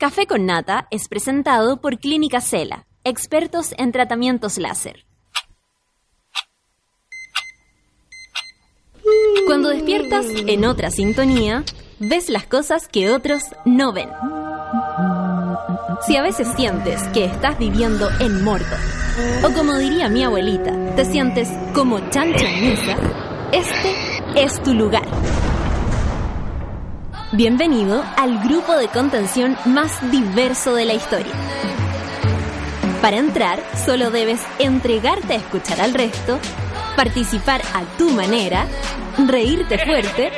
Café con Nata es presentado por Clínica Cela, expertos en tratamientos láser. Cuando despiertas en otra sintonía, ves las cosas que otros no ven. Si a veces sientes que estás viviendo en Mordor, o como diría mi abuelita, te sientes como chancho en misa, este es tu lugar. Bienvenido al grupo de contención más diverso de la historia. Para entrar, solo debes entregarte a escuchar al resto, participar a tu manera, reírte fuerte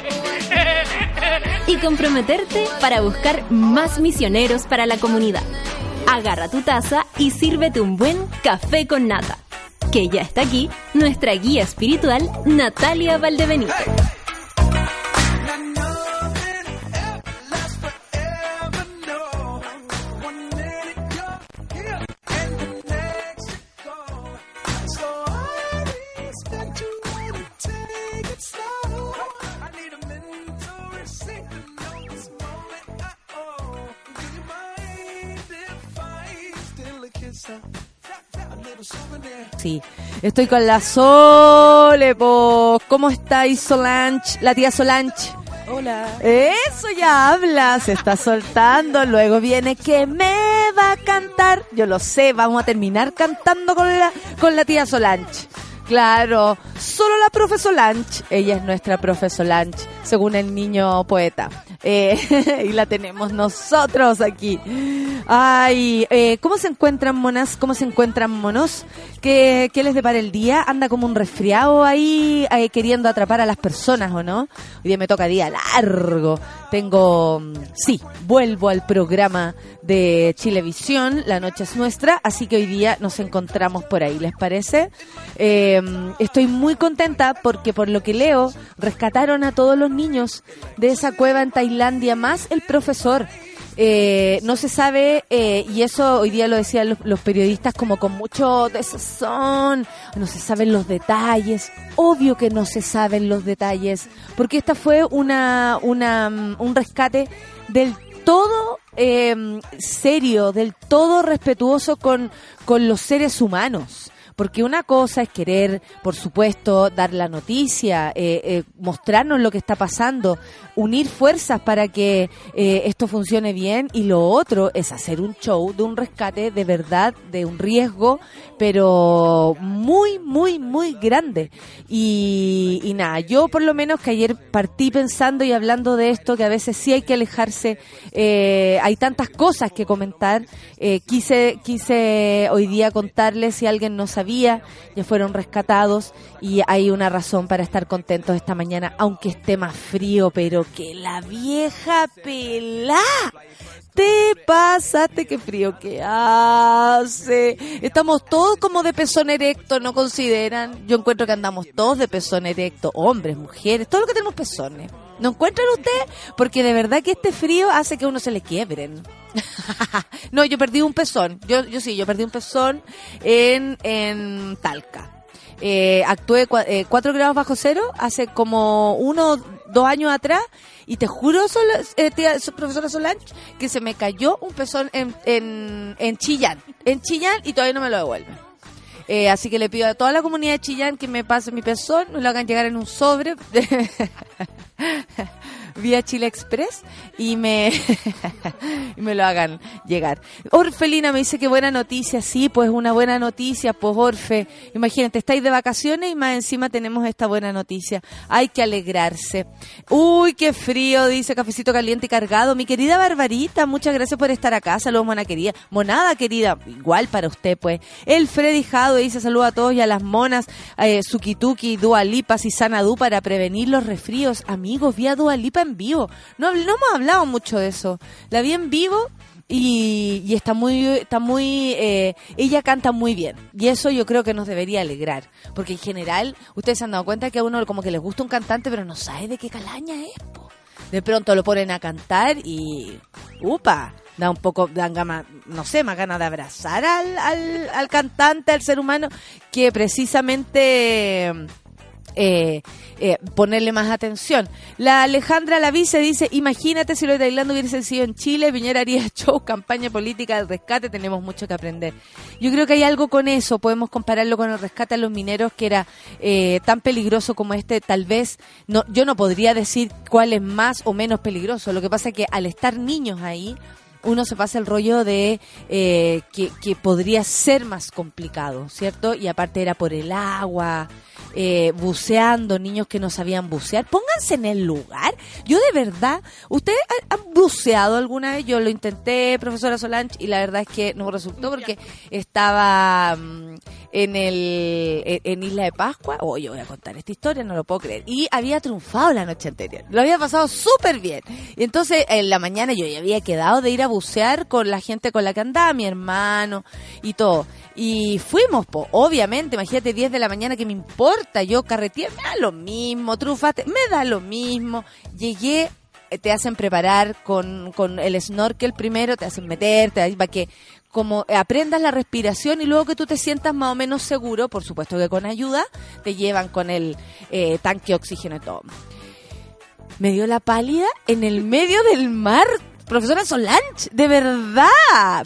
y comprometerte para buscar más misioneros para la comunidad. Agarra tu taza y sírvete un buen café con nata. Que ya está aquí nuestra guía espiritual, Natalia Valdebenito. Sí, estoy con la Sole, po. ¿Cómo estáis, Solange? La tía Solange. Hola. Eso ya habla, se está soltando, luego viene que me va a cantar. Yo lo sé, vamos a terminar cantando con la, con la tía Solange. Claro, solo la profe Solange, ella es nuestra profe Solange, según el niño poeta. Eh, y la tenemos nosotros aquí. Ay, eh, ¿cómo se encuentran monas? ¿Cómo se encuentran monos? ¿Qué, ¿Qué, les depara el día? ¿Anda como un resfriado ahí eh, queriendo atrapar a las personas o no? Hoy día me toca día largo. Tengo, sí, vuelvo al programa de Chilevisión, La Noche es Nuestra, así que hoy día nos encontramos por ahí, ¿les parece? Eh, estoy muy contenta porque por lo que leo, rescataron a todos los niños de esa cueva en Tailandia, más el profesor. Eh, no se sabe, eh, y eso hoy día lo decían los, periodistas como con mucho desazón, no se saben los detalles, obvio que no se saben los detalles, porque esta fue una, una un rescate del todo eh, serio, del todo respetuoso con, con los seres humanos porque una cosa es querer, por supuesto, dar la noticia, eh, eh, mostrarnos lo que está pasando, unir fuerzas para que eh, esto funcione bien, y lo otro es hacer un show de un rescate de verdad, de un riesgo, pero muy, muy, muy grande. Y, y nada, yo por lo menos que ayer partí pensando y hablando de esto, que a veces sí hay que alejarse, hay tantas cosas que comentar, quise, quise hoy día contarles si alguien no sabía ya fueron rescatados y hay una razón para estar contentos esta mañana, aunque esté más frío, pero que la vieja pelá te pasaste, qué frío que hace. Estamos todos como de pezón erecto, ¿no consideran? Yo encuentro que andamos todos de pezón erecto, hombres, mujeres, todos los que tenemos pezones. ¿No encuentran ustedes? Porque de verdad que este frío hace que uno se le quiebren. no, yo perdí un pezón. Yo, yo sí, yo perdí un pezón en, en Talca. Eh, actué 4 eh, grados bajo cero hace como uno, dos años atrás y te juro, Sol, eh, tía, profesora Solange, que se me cayó un pezón en, en, en Chillán. En Chillán y todavía no me lo devuelven. Eh, así que le pido a toda la comunidad de Chillán que me pase mi pezón, me lo hagan llegar en un sobre. vía Chile Express y me, me lo hagan llegar. Orfelina me dice que buena noticia, sí, pues una buena noticia, pues Orfe, imagínate, estáis de vacaciones y más encima tenemos esta buena noticia. Hay que alegrarse. Uy, qué frío, dice Cafecito Caliente y Cargado. Mi querida Barbarita, muchas gracias por estar acá. Saludos, mona querida. Monada querida, igual para usted, pues. El Freddy Jado dice saludos a todos y a las monas, eh, Sukituki, Dualipas y Sanadú para prevenir los resfríos. Amigos, vía Dualipa en vivo. No, no hemos hablado mucho de eso. La vi en vivo y, y está muy, está muy, eh, ella canta muy bien. Y eso yo creo que nos debería alegrar. Porque en general, ustedes se han dado cuenta que a uno como que les gusta un cantante, pero no sabe de qué calaña es. De pronto lo ponen a cantar y, upa, da un poco, dan no sé, más ganas de abrazar al, al, al cantante, al ser humano, que precisamente eh, eh, ponerle más atención. La Alejandra Lavice dice, imagínate si lo de Tailandia hubiese sido en Chile, Piñera haría show, campaña política del rescate, tenemos mucho que aprender. Yo creo que hay algo con eso, podemos compararlo con el rescate a los mineros que era eh, tan peligroso como este, tal vez, no, yo no podría decir cuál es más o menos peligroso, lo que pasa es que al estar niños ahí, uno se pasa el rollo de que, que podría ser más complicado, ¿cierto? Y aparte era por el agua, eh, buceando, niños que no sabían bucear. Pónganse en el lugar. Yo de verdad, ¿ustedes han buceado alguna vez? Yo lo intenté, profesora Solange, y la verdad es que no resultó porque estaba mm, en el en Isla de Pascua. Oh, yo voy a contar esta historia, no lo puedo creer. Y había triunfado la noche anterior. Lo había pasado súper bien. Y entonces en la mañana yo ya había quedado de ir a bucear con la gente con la que andaba, mi hermano y todo. Y fuimos, po, obviamente, imagínate 10 de la mañana que me importa, yo carreteé, me da lo mismo, trufate, me da lo mismo. Llegué, eh, te hacen preparar con, con el snorkel primero, te hacen meterte, para que como aprendas la respiración y luego que tú te sientas más o menos seguro, por supuesto que con ayuda, te llevan con el eh, tanque de oxígeno y todo. Me dio la pálida en el medio del mar, profesora Solange, de verdad,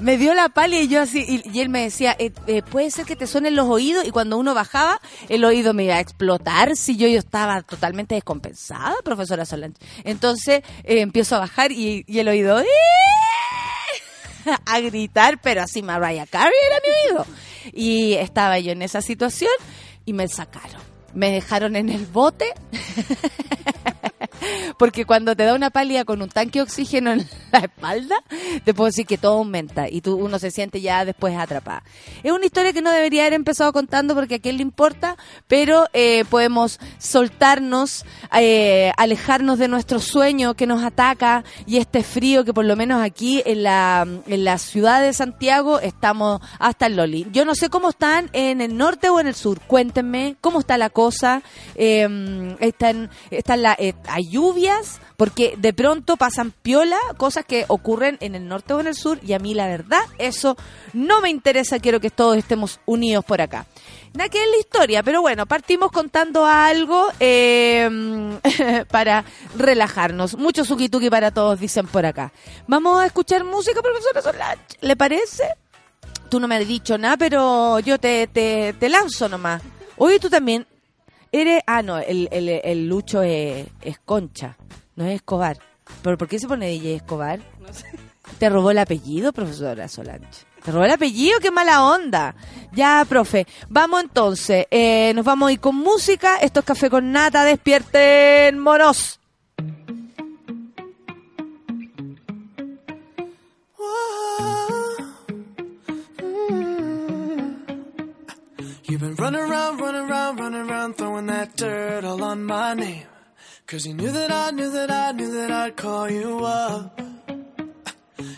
me dio la pálida y yo así, y, él me decía, eh, eh, puede ser que te suenen los oídos y cuando uno bajaba, el oído me iba a explotar si yo, yo estaba totalmente descompensada, profesora Solange. Entonces eh, empiezo a bajar y, el oído a gritar, pero así Mariah Carey era mi oído. Y estaba yo en esa situación y me sacaron. Me dejaron en el bote porque cuando te da una pálida con un tanque de oxígeno en la espalda, te puedo decir que todo aumenta y tú, uno se siente ya después atrapada. Es una historia que no debería haber empezado contando porque a quién le importa, pero eh, podemos soltarnos, eh, alejarnos de nuestro sueño que nos ataca y este frío que por lo menos aquí en la, en la ciudad de Santiago estamos hasta el Loli. Yo no sé cómo están en el norte o en el sur. Cuéntenme cómo está la cosa. Eh, están, están la, eh, lluvias, porque de pronto pasan piola, cosas que ocurren en el norte o en el sur, y a mí la verdad, eso no me interesa, quiero que todos estemos unidos por acá. Nada que es la historia, pero bueno, partimos contando algo eh, para relajarnos. Mucho suki-tuki para todos, dicen por acá. Vamos a escuchar música, profesora Solange, ¿le parece? Tú no me has dicho nada, pero yo te, te, te lanzo nomás. Oye, tú también Eres, ah, no, el, el, el Lucho es, Concha, no es Escobar. ¿Pero por qué se pone DJ Escobar? No sé. ¿Te robó el apellido, profesora Solange? ¿Te robó el apellido? ¡Qué mala onda! Ya, profe. Vamos entonces. Eh, nos vamos a ir con música. Esto es Café con Nata. Despierten, moros. You've been running around, running around, running around, throwing that dirt all on my name. Cause you knew that I knew that I knew that I'd call you up.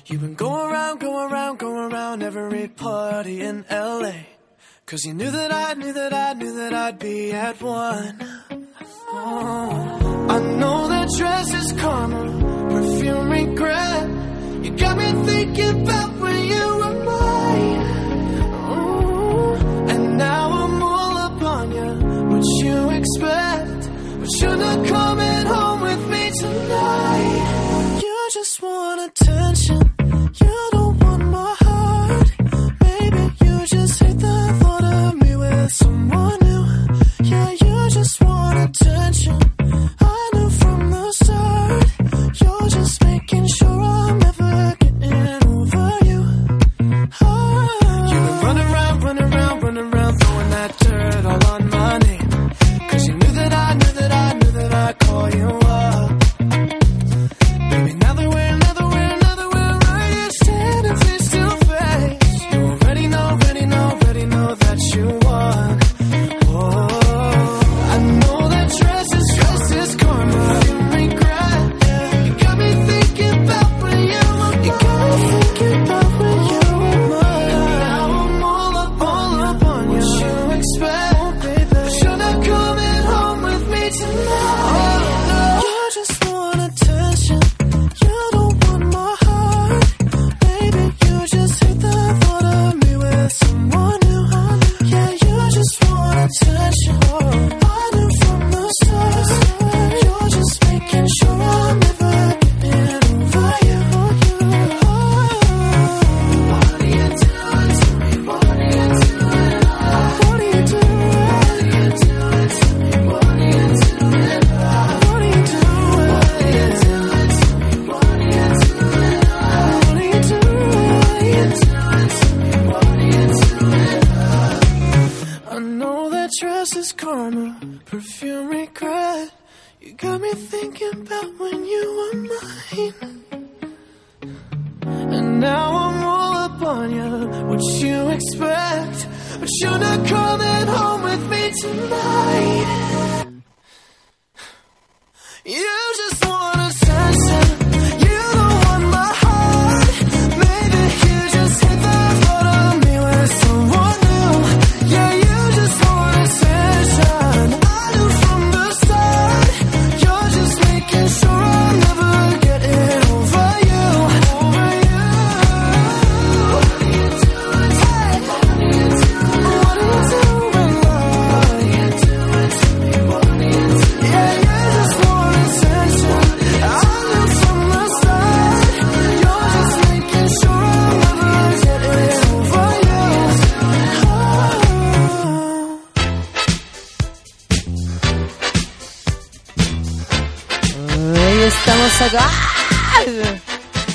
You've been going around, going around, going around every party in LA. Cause you knew that I knew that I knew that I'd be at one. Oh, I know that dress is karma, perfume regret. You got me thinking about when you expect? But you're not coming home with me tonight. You just want attention. You don't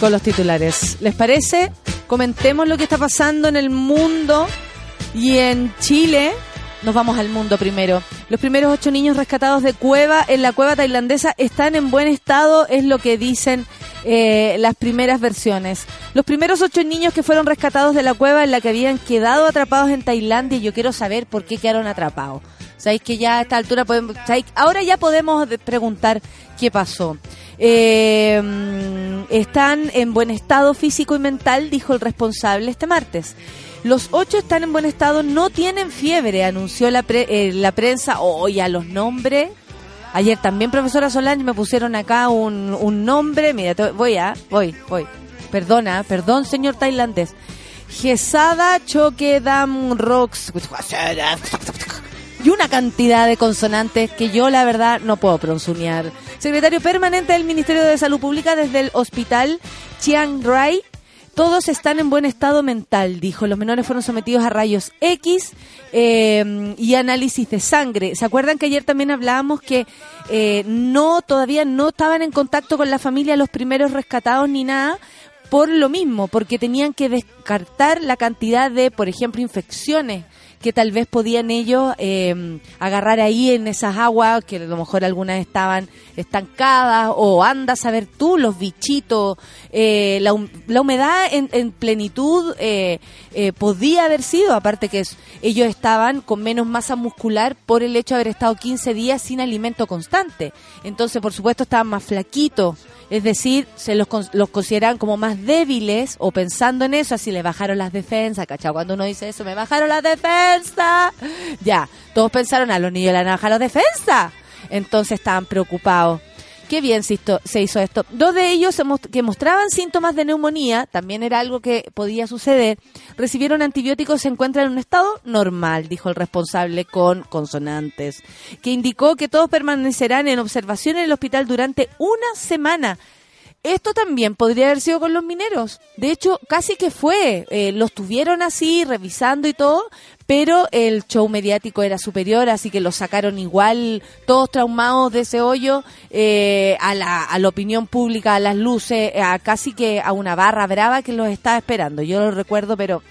con los titulares. ¿Les parece? Comentemos lo que está pasando en el mundo y en Chile. Nos vamos al mundo primero. Los primeros ocho niños rescatados de cueva en la cueva tailandesa están en buen estado, es lo que dicen eh, las primeras versiones. Los primeros ocho niños que fueron rescatados de la cueva en la que habían quedado atrapados en Tailandia, yo quiero saber por qué quedaron atrapados. Sabéis que ya a esta altura podemos, ahora ya podemos de- preguntar qué pasó. Eh, están en buen estado físico y mental, dijo el responsable este martes. Los ocho están en buen estado, no tienen fiebre, anunció la, pre- eh, la prensa. Oye, a los nombres. Ayer también, profesora Solange, me pusieron acá un, un nombre. Mira, te- voy a, voy, voy. Perdona, perdón, señor tailandés. Gesada Chokedam Rocks. Y una cantidad de consonantes que yo, la verdad, no puedo pronunciar. Secretario permanente del Ministerio de Salud Pública desde el hospital Chiang Rai. Todos están en buen estado mental, dijo. Los menores fueron sometidos a rayos X eh, y análisis de sangre. ¿Se acuerdan que ayer también hablábamos que eh, no todavía no estaban en contacto con la familia los primeros rescatados ni nada? por lo mismo, porque tenían que descartar la cantidad de, por ejemplo, infecciones que tal vez podían ellos eh, agarrar ahí en esas aguas, que a lo mejor algunas estaban estancadas, o anda a saber tú, los bichitos, eh, la, la humedad en, en plenitud eh, eh, podía haber sido, aparte que ellos estaban con menos masa muscular por el hecho de haber estado 15 días sin alimento constante. Entonces, por supuesto, estaban más flaquitos. Es decir, se los, los consideran como más débiles o pensando en eso, así le bajaron las defensas, ¿cachai? Cuando uno dice eso, me bajaron las defensas. Ya, todos pensaron, a los niños le van a bajar las defensas. Entonces estaban preocupados. Qué bien se hizo, se hizo esto. Dos de ellos que mostraban síntomas de neumonía, también era algo que podía suceder, recibieron antibióticos y se encuentran en un estado normal, dijo el responsable con consonantes, que indicó que todos permanecerán en observación en el hospital durante una semana. Esto también podría haber sido con los mineros. De hecho, casi que fue. Eh, los tuvieron así, revisando y todo, pero el show mediático era superior, así que los sacaron igual, todos traumados de ese hoyo, eh, a, la, a la opinión pública, a las luces, a casi que a una barra brava que los estaba esperando. Yo lo recuerdo, pero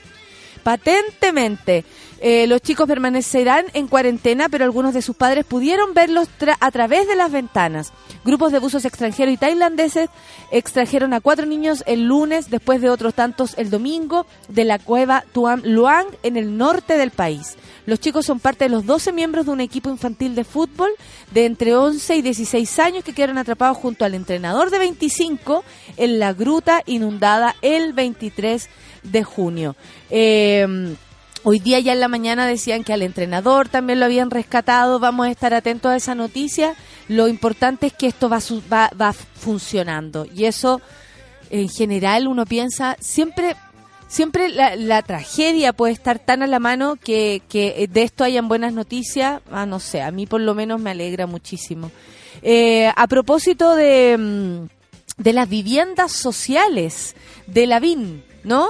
patentemente. Eh, los chicos permanecerán en cuarentena, pero algunos de sus padres pudieron verlos a través de las ventanas. Grupos de buzos extranjeros y tailandeses extrajeron a cuatro niños el lunes, después de otros tantos el domingo, de la cueva Tuam Luang en el norte del país. Los chicos son parte de los 12 miembros de un equipo infantil de fútbol de entre 11 y 16 años que quedaron atrapados junto al entrenador de 25 en la gruta inundada el 23 de junio. Eh, Hoy día ya en la mañana decían que al entrenador también lo habían rescatado. Vamos a estar atentos a esa noticia. Lo importante es que esto va, va, va funcionando. Y eso, en general, uno piensa, siempre, siempre la, tragedia puede estar tan a la mano que, que de esto hayan buenas noticias. Ah, no sé, a mí por lo menos me alegra muchísimo. Eh, a propósito de, mm, de las viviendas sociales de la VIN, ¿no?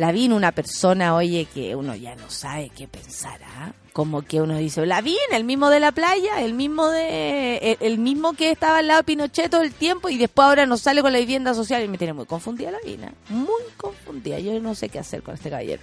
La VIN, una persona, oye, que uno ya no sabe qué pensar, ¿ah? como que uno dice, la vi el mismo de la playa, el mismo de el, el mismo que estaba al lado de Pinochet todo el tiempo y después ahora nos sale con la vivienda social y me tiene muy confundida la Vina, muy confundida. Yo no sé qué hacer con este caballero.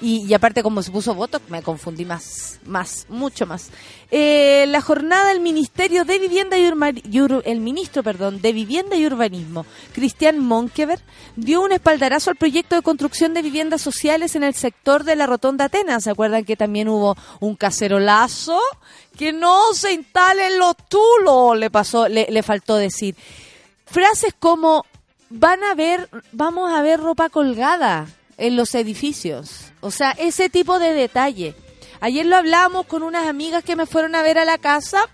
Y, y aparte como se puso voto, me confundí más, más, mucho más. Eh, la jornada del Ministerio de Vivienda y, Urma- el ministro, perdón, de Vivienda y Urbanismo, Cristian Monkever, dio un espaldarazo al proyecto de construcción de viviendas sociales en el sector de la Rotonda Atenas. ¿Se acuerdan que también hubo un cacerolazo? Que no se instalen los tulos, le pasó, le faltó decir. Frases como van a ver, vamos a ver ropa colgada en los edificios. O sea, ese tipo de detalle. Ayer lo hablamos con unas amigas que me fueron a ver a la casa.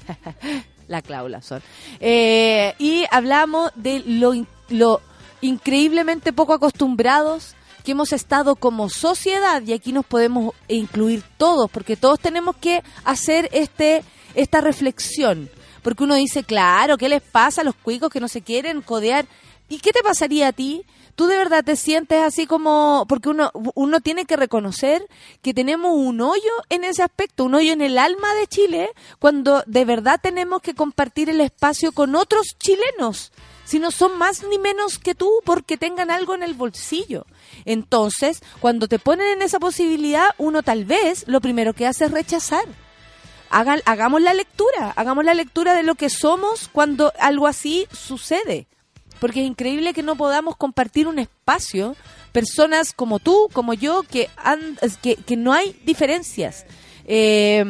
la Claula son. Eh, y hablamos de lo, lo increíblemente poco acostumbrados que hemos estado como sociedad y aquí nos podemos incluir todos porque todos tenemos que hacer este esta reflexión porque uno dice claro qué les pasa a los cuicos que no se quieren codear y qué te pasaría a ti tú de verdad te sientes así como porque uno uno tiene que reconocer que tenemos un hoyo en ese aspecto un hoyo en el alma de Chile cuando de verdad tenemos que compartir el espacio con otros chilenos si no son más ni menos que tú porque tengan algo en el bolsillo. Entonces, cuando te ponen en esa posibilidad, uno tal vez lo primero que hace es rechazar. Hagan, hagamos la lectura, hagamos la lectura de lo que somos cuando algo así sucede. Porque es increíble que no podamos compartir un espacio, personas como tú, como yo, que, han- que, que no hay diferencias. Eh,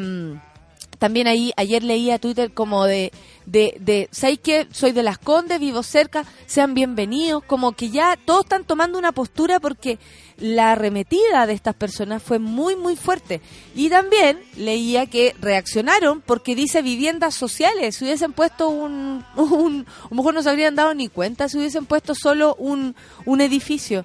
también ahí, ayer leí a Twitter como de, de, de ¿sabes qué? Soy de Las Condes, vivo cerca, sean bienvenidos, como que ya todos están tomando una postura porque la arremetida de estas personas fue muy, muy fuerte. Y también leía que reaccionaron porque dice viviendas sociales, si hubiesen puesto un, un a lo mejor no se habrían dado ni cuenta si hubiesen puesto solo un, un edificio.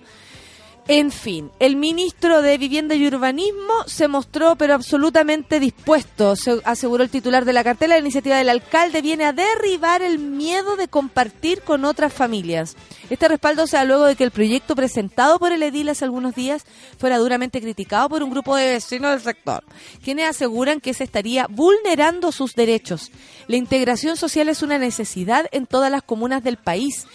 En fin, el ministro de Vivienda y Urbanismo se mostró pero absolutamente dispuesto, se aseguró el titular de la cartela. La iniciativa del alcalde viene a derribar el miedo de compartir con otras familias. Este respaldo se da luego de que el proyecto presentado por el edil hace algunos días fuera duramente criticado por un grupo de vecinos del sector, quienes aseguran que se estaría vulnerando sus derechos. La integración social es una necesidad en todas las comunas del país.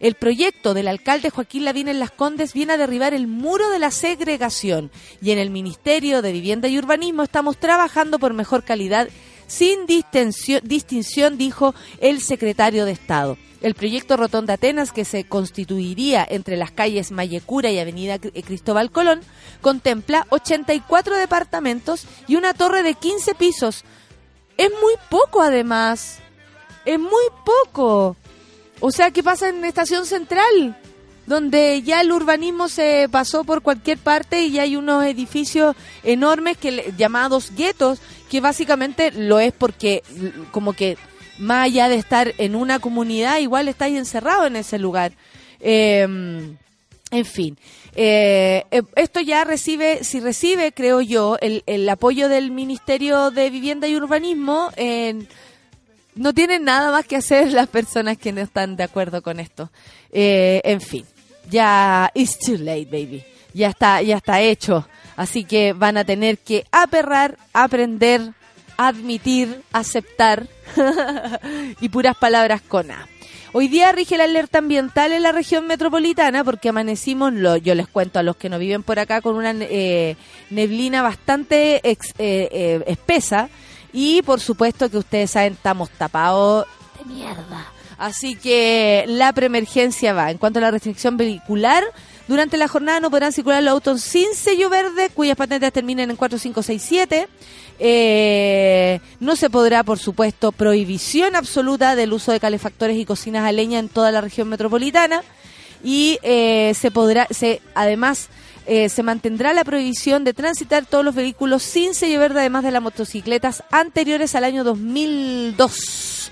El proyecto del alcalde Joaquín Lavín en Las Condes viene a derribar el muro de la segregación y en el Ministerio de Vivienda y Urbanismo estamos trabajando por mejor calidad sin distinción, dijo el secretario de Estado. El proyecto Rotonda Atenas, que se constituiría entre las calles Mayecura y Avenida Cri- Cristóbal Colón, contempla 84 departamentos y una torre de 15 pisos. Es muy poco, además. Es muy poco. O sea, ¿qué pasa en Estación Central? Donde ya el urbanismo se pasó por cualquier parte y ya hay unos edificios enormes que llamados guetos, que básicamente lo es porque como que más allá de estar en una comunidad, igual estáis encerrado en ese lugar. Eh, en fin, eh, eh, esto ya recibe, si recibe, creo yo, el, el apoyo del Ministerio de Vivienda y Urbanismo, en no tienen nada más que hacer las personas que no están de acuerdo con esto. Eh, en fin, ya it's too late, baby. Ya está, ya está hecho. Así que van a tener que aperrar, aprender, admitir, aceptar y puras palabras con A. Hoy día rige la alerta ambiental en la región metropolitana porque amanecimos, lo, yo les cuento a los que no viven por acá, con una eh, neblina bastante ex- eh, eh, espesa y por supuesto que ustedes saben, estamos tapados de mierda. Así que la preemergencia va. En cuanto a la restricción vehicular, durante la jornada no podrán circular los autos sin sello verde, cuyas patentes terminen en 4567. Eh, no se podrá, por supuesto, prohibición absoluta del uso de calefactores y cocinas a leña en toda la región metropolitana. Y eh, se podrá, se, además, eh, se mantendrá la prohibición de transitar todos los vehículos sin sello verde, además de las motocicletas anteriores al año 2002.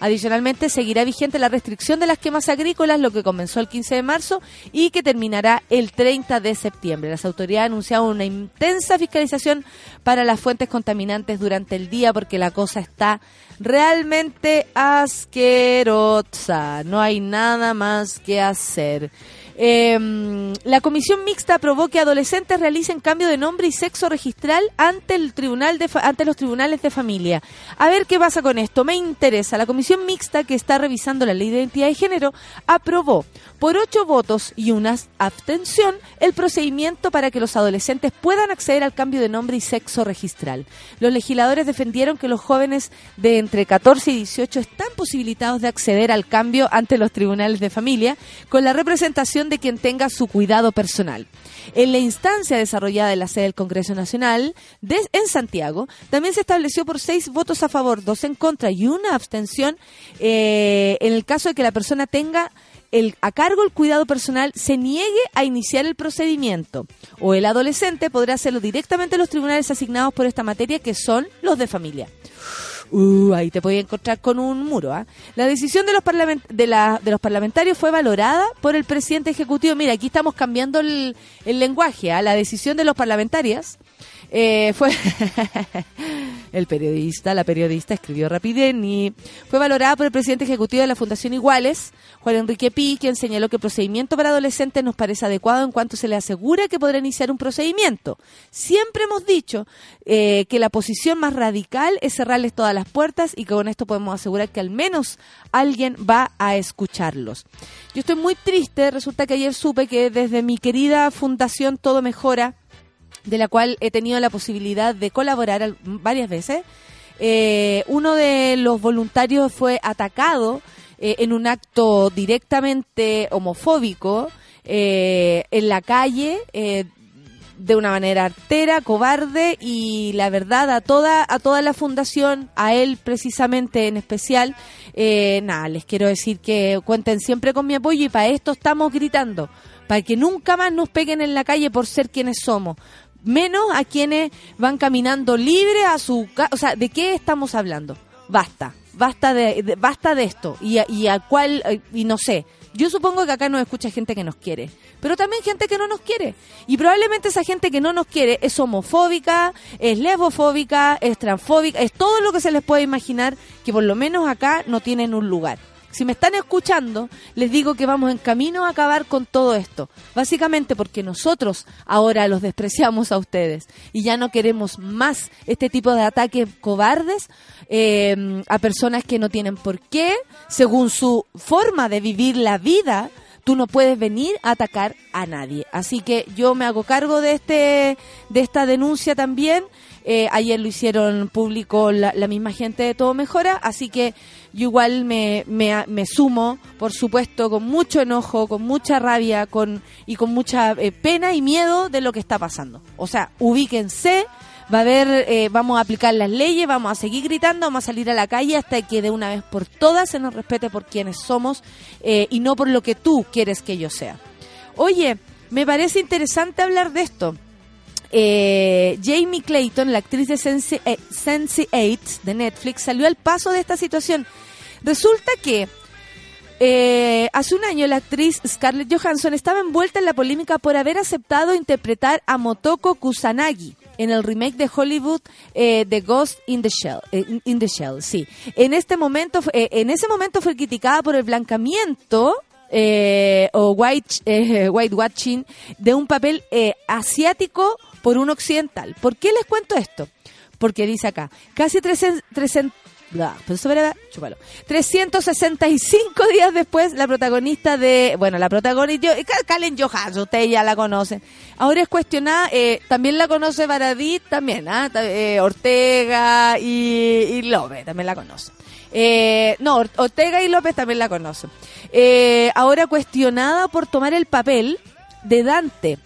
Adicionalmente, seguirá vigente la restricción de las quemas agrícolas, lo que comenzó el 15 de marzo y que terminará el 30 de septiembre. Las autoridades anunciaron una intensa fiscalización para las fuentes contaminantes durante el día porque la cosa está realmente asquerosa. No hay nada más que hacer. Eh, la comisión mixta aprobó que adolescentes realicen cambio de nombre y sexo registral ante el tribunal de ante los tribunales de familia. A ver qué pasa con esto. Me interesa. La comisión mixta que está revisando la ley de identidad de género aprobó por ocho votos y una abstención el procedimiento para que los adolescentes puedan acceder al cambio de nombre y sexo registral. Los legisladores defendieron que los jóvenes de entre 14 y 18 están posibilitados de acceder al cambio ante los tribunales de familia con la representación de quien tenga su cuidado personal. En la instancia desarrollada en la sede del Congreso Nacional en Santiago, también se estableció por seis votos a favor, dos en contra y una abstención eh, en el caso de que la persona tenga el, a cargo el cuidado personal se niegue a iniciar el procedimiento o el adolescente podrá hacerlo directamente en los tribunales asignados por esta materia que son los de familia. Uh, ahí te podía encontrar con un muro. ¿ah? La decisión de los, de, la- de los parlamentarios fue valorada por el presidente ejecutivo. Mira, aquí estamos cambiando el, el lenguaje. ¿ah? La decisión de los parlamentarios eh, fue el periodista, la periodista escribió Rapideni, fue valorada por el presidente ejecutivo de la Fundación Iguales, Juan Enrique Pi, quien señaló que el procedimiento para adolescentes nos parece adecuado en cuanto se le asegura que podrá iniciar un procedimiento. Siempre hemos dicho eh, que la posición más radical es cerrarles todas las puertas y que con esto podemos asegurar que al menos alguien va a escucharlos. Yo estoy muy triste, resulta que ayer supe que desde mi querida Fundación Todo Mejora, de la cual he tenido la posibilidad de colaborar varias veces. Eh, uno de los voluntarios fue atacado eh, en un acto directamente homofóbico eh, en la calle. eh, de una manera artera, cobarde y la verdad a toda a toda la fundación, a él precisamente en especial, eh, nada, les quiero decir que cuenten siempre con mi apoyo y para esto estamos gritando, para que nunca más nos peguen en la calle por ser quienes somos, menos a quienes van caminando libre a su ca- o sea, ¿de qué estamos hablando? Basta, basta de, basta de esto y y a cuál eh, y no sé. Yo supongo que acá nos escucha gente que nos quiere, pero también gente que no nos quiere. Y probablemente esa gente que no nos quiere es homofóbica, es lesbofóbica, es transfóbica, es todo lo que se les puede imaginar que por lo menos acá no tienen un lugar. Si me están escuchando, les digo que vamos en camino a acabar con todo esto. Básicamente porque nosotros ahora los despreciamos a ustedes y ya no queremos más este tipo de ataques cobardes eh, a personas que no tienen por qué, según su forma de vivir la vida. Tú no puedes venir a atacar a nadie. Así que yo me hago cargo de este de esta denuncia también. Eh, ayer lo hicieron público la, misma gente de Todo Mejora, así que yo igual me, me, me sumo, por supuesto, con mucho enojo, con mucha rabia con y con mucha eh, pena y miedo de lo que está pasando. O sea, ubíquense, va a haber, eh, vamos a aplicar las leyes, vamos a seguir gritando, vamos a salir a la calle hasta que de una vez por todas se nos respete por quienes somos eh, y no por lo que tú quieres que yo sea. Oye, me parece interesante hablar de esto. Eh, Jamie Clayton, la actriz de Sense, eh, Sense8 de Netflix, salió al paso de esta situación. Resulta que eh, hace un año la actriz Scarlett Johansson estaba envuelta en la polémica por haber aceptado interpretar a Motoko Kusanagi en el remake de Hollywood eh, The Ghost in the Shell, eh, in- the Shell, sí. En este momento, eh, en ese momento fue criticada por el blancamiento eh, o white eh, whitewashing de un papel eh, asiático por un occidental. ¿Por qué les cuento esto? Porque dice acá, casi 300, 300 bla, pues eso era- chúpalo. 365 días después, la protagonista de, bueno, la protagonista, Kalen Johansson, ustedes ya la conocen. Ahora es cuestionada, eh, también la conoce Baradit, también, ¿ah? Eh, Ortega y, López, también la conoce. Eh, no, Or- Ortega y López también la conocen. Ahora cuestionada por tomar el papel de Dante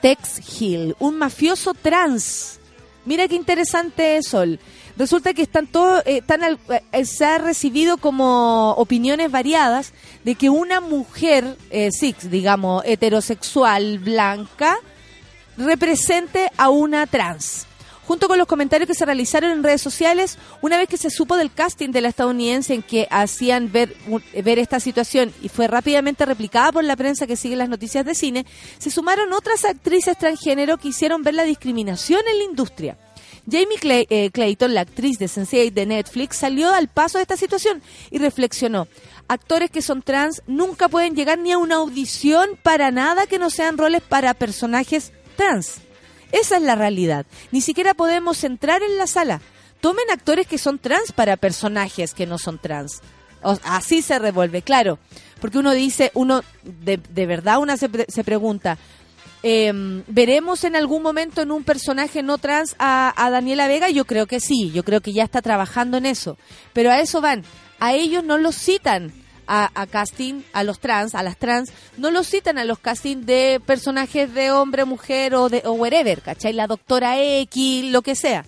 Tex Hill, un mafioso trans. Mira qué interesante Sol. Resulta que están todos, eh, están eh, se ha recibido como opiniones variadas de que una mujer, eh, six, digamos, heterosexual, blanca, represente a una trans. Junto con los comentarios que se realizaron en redes sociales, una vez que se supo del casting de la estadounidense en que hacían ver, ver esta situación y fue rápidamente replicada por la prensa que sigue las noticias de cine, se sumaron otras actrices transgénero que hicieron ver la discriminación en la industria. Jamie Clay- eh, Clayton, la actriz de Sense8 de Netflix, salió al paso de esta situación y reflexionó. Actores que son trans nunca pueden llegar ni a una audición para nada que no sean roles para personajes trans. Esa es la realidad. Ni siquiera podemos entrar en la sala. Tomen actores que son trans para personajes que no son trans. O- así se revuelve, claro. Porque uno dice, uno de, de verdad una se, se pregunta, em, ¿veremos en algún momento en un personaje no trans a, a Daniela Vega? Yo creo que sí, yo creo que ya está trabajando en eso. Pero a eso van. A ellos no los citan a, a casting, a los trans, a las trans, no los citan a los casting de personajes de hombre, mujer o de o wherever, ¿cachai? La doctora X, lo que sea.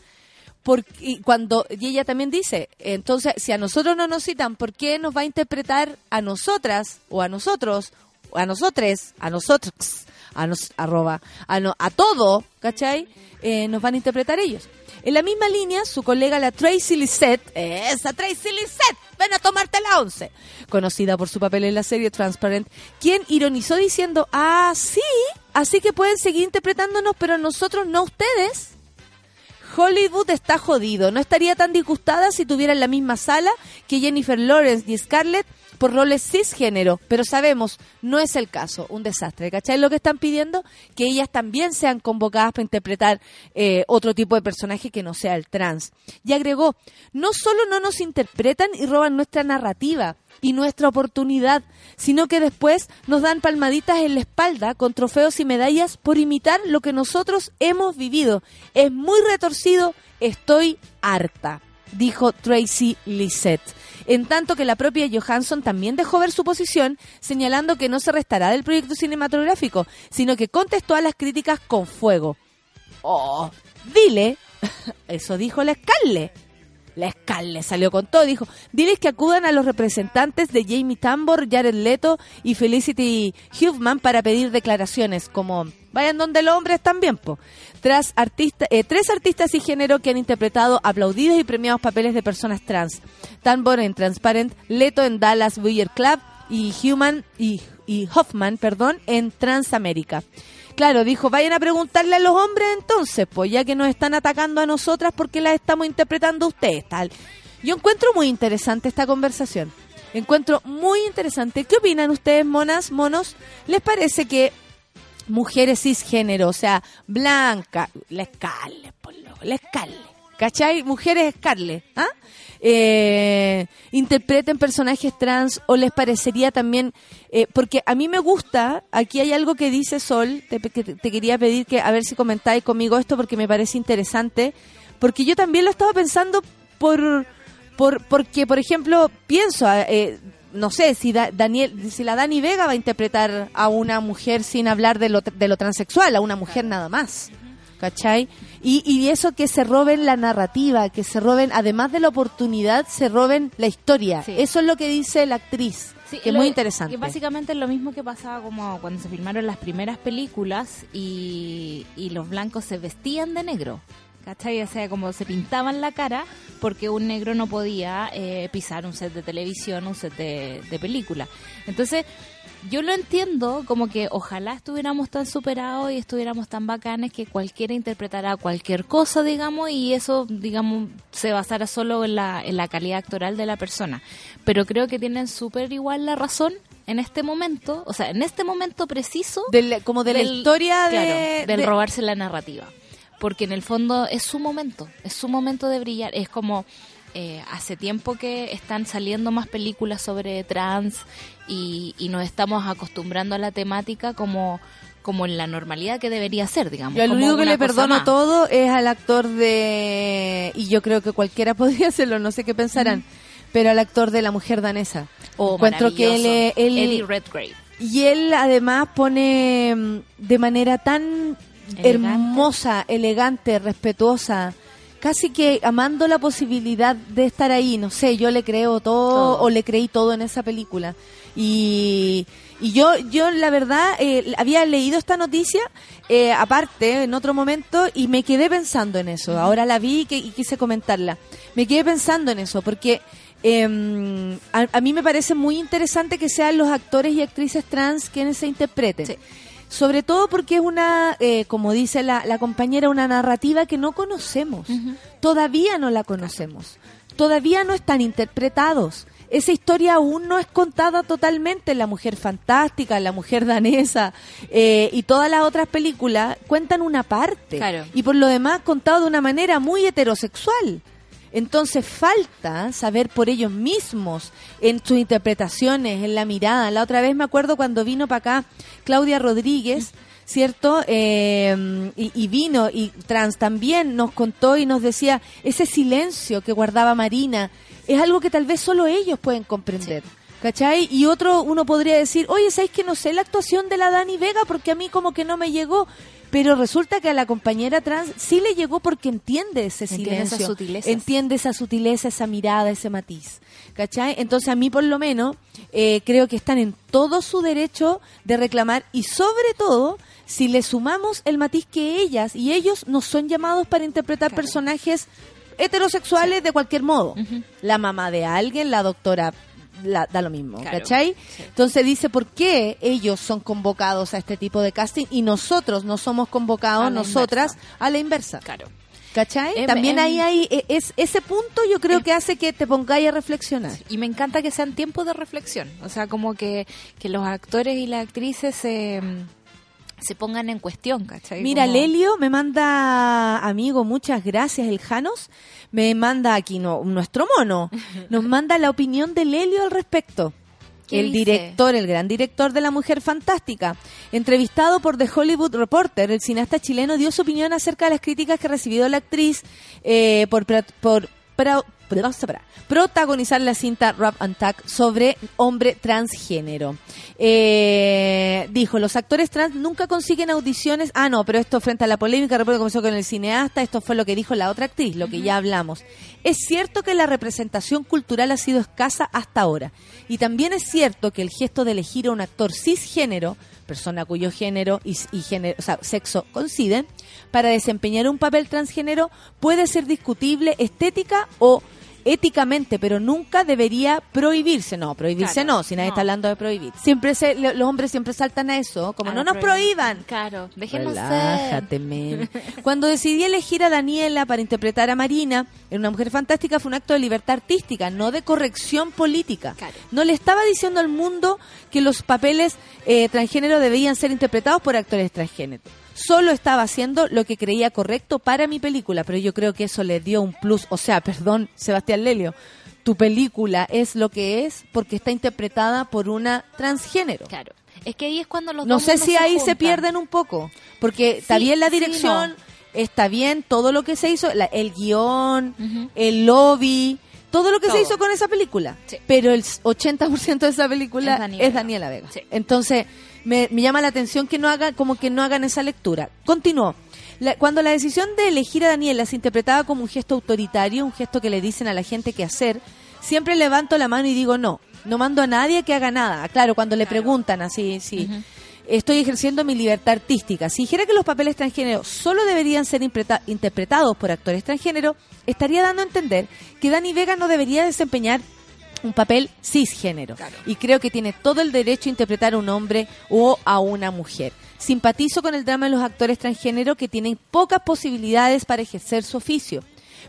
Porque y cuando y ella también dice, entonces si a nosotros no nos citan, ¿por qué nos va a interpretar a nosotras o a nosotros o a nosotres, a nosotros, a nos arroba, a no, a todo, ¿cachai? Eh, nos van a interpretar ellos. En la misma línea, su colega la Tracy Lissette, esa Tracy Lissette, ven a tomarte la once, conocida por su papel en la serie Transparent, quien ironizó diciendo, ah, sí, así que pueden seguir interpretándonos, pero nosotros no ustedes. Hollywood está jodido. No estaría tan disgustada si tuvieran la misma sala que Jennifer Lawrence y Scarlett por roles cisgénero. Pero sabemos, no es el caso. Un desastre. ¿Cachai lo que están pidiendo? Que ellas también sean convocadas para interpretar eh, otro tipo de personaje que no sea el trans. Y agregó, no solo no nos interpretan y roban nuestra narrativa y nuestra oportunidad, sino que después nos dan palmaditas en la espalda con trofeos y medallas por imitar lo que nosotros hemos vivido. Es muy retorcido, estoy harta, dijo Tracy Lissette. En tanto que la propia Johansson también dejó ver su posición, señalando que no se restará del proyecto cinematográfico, sino que contestó a las críticas con fuego. Oh, dile, eso dijo la Scarlett. La Scarlett salió con todo, dijo, diles que acudan a los representantes de Jamie Tambor, Jared Leto y Felicity Huffman para pedir declaraciones, como vayan donde los hombres también, po. Tras artista, eh, tres artistas y género que han interpretado aplaudidos y premiados papeles de personas trans. Tambor en Transparent, Leto en Dallas Buyer Club y Human y, y Hoffman, perdón, en Transamérica. Claro, dijo, vayan a preguntarle a los hombres entonces, pues ya que nos están atacando a nosotras porque las estamos interpretando ustedes, tal. Yo encuentro muy interesante esta conversación. Encuentro muy interesante. ¿Qué opinan ustedes, monas, monos? ¿Les parece que mujeres cisgénero, o sea, blanca, la Scarlett, por la Scarlett, ¿cachai? Mujeres Scarlett, ¿ah? Eh, interpreten personajes trans o les parecería también, eh, porque a mí me gusta, aquí hay algo que dice Sol, te, que te- te quería pedir que a ver si comentáis conmigo esto porque me parece interesante, porque yo también lo estaba pensando por, por porque por ejemplo pienso, eh, no sé si Da- Daniel, si la Dani Vega va a interpretar a una mujer sin hablar de lo, de lo transexual, a una mujer nada más. ¿Cachai? Y, y eso que se roben la narrativa, que se roben, además de la oportunidad, se roben la historia. Sí. Eso es lo que dice la actriz, Sí, que es muy interesante. Que básicamente es lo mismo que pasaba como cuando se filmaron las primeras películas y, y los blancos se vestían de negro. ¿Cachai? O sea, como se pintaban la cara porque un negro no podía eh, pisar un set de televisión, un set de, de película. Entonces, yo lo entiendo como que ojalá estuviéramos tan superados y estuviéramos tan bacanes que cualquiera interpretara cualquier cosa, digamos, y eso, digamos, se basara solo en la, en la calidad actoral de la persona. Pero creo que tienen súper igual la razón en este momento, o sea, en este momento preciso Del- como de la del- historia claro, de, del de- robarse la narrativa. Porque en el fondo es su momento, es su momento de brillar. Es como eh, hace tiempo que están saliendo más películas sobre trans y, y nos estamos acostumbrando a la temática como como en la normalidad que debería ser, digamos. Yo como único que le perdono más. todo es al actor de... Y yo creo que cualquiera podría hacerlo, no sé qué pensarán. Pero al actor de la mujer danesa. Oh, Encuentro que él, él- Eddie Redgrave. Y él además pone mm, de manera tan Elegante. hermosa, elegante, respetuosa, casi que amando la posibilidad de estar ahí. No sé, yo le creo todo, o le creí todo en esa película. Y, y yo, yo la verdad, eh, había leído esta noticia eh, aparte en otro momento y me quedé pensando en eso. Ahora la vi y, que- y quise comentarla. Me quedé pensando en eso porque eh, a, a mí me parece muy interesante que sean los actores y actrices trans quienes se interpreten. Sí. Sobre todo porque es una, eh, como dice la, la compañera, una narrativa que no conocemos. Todavía no la conocemos. Todavía no están interpretados. Esa historia aún no es contada totalmente. La mujer fantástica, la mujer danesa eh, y todas las otras películas cuentan una parte. Claro. Y por lo demás contado de una manera muy heterosexual. Entonces falta saber por ellos mismos en sus interpretaciones, en la mirada. La otra vez me acuerdo cuando vino para acá Claudia Rodríguez, ¿cierto? Eh, y, vino y trans también nos contó y nos decía ese silencio que guardaba Marina es algo que tal vez solo ellos pueden comprender. ¿Cachai? Y otro, uno podría decir, oye, ¿sabéis que no sé la actuación de la Dani Vega porque a mí como que no me llegó? Pero resulta que a la compañera trans sí le llegó porque entiende ese Entiende silencio. sutilezas. Entiende esa sutileza, esa mirada, ese matiz. ¿Cachai? Entonces a mí por lo menos eh, creo que están en todo su derecho de reclamar y sobre todo si le sumamos el matiz que ellas y ellos no son llamados para interpretar personajes heterosexuales de cualquier modo. La mamá de alguien, la doctora, la- da lo mismo, Claro. ¿cachai? Entonces dice, ¿por qué ellos son convocados a este tipo de casting y nosotros no somos convocados, A nosotras, inversa. a la inversa? Claro. ¿Cachai? Em, También em, ahí hay, e- es, ese punto yo creo Em, que hace que te pongáis a reflexionar. Y me encanta que sean tiempos de reflexión. O sea, como que, que los actores y las actrices se, se pongan en cuestión, ¿cachai? Mira, Como- Lelio me manda, amigo, muchas gracias, el Janos, me manda aquí no, nuestro mono, nos manda la opinión de Lelio al respecto. ¿Qué El dice? director, el gran director de La Mujer Fantástica, entrevistado por The Hollywood Reporter, el cineasta chileno dio su opinión acerca de las críticas que ha recibido la actriz eh, por, por pra- protagonizar la cinta Rap and Tack sobre hombre transgénero. Eh, dijo, los actores trans nunca consiguen audiciones. Ah, no, pero esto frente a la polémica, recuerdo que comenzó con el cineasta, esto fue lo que dijo la otra actriz, lo que ya hablamos. Es cierto que la representación cultural ha sido escasa hasta ahora. Y también es cierto que el gesto de elegir a un actor cisgénero, persona cuyo género y, y género, o sea, sexo coinciden, para desempeñar un papel transgénero puede ser discutible estética o éticamente, pero nunca debería prohibirse. No, prohibirse Claro, no, si nadie no. está hablando de prohibir. Siempre se, los hombres siempre saltan a eso, como A no nos prohíban. Claro, déjenos ser. Relájate, men. Cuando decidí elegir a Daniela para interpretar a Marina en Una Mujer Fantástica fue un acto de libertad artística, no de corrección política. Claro. No le estaba diciendo al mundo que los papeles eh, transgénero debían ser interpretados por actores transgénero. Solo estaba haciendo lo que creía correcto para mi película, pero yo creo que eso le dio un plus. O sea, perdón, Sebastián Lelio, tu película es lo que es porque está interpretada por una transgénero. Claro. Es que ahí es cuando los No dos sé si ahí se pierden un poco, porque está Sí, bien la sí, dirección, no. está bien todo lo que se hizo, la- el guion, el lobby, todo lo que se hizo con esa película. Sí. Pero el 80% de esa película Es Daniela es Daniela Vega. Entonces, me, me llama la atención que no haga, como que no hagan esa lectura. Continuó. La- cuando la decisión de elegir a Daniela se interpretaba como un gesto autoritario, un gesto que le dicen a la gente qué hacer, siempre levanto la mano y digo no, no mando a nadie que haga nada. Claro, cuando le preguntan así, sí. Estoy ejerciendo mi libertad artística. Si dijera que los papeles transgénero solo deberían ser interpretados por actores transgénero, estaría dando a entender que Dani Vega no debería desempeñar un papel cisgénero. Y creo que tiene todo el derecho a interpretar a un hombre o a una mujer. Simpatizo con el drama de los actores transgénero que tienen pocas posibilidades para ejercer su oficio.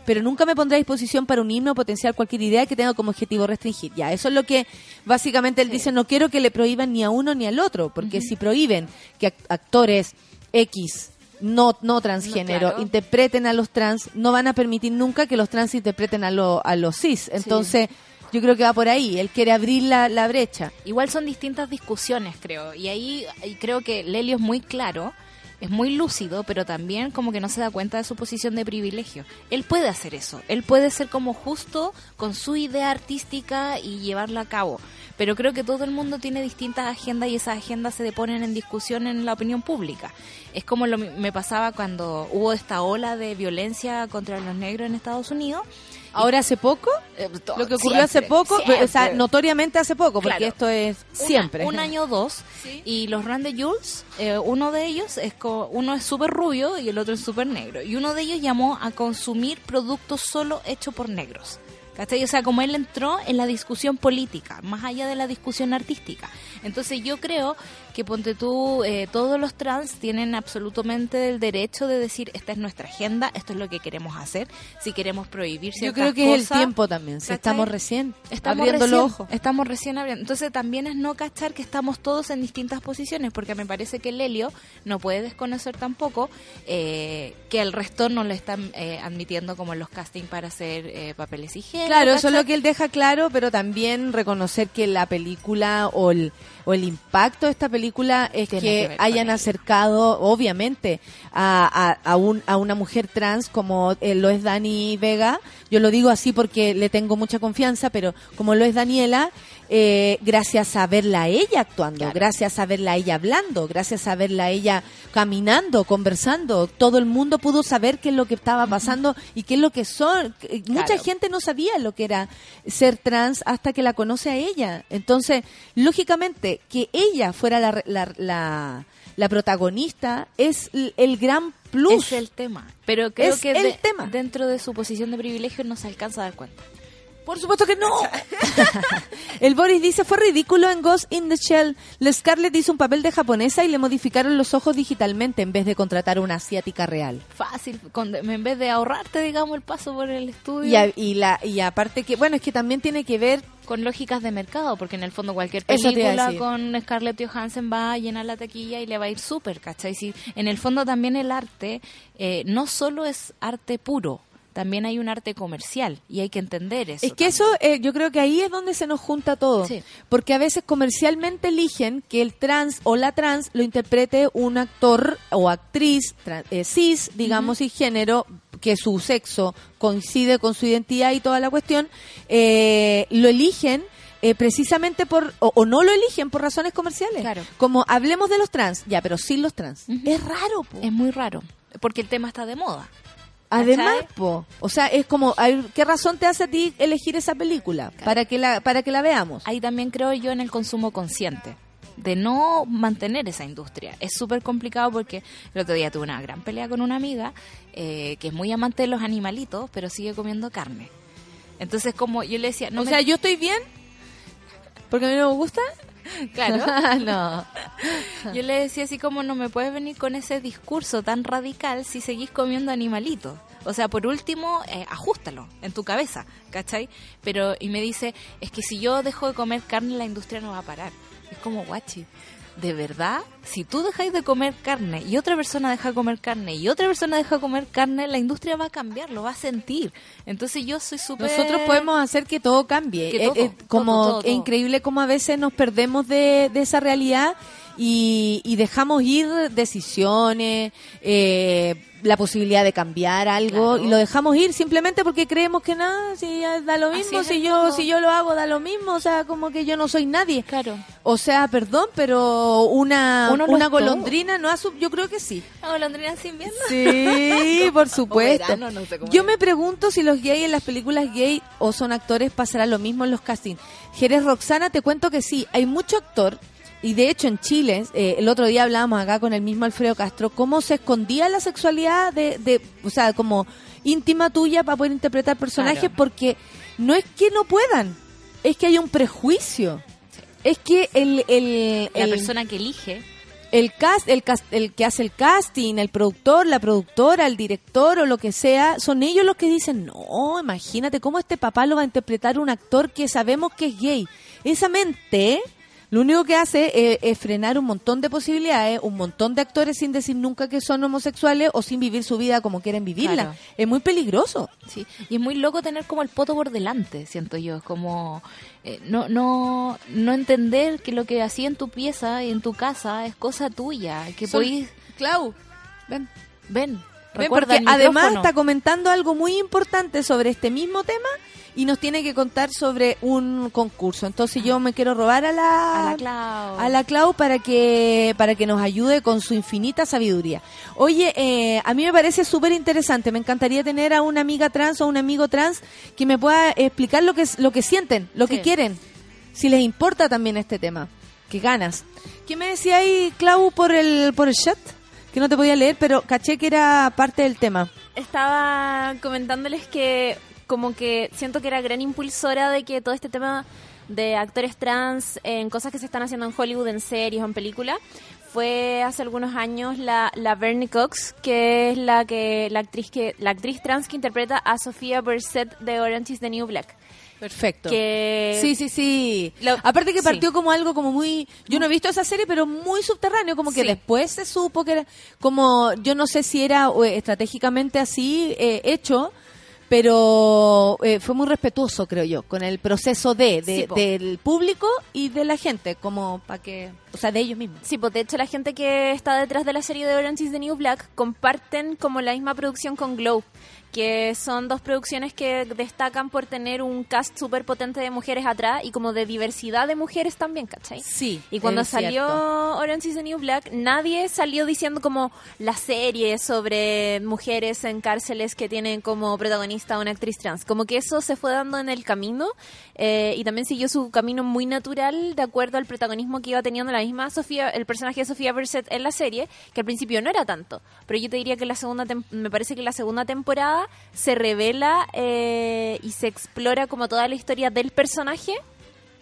Pero nunca me pondré a disposición para unirme o potenciar cualquier idea que tenga como objetivo restringir. Ya, eso es lo que básicamente él dice, no quiero que le prohíban ni a uno ni al otro, porque si prohíben que ac- actores X no, no transgénero claro. interpreten a los trans, no van a permitir nunca que los trans interpreten a, lo- a los cis. Entonces, yo creo que va por ahí. Él quiere abrir la, la brecha. Igual son distintas discusiones, creo. Y ahí ahí creo que Lelio es muy claro, es muy lúcido, pero también como que no se da cuenta de su posición de privilegio. Él puede hacer eso. Él puede ser como justo con su idea artística y llevarla a cabo. Pero creo que todo el mundo tiene distintas agendas y esas agendas se ponen en discusión en la opinión pública. Es como lo, me pasaba cuando hubo esta ola de violencia contra los negros en Estados Unidos. Ahora hace poco, Eh, to- lo que ocurrió hace siempre, poco, o sea, notoriamente hace poco, porque Claro. esto es Una- siempre. un año o dos. Y los Randy Jules, eh, uno de ellos es co- uno es súper rubio y el otro es súper negro. Y uno de ellos llamó a consumir productos solo hechos por negros. ¿Cachai? O sea, como él entró en la discusión política, más allá de la discusión artística. Entonces yo creo que ponte tú, eh, todos los trans tienen absolutamente el derecho de decir, esta es nuestra agenda, esto es lo que queremos hacer, si queremos prohibir Yo ciertas creo que es el tiempo también. Si ¿cachai? estamos recién Estamos abriendo recién, los ojos. Estamos recién abriendo. Entonces también es no cachar que estamos todos en distintas posiciones, porque me parece que Lelio no puede desconocer tampoco eh, que el resto no le están eh, admitiendo como en los castings para hacer eh, papeles higiénicos. Claro, eso es ¿cachai? lo que él deja claro, pero también reconocer que la película o el, o el impacto de esta película es Tiene que, hayan acercado, obviamente, a, a, a un, a una mujer trans como eh, lo es Dani Vega. Yo lo digo así porque le tengo mucha confianza, pero como lo es Daniela, eh, gracias a verla a ella actuando, Claro. gracias a verla a ella hablando, gracias a verla a ella caminando, conversando, todo el mundo pudo saber qué es lo que estaba pasando y qué es lo que son. Que- Mucha gente no sabía lo que era ser trans hasta que la conoce a ella. Entonces, lógicamente, que ella fuera la, la, la, la protagonista es el gran plus. Es el tema. Pero creo Es que el de- tema. dentro de su posición de privilegio no se alcanza a dar cuenta. Por supuesto que no. el Boris dice, fue ridículo en Ghost in the Shell. La Scarlett hizo un papel de japonesa y le modificaron los ojos digitalmente en vez de contratar a una asiática real. Fácil, con- en vez de ahorrarte, digamos, el paso por el estudio. Y, a- y la, y aparte que, bueno, es que también tiene que ver con lógicas de mercado, porque en el fondo cualquier película con Scarlett Johansson va a llenar la taquilla y le va a ir súper, ¿cachai? Si, en el fondo también el arte eh, no solo es arte puro, también hay un arte comercial y hay que entender eso. Es que eso, eh, yo creo que ahí es donde se nos junta todo. Sí. Porque a veces comercialmente eligen que el trans o la trans lo interprete un actor o actriz eh, cis, digamos, y género, que su sexo coincide con su identidad y toda la cuestión, eh, lo eligen. eh, precisamente por, o, o no lo eligen por razones comerciales. Claro. Como hablemos de los trans, ya, pero sin los trans. Es raro, po. Es muy raro, porque el tema está de moda. Además, ¿Cachai? po, o sea, es como, ¿qué razón te hace a ti elegir esa película? Para que la, para que la veamos. Ahí también creo yo en el consumo consciente, de no mantener esa industria. Es súper complicado porque el otro día tuve una gran pelea con una amiga eh, que es muy amante de los animalitos, pero sigue comiendo carne. Entonces, como yo le decía, no o me- sea, yo estoy bien porque a mí no me gusta. Claro, no. yo le decía así como no me puedes venir con ese discurso tan radical si seguís comiendo animalitos. O sea, por último, eh, ajustalo en tu cabeza, ¿cachai? Pero, y me dice, es que si yo dejo de comer carne, la industria no va a parar. Es como, guachi, de verdad, si tú dejáis de comer carne y otra persona deja de comer carne y otra persona deja de comer carne, la industria va a cambiar, lo va a sentir. Entonces yo soy súper... Nosotros podemos hacer que todo cambie. Que Eh, todo, eh, como todo, todo, es increíble como a veces nos perdemos de, de esa realidad y, y dejamos ir decisiones, eh, la posibilidad de cambiar algo Claro. y lo dejamos ir simplemente porque creemos que nada, si ya da lo mismo, si yo mundo. si yo lo hago da lo mismo, o sea, como que yo no soy nadie. Claro. O sea, perdón, pero una Uno una todo. golondrina no ha sub- yo creo que sí. ¿La golondrina sin invierno? Sí, por supuesto. verano, no sé cómo Yo es. me pregunto si los gays en las películas gay o son actores pasará lo mismo en los castings. Jerez Roxana, te cuento que sí, hay mucho actor. Y de hecho en Chile, eh, el otro día hablábamos acá con el mismo Alfredo Castro, cómo se escondía la sexualidad de, de o sea, como íntima tuya para poder interpretar personajes, Claro. porque no es que no puedan, es que hay un prejuicio. Es que el, el, La el- persona que elige el cast, el cast, el que hace el casting, el productor, la productora, el director o lo que sea, son ellos los que dicen, no, imagínate cómo este papá lo va a interpretar un actor que sabemos que es gay. Esa mente lo único que hace es, es frenar un montón de posibilidades, un montón de actores sin decir nunca que son homosexuales o sin vivir su vida como quieren vivirla. Claro. Es muy peligroso. Sí, y es muy loco tener como el poto por delante, siento yo, es como eh, no no no entender que lo que hacía en tu pieza y en tu casa es cosa tuya, que Sol- podéis Clau, ven, Ven, recuerda porque además está comentando algo muy importante sobre este mismo tema y nos tiene que contar sobre un concurso. Entonces yo me quiero robar a la a la Clau. a la Clau para que para que nos ayude con su infinita sabiduría. Oye, eh, a mí me parece súper interesante. Me encantaría tener a una amiga trans o un amigo trans que me pueda explicar lo que es- lo que sienten, lo que quieren, si les importa también este tema. Qué ganas. ¿Qué me decía ahí Clau por el por el chat? Que no te podía leer, pero caché que era parte del tema. estaba comentándoles que como que siento que era gran impulsora de que todo este tema de actores trans en cosas que se están haciendo en Hollywood, en series o en películas, fue hace algunos años la, la Bernie Cox, que es la que la actriz que la actriz trans que interpreta a Sofía Burset de Orange is the New Black. Perfecto. Que Sí, sí, sí. Lo- Aparte que sí. partió como algo como muy... Yo no he visto esa serie, pero muy subterráneo, como que Sí. después se supo que era como... Yo no sé si era eh, estratégicamente así eh, hecho, pero eh, fue muy respetuoso, creo yo, con el proceso de, de- Sí, del público y de la gente, como para que... O sea, de ellos mismos. Sí, pues de hecho la gente que está detrás de la serie de Orange is the New Black comparten como la misma producción con Glow, que son dos producciones que destacan por tener un cast súper potente de mujeres atrás y como de diversidad de mujeres también, ¿cachai? Sí. Y cuando salió cierto. Orange is the New Black, nadie salió diciendo como la serie sobre mujeres en cárceles que tienen como protagonista a una actriz trans. Como que eso se fue dando en el camino eh, y también siguió su camino muy natural de acuerdo al protagonismo que iba teniendo la misma Sofía, el personaje de Sofía Burset en la serie, que al principio no era tanto. Pero yo te diría que la segunda me parece que la segunda temporada se revela eh, y se explora como toda la historia del personaje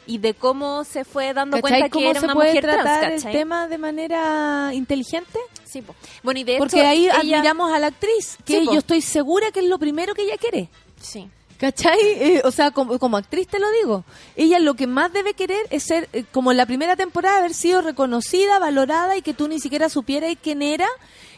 y de cómo se fue dando ¿Cachai cuenta que era se una puede mujer tratar trans, el tema de manera inteligente? Sí, po. Bueno, y de Porque hecho, ahí ella- admiramos a la actriz, que Sí, yo estoy segura que es lo primero que ella quiere. Sí. ¿Cachai? Eh, o sea, como, como actriz te lo digo. Ella lo que más debe querer es ser, eh, como en la primera temporada, haber sido reconocida, valorada y que tú ni siquiera supieras quién era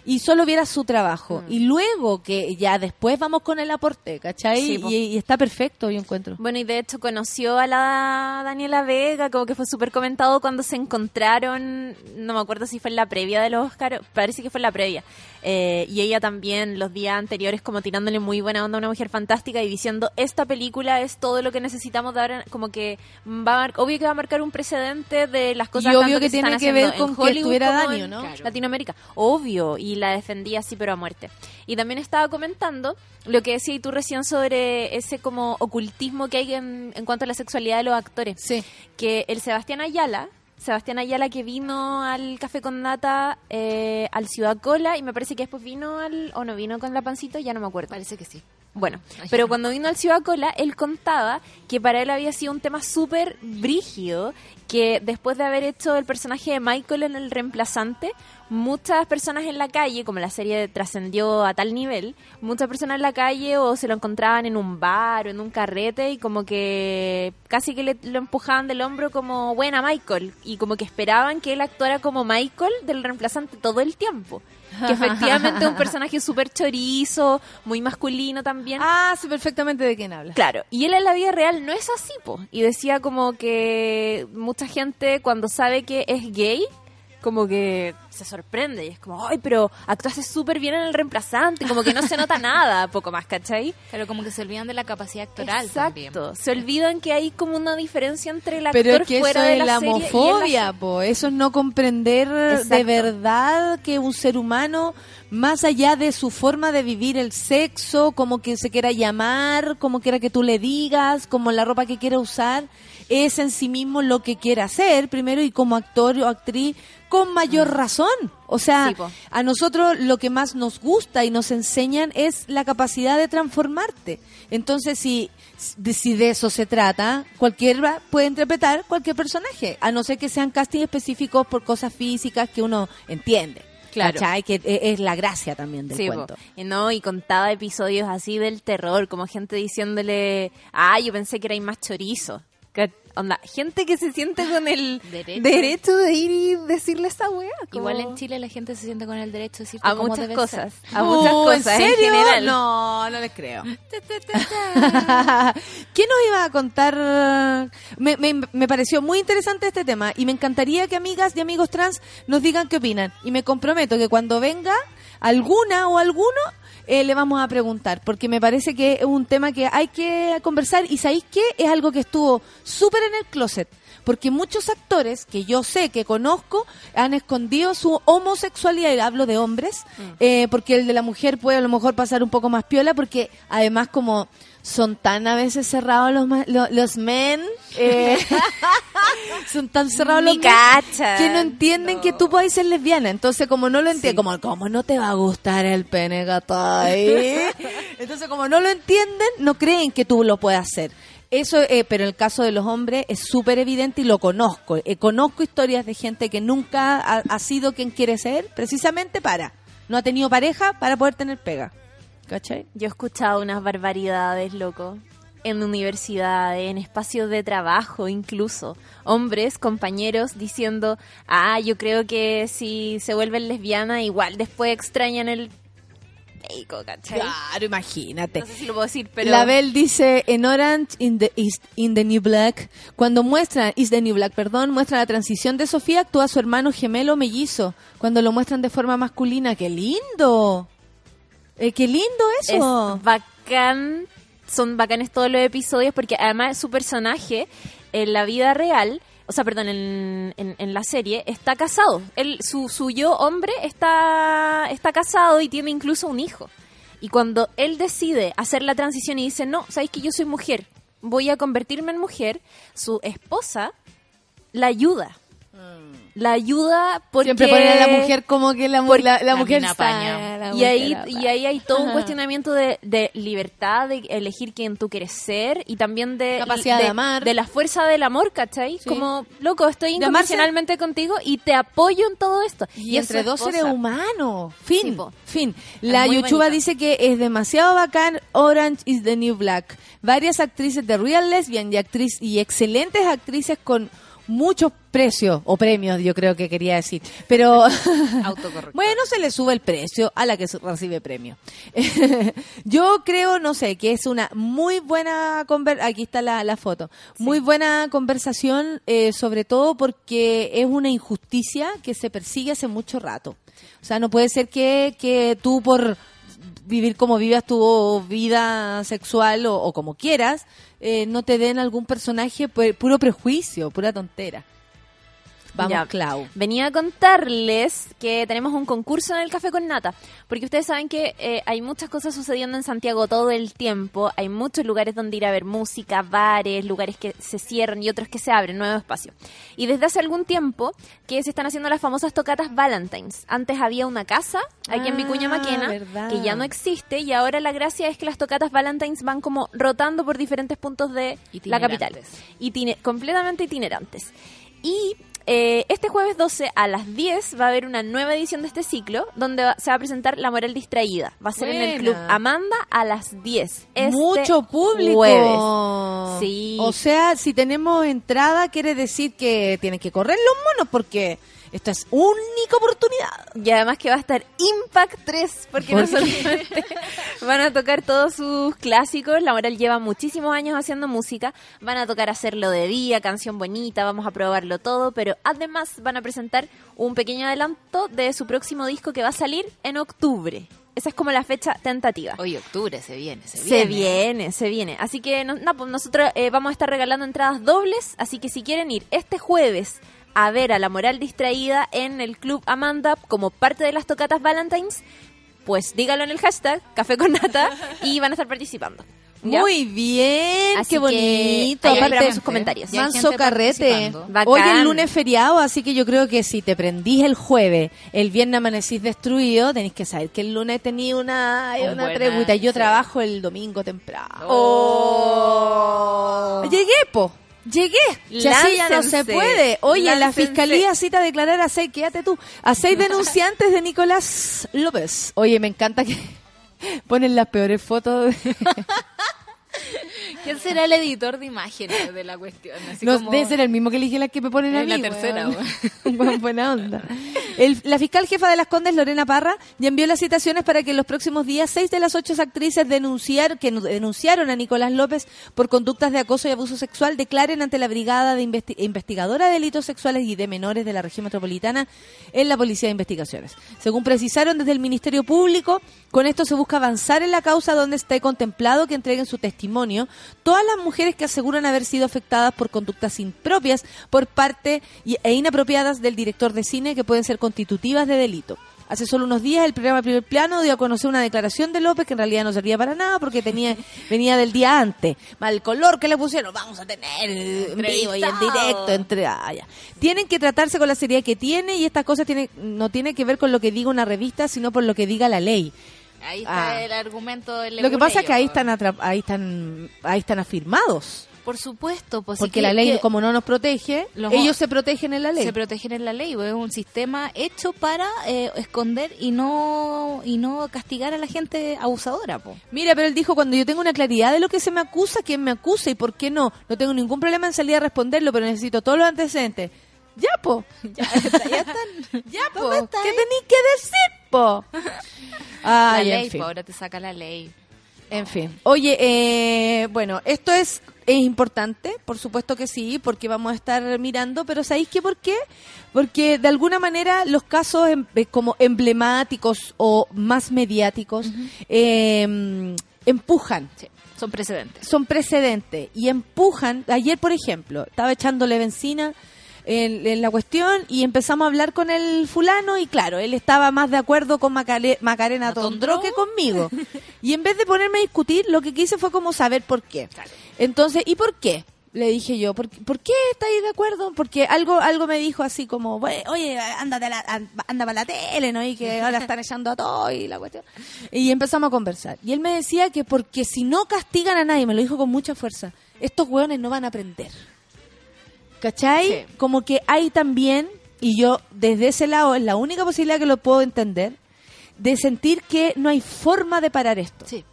y solo vieras su trabajo. Mm. Y luego que ya después vamos con el aporte, ¿cachai? Sí, y, y está perfecto, yo encuentro. Bueno, y de hecho conoció a la Daniela Vega, como que fue súper comentado cuando se encontraron, no me acuerdo si fue en la previa de los Oscar, parece que fue en la previa. Eh, y ella también los días anteriores como tirándole muy buena onda a una mujer fantástica y diciendo, esta película es todo lo que necesitamos de ahora, como que va a mar- obvio que va a marcar un precedente de las cosas Y obvio tanto que se tiene están que ver con que estuviera Dani, en ¿no? Latinoamérica. Obvio, y la defendía así pero a muerte. Y también estaba comentando lo que decías tú recién sobre ese como ocultismo que hay en, en cuanto a la sexualidad de los actores. Sí. Que el Sebastián Ayala, Sebastián Ayala que vino al Café con Nata, eh, al Ciudad Cola, y me parece que después vino al, o no vino con la pancito, ya no me acuerdo. Parece que sí. Bueno, Ay, pero no. cuando vino al Ciudad Cola, él contaba que para él había sido un tema súper brígido, que después de haber hecho el personaje de Michael en el reemplazante, muchas personas en la calle, como la serie trascendió a tal nivel, muchas personas en la calle o se lo encontraban en un bar o en un carrete y como que casi que le, lo empujaban del hombro como buena Michael y como que esperaban que él actuara como Michael del reemplazante todo el tiempo. Que efectivamente es un personaje súper chorizo, muy masculino también. Ah, sé perfectamente de quién habla. Claro, y él en la vida real no es así, po. Y decía como que mucha gente cuando sabe que es gay, como que se sorprende y es como, ay, pero actuaste súper bien en el reemplazante, como que no se nota nada, poco más, ¿cachai? Pero como que se olvidan de la capacidad actoral Exacto, también. se olvidan que hay como una diferencia entre el actor Pero es que eso fuera de es la, la serie y en la homofobia, po. Eso es no comprender de verdad que un ser humano, más allá de su forma de vivir el sexo, como que se quiera llamar, como quiera que tú le digas, como la ropa que quiera usar, es en sí mismo lo que quiere hacer, primero, y como actor o actriz, con mayor razón. O sea. Sí, a nosotros lo que más nos gusta y nos enseñan es la capacidad de transformarte. Entonces, si de, si de eso se trata, cualquiera puede interpretar cualquier personaje, a no ser que sean casting específicos por cosas físicas que uno entiende. Claro. ¿Cachai? Que e- es la gracia también del Sí, cuento. Y no, y contaba episodios así del terror, como gente diciéndole, ah, yo pensé que erais más chorizo. Onda, gente que se siente con el Derecho. derecho, de ir y decirle esa wea. como- Igual en Chile la gente se siente con el derecho de decirte A cómo muchas debe cosas. ser. A muchas Oh, cosas, ¿En general. No, no les creo. ¿Qué nos iba a contar? Me, me, me pareció muy interesante este tema y me encantaría que amigas y amigos trans nos digan qué opinan. Y me comprometo que cuando venga alguna o alguno, eh, le vamos a preguntar, porque me parece que es un tema que hay que conversar y ¿sabéis qué? Es algo que estuvo súper en el closet. Porque muchos actores que yo sé, que conozco, han escondido su homosexualidad, y hablo de hombres, eh, porque el de la mujer puede a lo mejor pasar un poco más piola, porque además como son tan a veces cerrados los, ma- lo- los men, eh, son tan cerrados los men, que no entienden que tú puedes ser lesbiana. Entonces, como no lo entienden, como, como no te va a gustar el pene, gatay? Entonces, como no lo entienden, no creen que tú lo puedas hacer. Eso, eh, pero en el caso de los hombres es súper evidente y lo conozco. Eh, conozco historias de gente que nunca ha, ha sido quien quiere ser, precisamente para. No ha tenido pareja para poder tener pega. ¿Cachai? Yo he escuchado unas barbaridades, loco. En universidades, en espacios de trabajo, incluso. Hombres, compañeros, diciendo, ah, yo creo que si se vuelven lesbianas, igual después extrañan el ¿cachai? Claro, imagínate. No sé si lo puedo decir, pero... La Bell dice en Orange in the East, in the New Black, cuando muestran Is the New Black, perdón, muestra la transición de Sofía, actúa su hermano gemelo mellizo, cuando lo muestran de forma masculina, qué lindo. Eh, qué lindo eso. Es bacán, son bacanes todos los episodios porque además su personaje en la vida real, o sea, perdón, en, en- en la serie, está casado. Él, su, su yo hombre está, está casado y tiene incluso un hijo. Y cuando él decide hacer la transición y dice, no, sabéis que yo soy mujer, voy a convertirme en mujer, su esposa la ayuda. La ayuda porque... Siempre ponen a la mujer como que la, la, la mujer está- la y mujer ahí, apaña. y ahí hay todo un cuestionamiento de, de libertad, de elegir quién tú quieres ser y también de Capacidad de amar. de la fuerza del amor, ¿cachai? Sí. Como, loco, estoy De incondicionalmente contigo y te apoyo en todo esto. Y, entre dos esposa. seres humanos. Fin. Sí, fin. La Yuchuba dice que es demasiado bacán Orange is the New Black. Varias actrices de Real Lesbian y, actriz, y excelentes actrices con muchos precios o premios, yo creo que quería decir. Pero bueno, se le sube el precio a la que recibe premio. yo creo, no sé, que es una muy buena conver aquí está la, la foto, muy buena conversación, eh, sobre todo porque es una injusticia que se persigue hace mucho rato. O sea, no puede ser que, que tú por vivir como vivas tu vida sexual o, como quieras, eh, no te den algún personaje por puro prejuicio, pura tontera. Vamos, Ya. Clau. Venía a contarles que tenemos un concurso en el Café con Nata, porque ustedes saben que eh, hay muchas cosas sucediendo en Santiago todo el tiempo, hay muchos lugares donde ir a ver música, bares, lugares que se cierran y otros que se abren, nuevo espacio. Y desde hace algún tiempo que se están haciendo las famosas tocatas Valentines. Antes había una casa aquí en Ah, Vicuña Maquena verdad. que ya no existe y ahora la gracia es que las tocatas Valentines van como rotando por diferentes puntos de la capital. Itine- completamente itinerantes. Y eh, este jueves 12 a las 10 va a haber una nueva edición de este ciclo donde va- se va a presentar La Moral Distraída. Va a ser en el Club. Amanda a las 10. este Mucho público. Jueves. Sí. O sea, si tenemos entrada, quiere decir que tienen que correr los monos porque esta es única oportunidad. Y además que va a estar Impact 3, porque ¿Por no solamente van a tocar todos sus clásicos, La Moral lleva muchísimos años haciendo música, van a tocar Hacerlo de Día, Canción Bonita, vamos a probarlo todo, pero además van a presentar un pequeño adelanto de su próximo disco que va a salir en octubre. Esa es como la fecha tentativa. Hoy octubre se viene, se viene. Se viene, se viene. Así que no, no, pues nosotros eh, vamos a estar regalando entradas dobles, así que si quieren ir este jueves a ver a la moral distraída en el Club Amanda como parte de las tocatas Valentines, pues dígalo en el hashtag Café con Nata y van a estar participando. ¿Ya? Muy bien, Así qué que bonito. ahí Aparte, esperamos sus comentarios. Manso carrete. Hoy el lunes feriado, así que yo creo que si te prendís el jueves, el viernes amanecís destruido, tenéis que saber que el lunes tenía una, Un una buen treguita. Yo sí. trabajo el domingo temprano. Oh. Llegué, po. Llegué. Así ya no se puede. Oye, la fiscalía cita a declarar a seis, quédate tú, a seis denunciantes de Nicolás López. Oye, me encanta que ponen las peores fotos. de- ¿Quién será el editor de imágenes de la cuestión? Así No, como- debe ser el mismo que elige las que me ponen a Es mí. la tercera. Weón, Buena onda. El- la fiscal jefa de las Condes, Lorena Parra, ya envió las citaciones para que en los próximos días seis de las ocho actrices denunciar, que nu- denunciaron a Nicolás López por conductas de acoso y abuso sexual declaren ante la Brigada de Investi- Investigadora de Delitos Sexuales y de Menores de la Región Metropolitana en la Policía de Investigaciones. Según precisaron desde el Ministerio Público, con esto se busca avanzar en la causa donde esté contemplado que entreguen su testimonio todas las mujeres que aseguran haber sido afectadas por conductas impropias por parte e inapropiadas del director de cine que pueden ser constitutivas de delito. Hace solo unos días el programa Primer Plano dio a conocer una declaración de López que en realidad no servía para nada porque tenía venía del día antes. Mal color que le pusieron, vamos a tener en vivo y en directo entre ah, ya. Tienen que tratarse con la seriedad que tiene y estas cosas tiene, no tiene que ver con lo que diga una revista, sino por lo que diga la ley. Ahí está Ah. el argumento del Lo que pasa es que ahí están, ahí están ahí están afirmados. Por supuesto, pues Porque la ley, como no nos protege, Los- ellos se protegen en la ley. se protegen en la ley, pues, es un sistema hecho para eh, esconder y no y no castigar a la gente abusadora, po. Mira, pero él dijo, cuando yo tengo una claridad de lo que se me acusa, ¿quién me acusa y por qué no? No tengo ningún problema en salir a responderlo, pero necesito todos los antecedentes. Ya, po. Ya, ya están. Ya, po. ¿Dónde está ¿Qué tenéis que decir, po? la Ay, ley, en fin. te saca la ley. En fin. Oye, eh, bueno, esto es, es importante, por supuesto que sí, porque vamos a estar mirando, pero ¿sabéis qué por qué? Porque de alguna manera los casos em- eh, como emblemáticos o más mediáticos eh, empujan Sí, son precedentes. son precedentes y empujan. Ayer, por ejemplo, estaba echándole benzina en, en la cuestión y empezamos a hablar con el fulano y claro, él estaba más de acuerdo con Macale- Macarena. Tondró que conmigo. Y en vez de ponerme a discutir, lo que quise fue como saber por qué. Entonces, ¿y por qué? Le dije yo, ¿por, ¿por qué estáis de acuerdo? Porque algo algo me dijo así como, "Bue- oye, ándate a la, an- anda para la tele, ¿no? Y que ahora están echando a todo y la cuestión. Y empezamos a conversar. Y él me decía que porque si no castigan a nadie, me lo dijo con mucha fuerza, estos hueones no van a aprender. ¿Cachai? Sí. Como que hay también, y yo desde ese lado es la única posibilidad que lo puedo entender, de sentir que no hay forma de parar esto. Sí.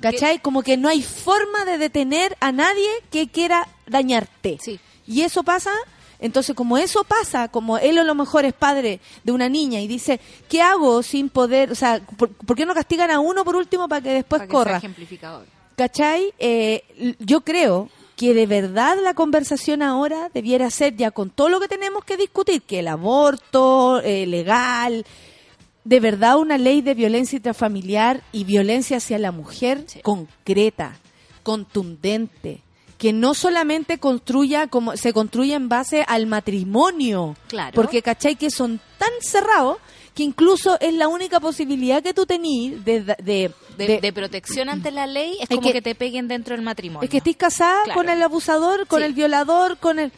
¿Cachai? Como que no hay forma de detener a nadie que quiera dañarte. Sí. Y eso pasa, entonces como eso pasa, como él a lo mejor es padre de una niña y dice, ¿qué hago sin poder, o sea, ¿por, por qué no castigan a uno por último para que después para que sea corra? ejemplificador. ¿Cachai? Eh, yo creo que de verdad la conversación ahora debiera ser ya con todo lo que tenemos que discutir, que el aborto eh, legal, de verdad una ley de violencia intrafamiliar y violencia hacia la mujer Sí. concreta, contundente, que no solamente construya como se construya en base al matrimonio, Claro. porque cachai que son tan cerrados que incluso es la única posibilidad que tú tenís de, de, De, protección ante la ley es Es como que- que, te peguen dentro del matrimonio. es que estés casada Claro. con el abusador, con Sí. el violador, con el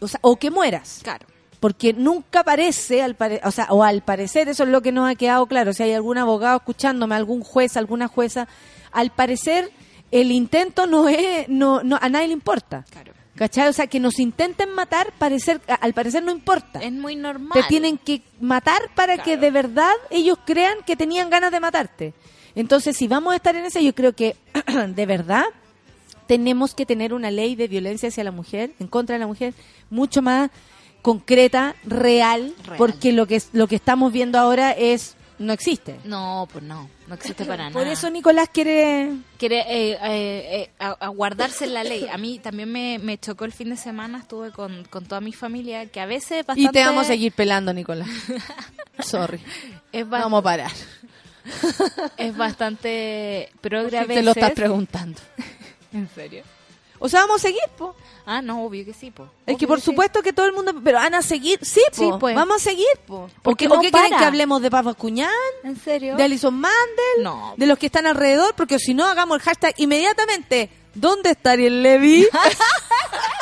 o, sea, o que mueras. Claro. Porque nunca parece, al pare- o sea, o al parecer, eso es lo que nos ha quedado claro. Si hay algún abogado escuchándome, algún juez, alguna jueza, al parecer el intento no es, no, no a nadie le importa. Claro. ¿Cachai? O sea, que nos intenten matar, parecer, al parecer no importa. Es muy normal. Te tienen que matar para que de verdad ellos crean que tenían ganas de matarte. Entonces, si vamos a estar en ese, yo creo que de verdad tenemos que tener una ley de violencia hacia la mujer, en contra de la mujer, mucho más concreta, real, Real. porque lo que lo que estamos viendo ahora es no existe. No, pues no. No existe para Por nada. eso Nicolás quiere quiere eh, eh, eh, a- a guardarse en la ley. A mí también me, me chocó el fin de semana, estuve con, con toda mi familia, que a veces es bastante... y te vamos a seguir pelando, Nicolás. Sorry. Es, ba- Vamos a parar. es bastante progre a Si te lo estás veces. preguntando. ¿En serio? O sea, vamos a seguir, po. Ah, no, obvio que sí, po. Es que por supuesto que todo el mundo, pero van a seguir, sí, po, Sí, pues. vamos a seguir, po. ¿Por Porque, qué ¿O qué quieren que hablemos de Papa Cuñán, ¿En serio? de Alison Mandel, No. de los que están alrededor? Porque si no, hagamos el hashtag inmediatamente. ¿Dónde está Ariel Levy?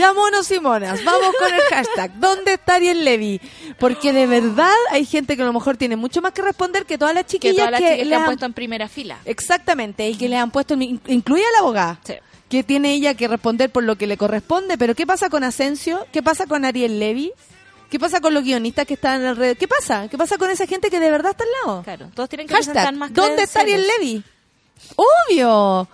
ya, monos y monas, vamos con el hashtag. ¿Dónde está Ariel Levy? Porque de verdad hay gente que a lo mejor tiene mucho más que responder que todas las que chiquillas todas las chicas le le han han- puesto en primera fila. Exactamente, y que le han puesto, in- incluida la abogada, Sí. que tiene ella que responder por lo que le corresponde, pero ¿qué pasa con Asensio? ¿Qué pasa con Ariel Levy? ¿Qué pasa con los guionistas que están alrededor? ¿Qué pasa? ¿Qué pasa con esa gente que de verdad está al lado? Claro, todos tienen que Hashtag, más ¿dónde está Ariel. Levy? Obvio,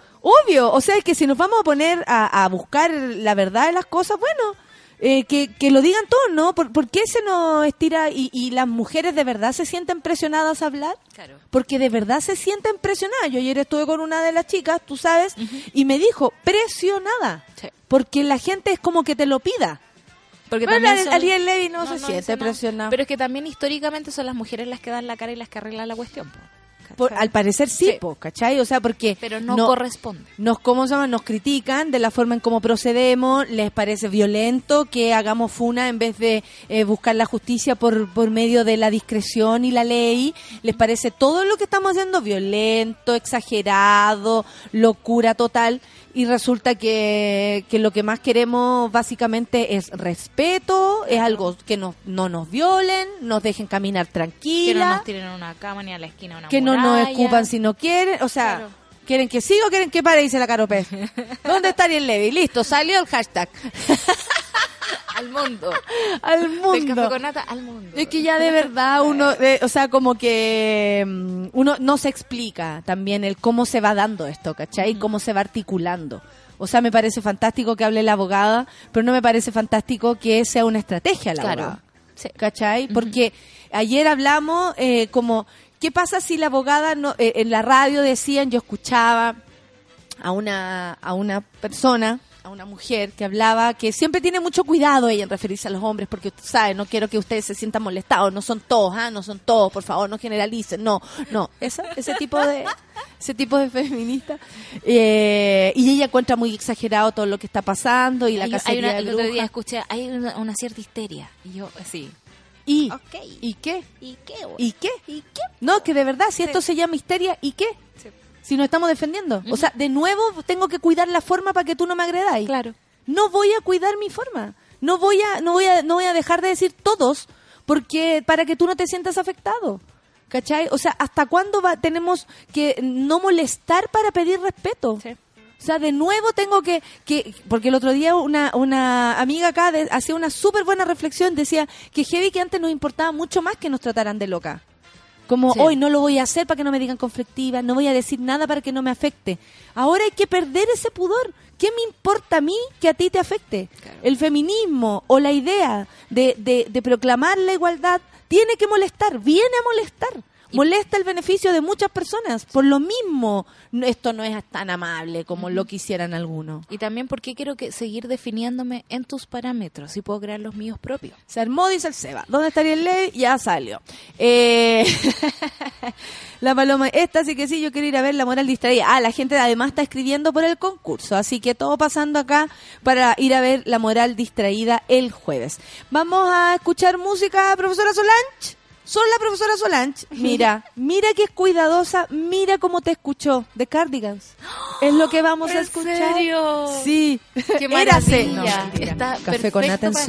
obvio. O sea, es que si nos vamos a poner a, a buscar la verdad de las cosas, bueno, eh, que, que lo digan todos, ¿no? ¿Por, por qué se nos estira y, y las mujeres de verdad se sienten presionadas a hablar? Claro. Porque de verdad se sienten presionadas. Yo ayer estuve con una de las chicas, tú sabes, y me dijo, presionada. Sí. Porque la gente es como que te lo pida. Porque Bueno, también son- Ariel Levy no se siente no. presionado. Pero es que también históricamente son las mujeres las que dan la cara y las que arreglan la cuestión. Po. Por- al parecer sí, Sí. po, ¿cachai? O sea, porque... Pero no, corresponde. nos cómo se llama nos critican de la forma en cómo procedemos les parece violento que hagamos funa en vez de eh, buscar la justicia por por medio de la discreción y la ley les parece todo lo que estamos haciendo violento exagerado locura total y resulta que, que lo que más queremos básicamente es respeto es algo que nos, no nos violen nos dejen caminar Que no tranquila nos tiren a una cama ni a la esquina una que no nos escupan si no quieren, o sea, Claro. ¿Quieren que siga o quieren que pare? Dice la Caropé. ¿Dónde está Ariel Levy? Listo, salió el hashtag. Al mundo. Al Del mundo. café con nata al mundo. Es que ya de verdad uno, eh, o sea, como que mm, uno no se explica también el cómo se va dando esto, ¿cachai? Cómo se va articulando. O sea, me parece fantástico que hable la abogada, pero no me parece fantástico que sea una estrategia la Claro. abogada. Sí. ¿Cachai? Porque ayer hablamos eh, como, ¿qué pasa si la abogada no, eh, en la radio decían, yo escuchaba a una, a una persona, a una mujer que hablaba que siempre tiene mucho cuidado ella en referirse a los hombres, porque usted sabe, no quiero que ustedes se sientan molestados, no son todos, ah, no son todos, por favor, no generalicen, no, no, esa, ese tipo de, ese tipo de feminista, Eh, y ella encuentra muy exagerado todo lo que está pasando y la Hay- hay cacería una- de el otro día escuché, hay una, una cierta histeria. Y yo, sí. y. ¿y qué? ¿Y qué? ¿Y qué? ¿Y qué? No, que de verdad, si esto se llama histeria, ¿y qué? Sí. Si nos estamos defendiendo. O sea, de nuevo tengo que cuidar la forma para que tú no me agredáis. Claro. No voy a cuidar mi forma. No voy a, no voy a, no voy a dejar de decir todos porque para que tú no te sientas afectado. ¿Cachai? O sea, ¿hasta cuándo va, tenemos que no molestar para pedir respeto? Sí. O sea, de nuevo tengo que, que porque el otro día una, una amiga acá hacía una súper buena reflexión, decía que heavy que antes nos importaba mucho más que nos trataran de loca. Como Sí. hoy no lo voy a hacer para que no me digan conflictiva, no voy a decir nada para que no me afecte. Ahora hay que perder ese pudor. ¿Qué me importa a mí que a ti te afecte? Claro. El feminismo o la idea de, de, de proclamar la igualdad tiene que molestar, viene a molestar. Molesta el beneficio de muchas personas. Por lo mismo, esto no es tan amable como lo quisieran algunos. Y también porque quiero que seguir definiéndome en tus parámetros y puedo crear los míos propios. Se armó, dice el Seba. ¿Dónde estaría el ley? Ya salió. Eh, la paloma, esta sí que sí, yo quiero ir a ver la moral distraída. Ah, la gente además está escribiendo por el concurso, así que todo pasando acá para ir a ver la moral distraída el jueves. Vamos a escuchar música, profesora Solange. Son la profesora Solange. Mira, mira que es cuidadosa, mira cómo te escuchó, de Cardigans. Es lo que vamos a ¿En escuchar. serio? Sí. ¡Qué Érase. maravilla! No. Está Café con nata en para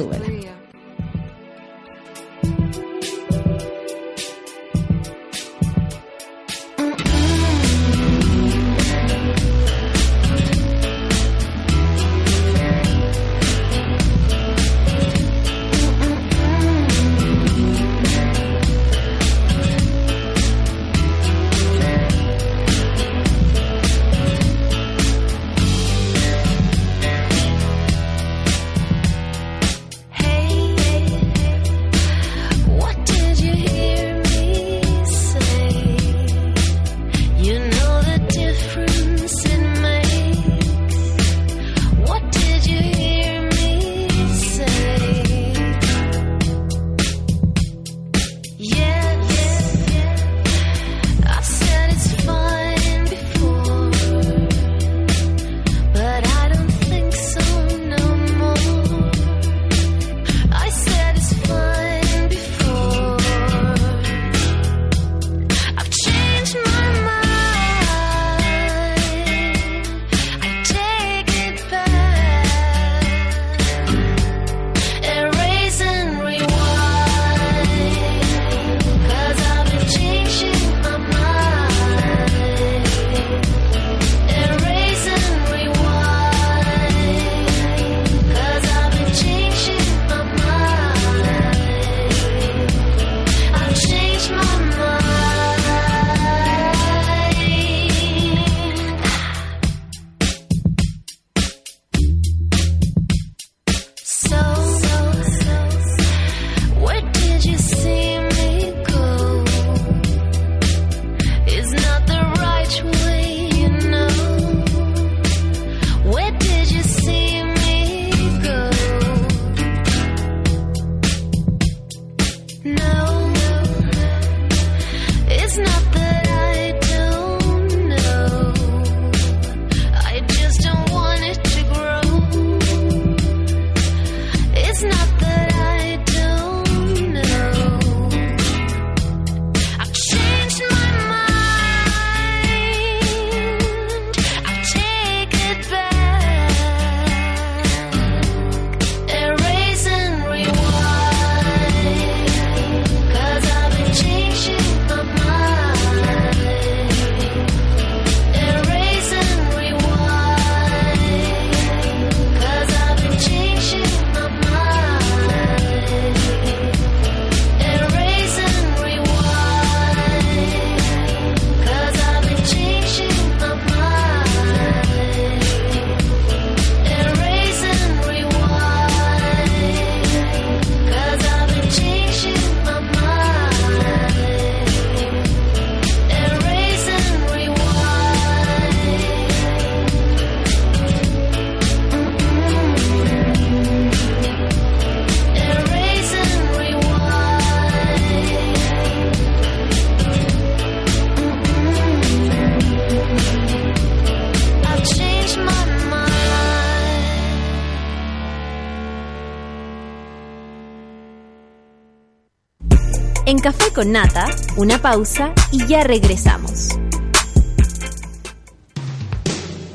con Nata, una pausa y ya regresamos.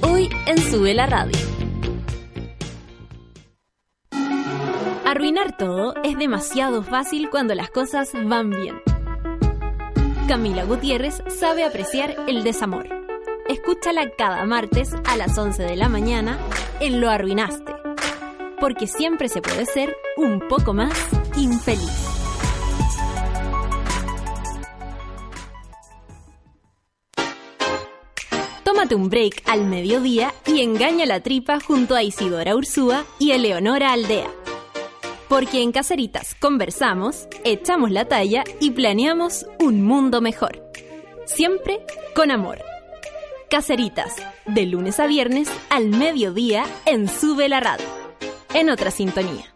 Hoy en Sube la Radio. Arruinar todo es demasiado fácil cuando las cosas van bien. Camila Gutiérrez sabe apreciar el desamor. Escúchala cada martes a las 11 de la mañana en Lo Arruinaste. Porque siempre se puede ser un poco más infeliz. Tómate un break al mediodía y engaña la tripa junto a Isidora Ursúa y Eleonora Aldea. Porque en Caseritas conversamos, echamos la talla y planeamos un mundo mejor. Siempre con amor. Caseritas, de lunes a viernes al mediodía en Sube la Radio. En otra sintonía.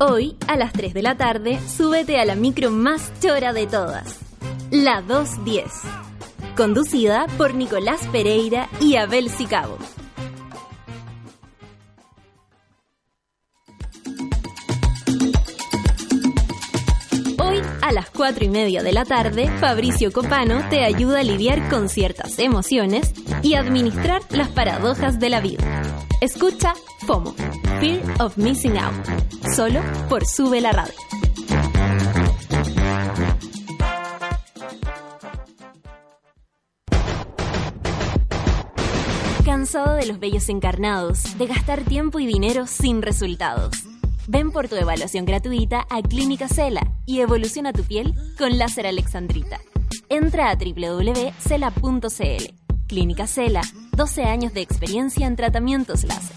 Hoy, a las 3 de la tarde, súbete a la micro más chora de todas, la 210, conducida por Nicolás Pereira y Abel Sicabo. A las 4 y media de la tarde, Fabricio Copano te ayuda a lidiar con ciertas emociones y administrar las paradojas de la vida. Escucha FOMO, Fear of Missing Out, solo por Sube la Radio. ¿Cansado de los bellos encarnados, de gastar tiempo y dinero sin resultados? Ven por tu evaluación gratuita a Clínica Cela y evoluciona tu piel con láser alexandrita. Entra a www.cela.cl. Clínica Cela, 12 años de experiencia en tratamientos láser.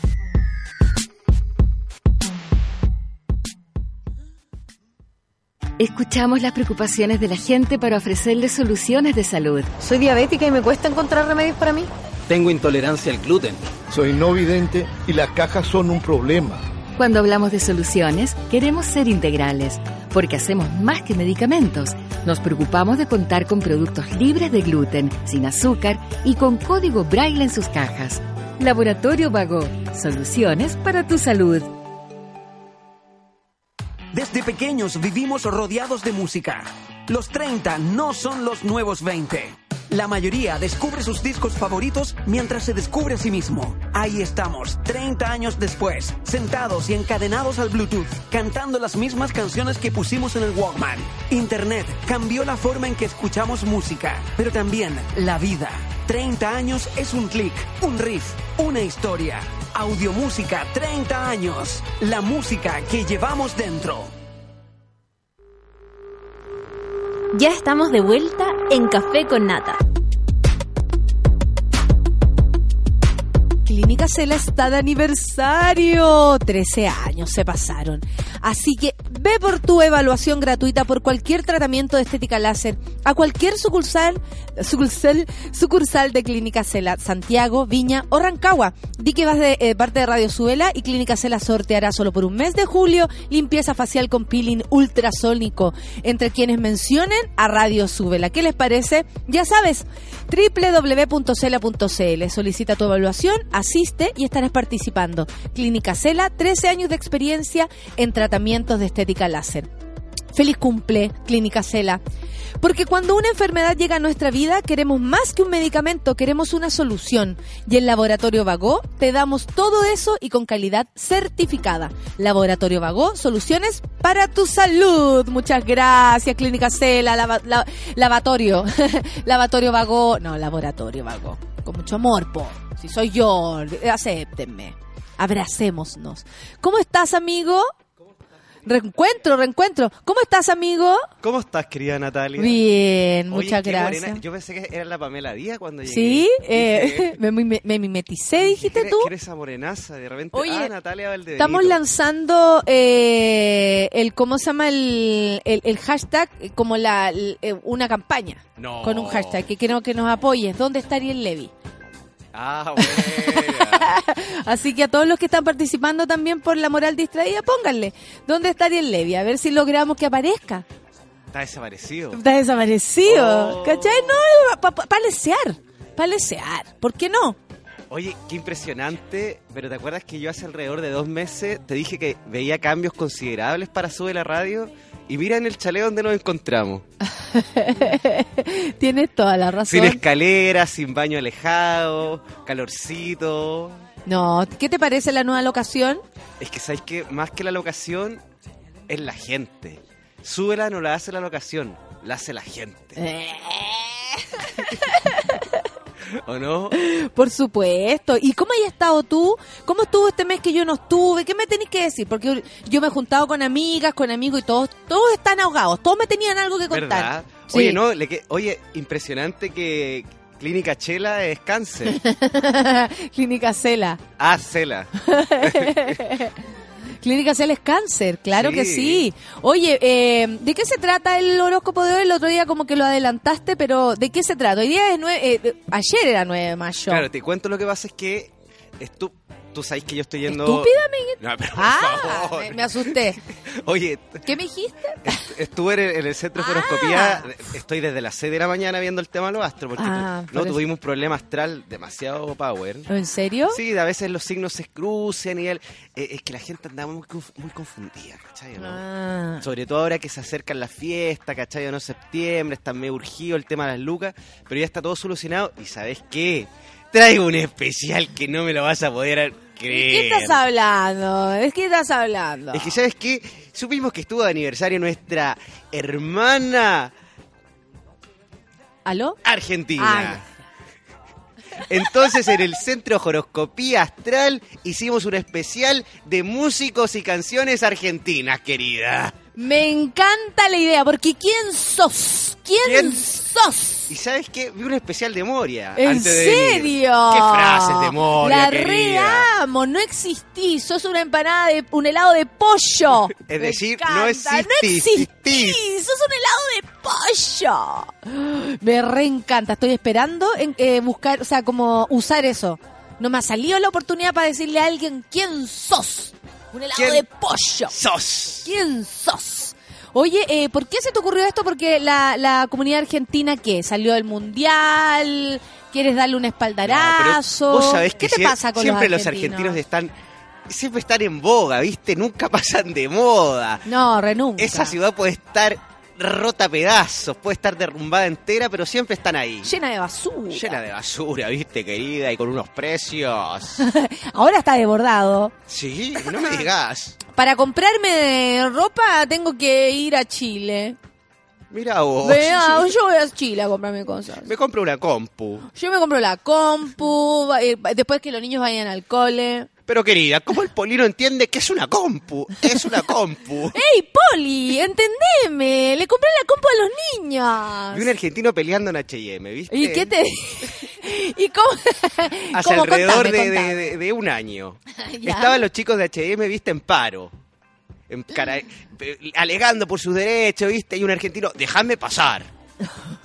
Escuchamos las preocupaciones de la gente para ofrecerles soluciones de salud. Soy diabética y me cuesta encontrar remedios para mí. Tengo intolerancia al gluten. Soy no vidente y las cajas son un problema. Cuando hablamos de soluciones, queremos ser integrales, porque hacemos más que medicamentos. Nos preocupamos de contar con productos libres de gluten, sin azúcar y con código braille en sus cajas. Laboratorio Vago, soluciones para tu salud. Desde pequeños vivimos rodeados de música. Los 30 no son los nuevos 20. La mayoría descubre sus discos favoritos mientras se descubre a sí mismo. Ahí estamos, 30 años después, sentados y encadenados al Bluetooth, cantando las mismas canciones que pusimos en el Walkman. Internet cambió la forma en que escuchamos música, pero también la vida. 30 años es un clic, un riff, una historia. Audiomúsica 30 años. La música que llevamos dentro. Ya estamos de vuelta en Café con Nata. Clínica Cela está de aniversario. 13 años se pasaron. Así que ve por tu evaluación gratuita por cualquier tratamiento de estética láser a cualquier sucursal, sucursal, sucursal de Clínica Cela, Santiago, Viña o Rancagua. Di que vas de eh, parte de Radio Suela y Clínica Cela sorteará solo por un mes de julio limpieza facial con peeling ultrasónico entre quienes mencionen a Radio Suela. ¿Qué les parece? Ya sabes, www.cela.cl. Solicita tu evaluación, asiste y estarás participando. Clínica Cela, 13 años de experiencia en tratamientos de estética Feliz cumple, Clínica Cela. Porque cuando una enfermedad llega a nuestra vida, queremos más que un medicamento, queremos una solución. Y en Laboratorio Vago te damos todo eso y con calidad certificada. Laboratorio Vago, soluciones para tu salud. Muchas gracias, Clínica Cela, lava- la- lavatorio. lavatorio Vago, no, Laboratorio Vago. Con mucho amor, po. Si soy yo, acéptenme. Abracémonos. ¿Cómo estás, amigo? Reencuentro, reencuentro. ¿Cómo estás, amigo? ¿Cómo estás, querida Natalia? Bien, Oye, muchas gracias. morena. Yo pensé que era la Pamela Díaz cuando llegué. Sí, eh, me, me- me mimeticé, dijiste ¿quién- tú. quién es esa morenaza? De repente, Oye, ah, Natalia Valdebenito. Estamos lanzando eh, el, ¿cómo se llama? El, el, el hashtag, eh, como la, el, eh, una campaña. No. Con un hashtag que quiero que nos apoyes. ¿Dónde está Ariel Levy? Ah, buena. Así que a todos los que están participando también por la moral distraída, pónganle. ¿Dónde está Ariel Levy? A ver si logramos que aparezca. Está desaparecido. Está desaparecido. Oh. ¿Cachai? No, para pa, pa lesear. Para lesear. ¿Por qué no? Oye, qué impresionante, pero ¿te acuerdas que yo hace alrededor de dos meses te dije que veía cambios considerables para Sube la Radio? Y mira en el chalet donde nos encontramos. Tienes toda la razón. Sin escaleras, sin baño alejado, calorcito. No, ¿qué te parece la nueva locación? Es que sabes que más que la locación, es la gente. Súbela no la hace la locación, la hace la gente. ¿O no? Por supuesto. ¿Y cómo has estado tú? ¿Cómo estuvo este mes que yo no estuve? ¿Qué me tenéis que decir? Porque yo me he juntado con amigas, con amigos y todos, todos están ahogados. Todos me tenían algo que contar. ¿Verdad? Sí. Oye, no, le que- oye, impresionante que Clínica Chela es cáncer. Clínica Cela. Ah, Cela. Clínica Cela es cáncer, claro Sí. que sí. Oye, eh, ¿de qué se trata el horóscopo de hoy? El otro día como que lo adelantaste, pero ¿de qué se trata? Hoy día es nueve, eh, ayer era 9 de mayo. Claro, te cuento lo que pasa es que estu- tú sabes que yo estoy yendo... ¿Estúpida, amiguita? No, pero por Ah, favor. me, me asusté. Oye, ¿Qué me dijiste? estuve en el, en el centro de Ah. horoscopía, estoy desde las 6 de la mañana viendo el tema de los astros, porque Ah, no por tuvimos un problema astral demasiado power. ¿En serio? Sí, a veces los signos se crucen y el, eh, es que la gente anda muy, muy confundida, ¿cachai? no? Ah. Sobre todo ahora que se acercan las fiestas, ¿cachai? No septiembre, está medio urgido el tema de las lucas, pero ya está todo solucionado. ¿Y sabes qué? Traigo un especial que no me lo vas a poder ¿De creer. qué estás hablando? ¿De qué estás hablando? Es que, ¿sabes qué? Supimos que estuvo de aniversario nuestra hermana ¿Aló? Argentina. Entonces en el Centro Horoscopía Astral hicimos un especial de músicos y canciones argentinas, querida. Me encanta la idea, porque ¿quién sos? ¿Quién, ¿Quién? sos? Y ¿sabes qué? Vi un especial de Moria. ¿En antes de venir. serio? ¿Qué frases de Moria, La querida? reamo, no existís, sos una empanada de un helado de pollo. Es Me decir, encanta, no No existís, existís, sos un helado de pollo. Me reencanta, estoy esperando en, eh, buscar, o sea, como usar eso. No me ha salido la oportunidad para decirle a alguien quién sos. Un helado ¿Quién de pollo. sos? ¿Quién sos? Oye, eh, ¿por qué se te ocurrió esto? Porque la, la comunidad argentina, ¿qué? ¿Salió del mundial? ¿Quieres darle un espaldarazo? pero vos sabés que ¿Qué te pasa con siempre los los argentinos? argentinos están siempre están en boga, ¿viste? Nunca pasan de moda. No, renunca. Esa ciudad puede estar rota a pedazos, puede estar derrumbada entera, pero siempre están ahí. Llena de basura. Llena de basura, ¿viste, querida? Y con unos precios. Ahora está desbordado. Sí, no me digas. Para comprarme ropa tengo que ir a Chile. Mira vos. Vea, yo voy a Chile a comprarme cosas. Me compro una compu. Yo me compro la compu, eh, después que los niños vayan al cole. Pero querida, ¿cómo el polino entiende que es una compu? Es una compu. ¡Ey, Poli! ¡Entendeme! Le compré la compu a los niños. Vi un argentino peleando en H&M, ¿viste? ¿Y qué te... ¿Y cómo? Hace ¿Cómo? alrededor Contame, de, contame. de- un año. Ya. Estaban los chicos de H&M, viste, en paro. En cara- alegando por sus derechos, viste, y un argentino, déjame pasar.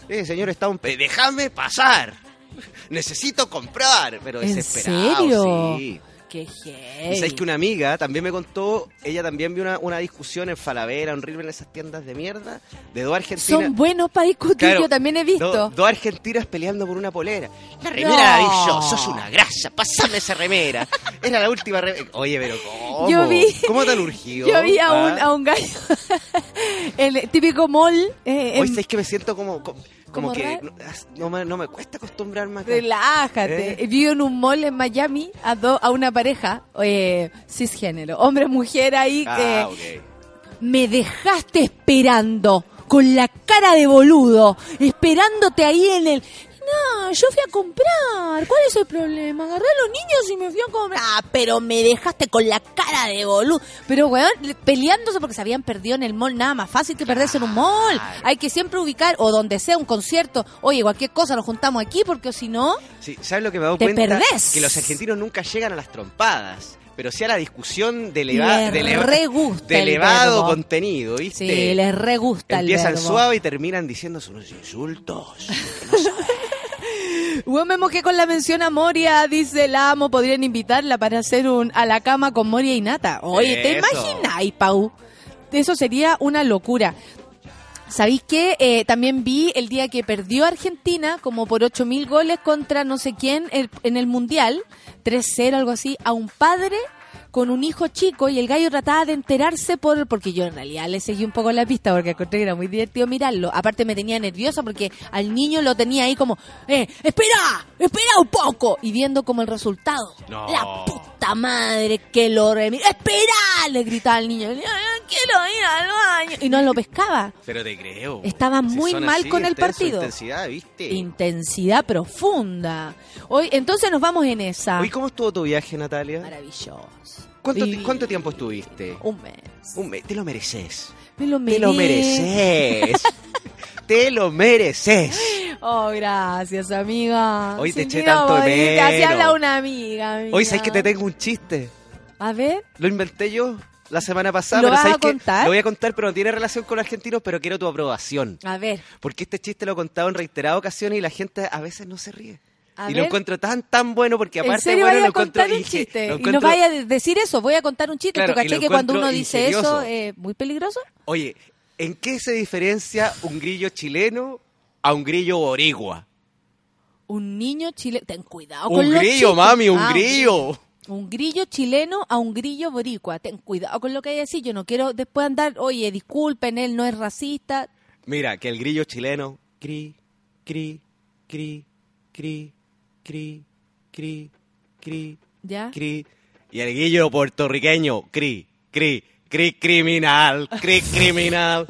Eh, señor, está un... Déjame pasar. Necesito comprar. Pero ¿En desesperado, serio? sí. Qué heavy. sabes que una amiga también me contó, ella también vio una, una discusión en Falavera, en River, en esas tiendas de mierda, de dos argentinas. Son buenos para discutir, Claro, yo también he visto. do- dos argentinas peleando por una polera. La remera No. la yo, sos una grasa, pasame esa remera. Era la última remera. Oye, pero ¿cómo? Yo vi- ¿Cómo tan urgido? Yo vi a Ah. un, a un gallo, el típico mall. Eh, Hoy en- sabes que me siento como, como, como ¿Como que no, no me, no me cuesta acostumbrarme acá. Relájate. ¿Eh? Vi en un mall en Miami a, do- a una pareja eh, cisgénero, hombre-mujer ahí que Ah, ok. me dejaste esperando con la cara de boludo, esperándote ahí en el... No, yo fui a comprar. ¿Cuál es el problema? Agarré a los niños y me fui a comprar. Ah, pero me dejaste con la cara de boludo. Pero, weón, le- peleándose porque se habían perdido en el mall. Nada más fácil que perderse en un mall. Hay que siempre ubicar, o donde sea un concierto. Oye, cualquier cosa, nos juntamos aquí porque si no... Sí, ¿sabes lo que me he dado cuenta? perdés. Que los argentinos nunca llegan a las trompadas. Pero sí a la discusión de, eleva- de de elevado contenido, ¿viste? Sí, les re gusta el Empiezan verbo. suave y terminan diciéndose unos insultos. Bueno, me mojé con la mención a Moria, dice la amo, podrían invitarla para hacer un a la cama con Moria y Nata. Oye, ¿te Eso. imaginas, Pau? Eso sería una locura. ¿Sabéis qué? Eh, también vi el día que perdió Argentina, como por 8.000 goles contra no sé quién el- en el Mundial, 3-0, algo así, a un padre con un hijo chico y el gallo trataba de enterarse por porque yo en realidad le seguí un poco la pista porque encontré que era muy divertido mirarlo. Aparte me tenía nerviosa porque al niño lo tenía ahí como, eh, espera, espera un poco y viendo como el resultado. No. La puta madre que lo remi- espera, le gritaba al niño, "Yo quiero ir al baño y no lo pescaba. Pero te creo. Estaba Si muy mal así, con el partido. intensidad, ¿viste? Intensidad profunda. Hoy, entonces nos vamos en esa. Hoy, ¿cómo estuvo tu viaje, Natalia? Maravilloso. ¿Cuánto, ti- Y- ¿Cuánto tiempo estuviste? Un mes. Un mes. Te lo mereces. Me lo Te lo mereces. te lo mereces. Oh, gracias, amiga. Hoy te eché tanto de podía, Así menos. habla una amiga. amiga. Hoy sabes que te tengo un chiste. A ver, Lo inventé yo la semana pasada. ¿Lo pero vas ¿sabes a contar? Lo voy a contar, pero no tiene relación con argentinos, pero quiero tu aprobación. a ver. Porque este chiste lo he contado en reiteradas ocasiones y la gente a veces no se ríe. A y ver. lo encuentro tan, tan bueno porque ¿En aparte serio bueno, vaya lo a encuentro... contar un y dije, chiste? lo Y no vaya a decir eso, voy a contar un chiste. Claro, ¿Tú y caché que cuando uno dice ingenioso. eso es muy peligroso? Oye, ¿en qué se diferencia un grillo chileno a un grillo boricua? Un niño chileno. Ten cuidado Un con los grillo, chistes. mami, un Ah, grillo. Un grillo chileno a un grillo boricua. Ten cuidado con lo que hay que decir. Yo no quiero después andar, oye, disculpen, él no es racista. Mira, que el grillo chileno... Cri, cri, cri, cri, cri, cri, cri, ¿Ya? cri. Y el grillo puertorriqueño... Cri, cri, cri, criminal, cri, criminal.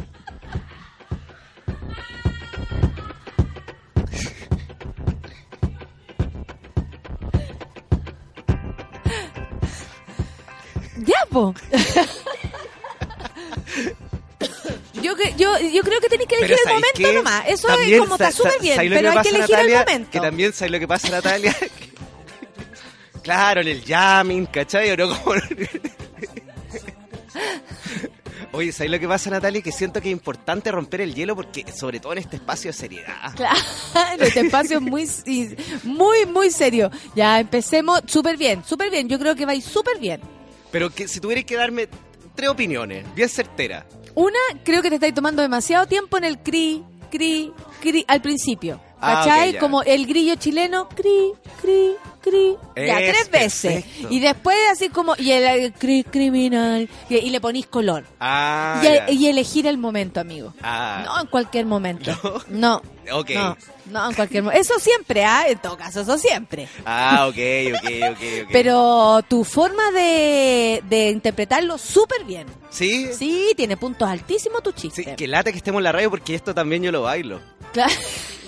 Ya, po. Yo, yo, yo creo que tenéis que elegir el ¿sabéis momento qué? nomás. Eso También es como súper sa- bien, ¿sabéis lo pero que hay que elegir Natalia? el momento. Que también, ¿sabes lo que pasa, Natalia? claro, en el jamming, ¿cachai? ¿O no? Como- Oye, ¿sabes lo que pasa, Natalia? Que siento que es importante romper el hielo porque, sobre todo en este espacio de seriedad. Claro, este espacio es muy, muy, muy serio. Ya empecemos súper bien, súper bien. Yo creo que vais súper bien. Pero que si tuvierais que darme tres opiniones, bien certeras. Una, creo que te estáis tomando demasiado tiempo en el cri, cri, cri al principio. Ah, ¿Cachai? Como el grillo chileno, cri, cri, cri. Ya, Es tres veces. perfecto. Y después así como, y el, cri, criminal, y, y le ponís color. Ah, y, elegir el momento, amigo. Ah. No en cualquier momento. No. Ok. No, no en cualquier momento. Eso siempre, ¿ah? En todo caso, eso siempre. Ah, ok, ok, ok, ok. Pero tu forma de, de interpretarlo súper bien. ¿Sí? Sí, tiene puntos altísimos tu chiste. Sí, que lata que estemos en la radio porque esto también yo lo bailo. Claro.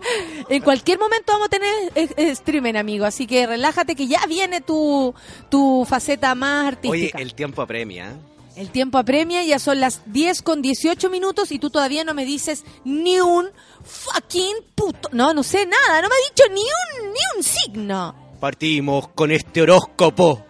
En cualquier momento vamos a tener eh, eh, streaming, amigo. Así que relájate que ya viene tu, tu faceta más Oye, artística. el tiempo apremia. ¿eh? El tiempo apremia, ya son las 10 con 18 minutos y tú todavía no me dices ni un fucking puto. No, no sé nada, no me has dicho ni un, ni un signo. Partimos con este horóscopo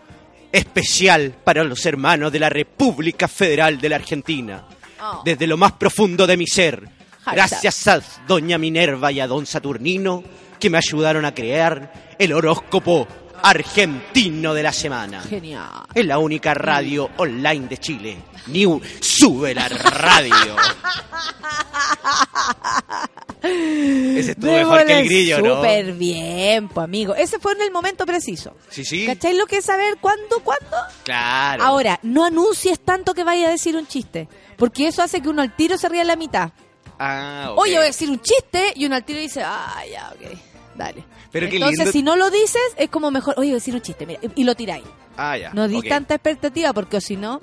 especial para los hermanos de la República Federal de la Argentina. Oh. Desde lo más profundo de mi ser. Gracias a Doña Minerva y a Don Saturnino que me ayudaron a crear el horóscopo argentino de la semana. Genial. Es la única radio online de Chile. New, sube la radio. Ese estuvo mejor que el grillo, ¿no? Súper bien, pues amigo. Ese fue en el momento preciso. Sí, sí. ¿Cachai lo que es saber cuándo, cuándo? Claro. Ahora, no anuncies tanto que vaya a decir un chiste, porque eso hace que uno al tiro se ría a la mitad. Ah. Oye, voy a decir un chiste y uno al tiro dice, ah, ya, ok, dale. Pero Entonces, lindo- si no lo dices, es como mejor, oye, voy a decir un chiste, mira, y lo tiráis. Ah, ya. No di tanta expectativa, porque si no,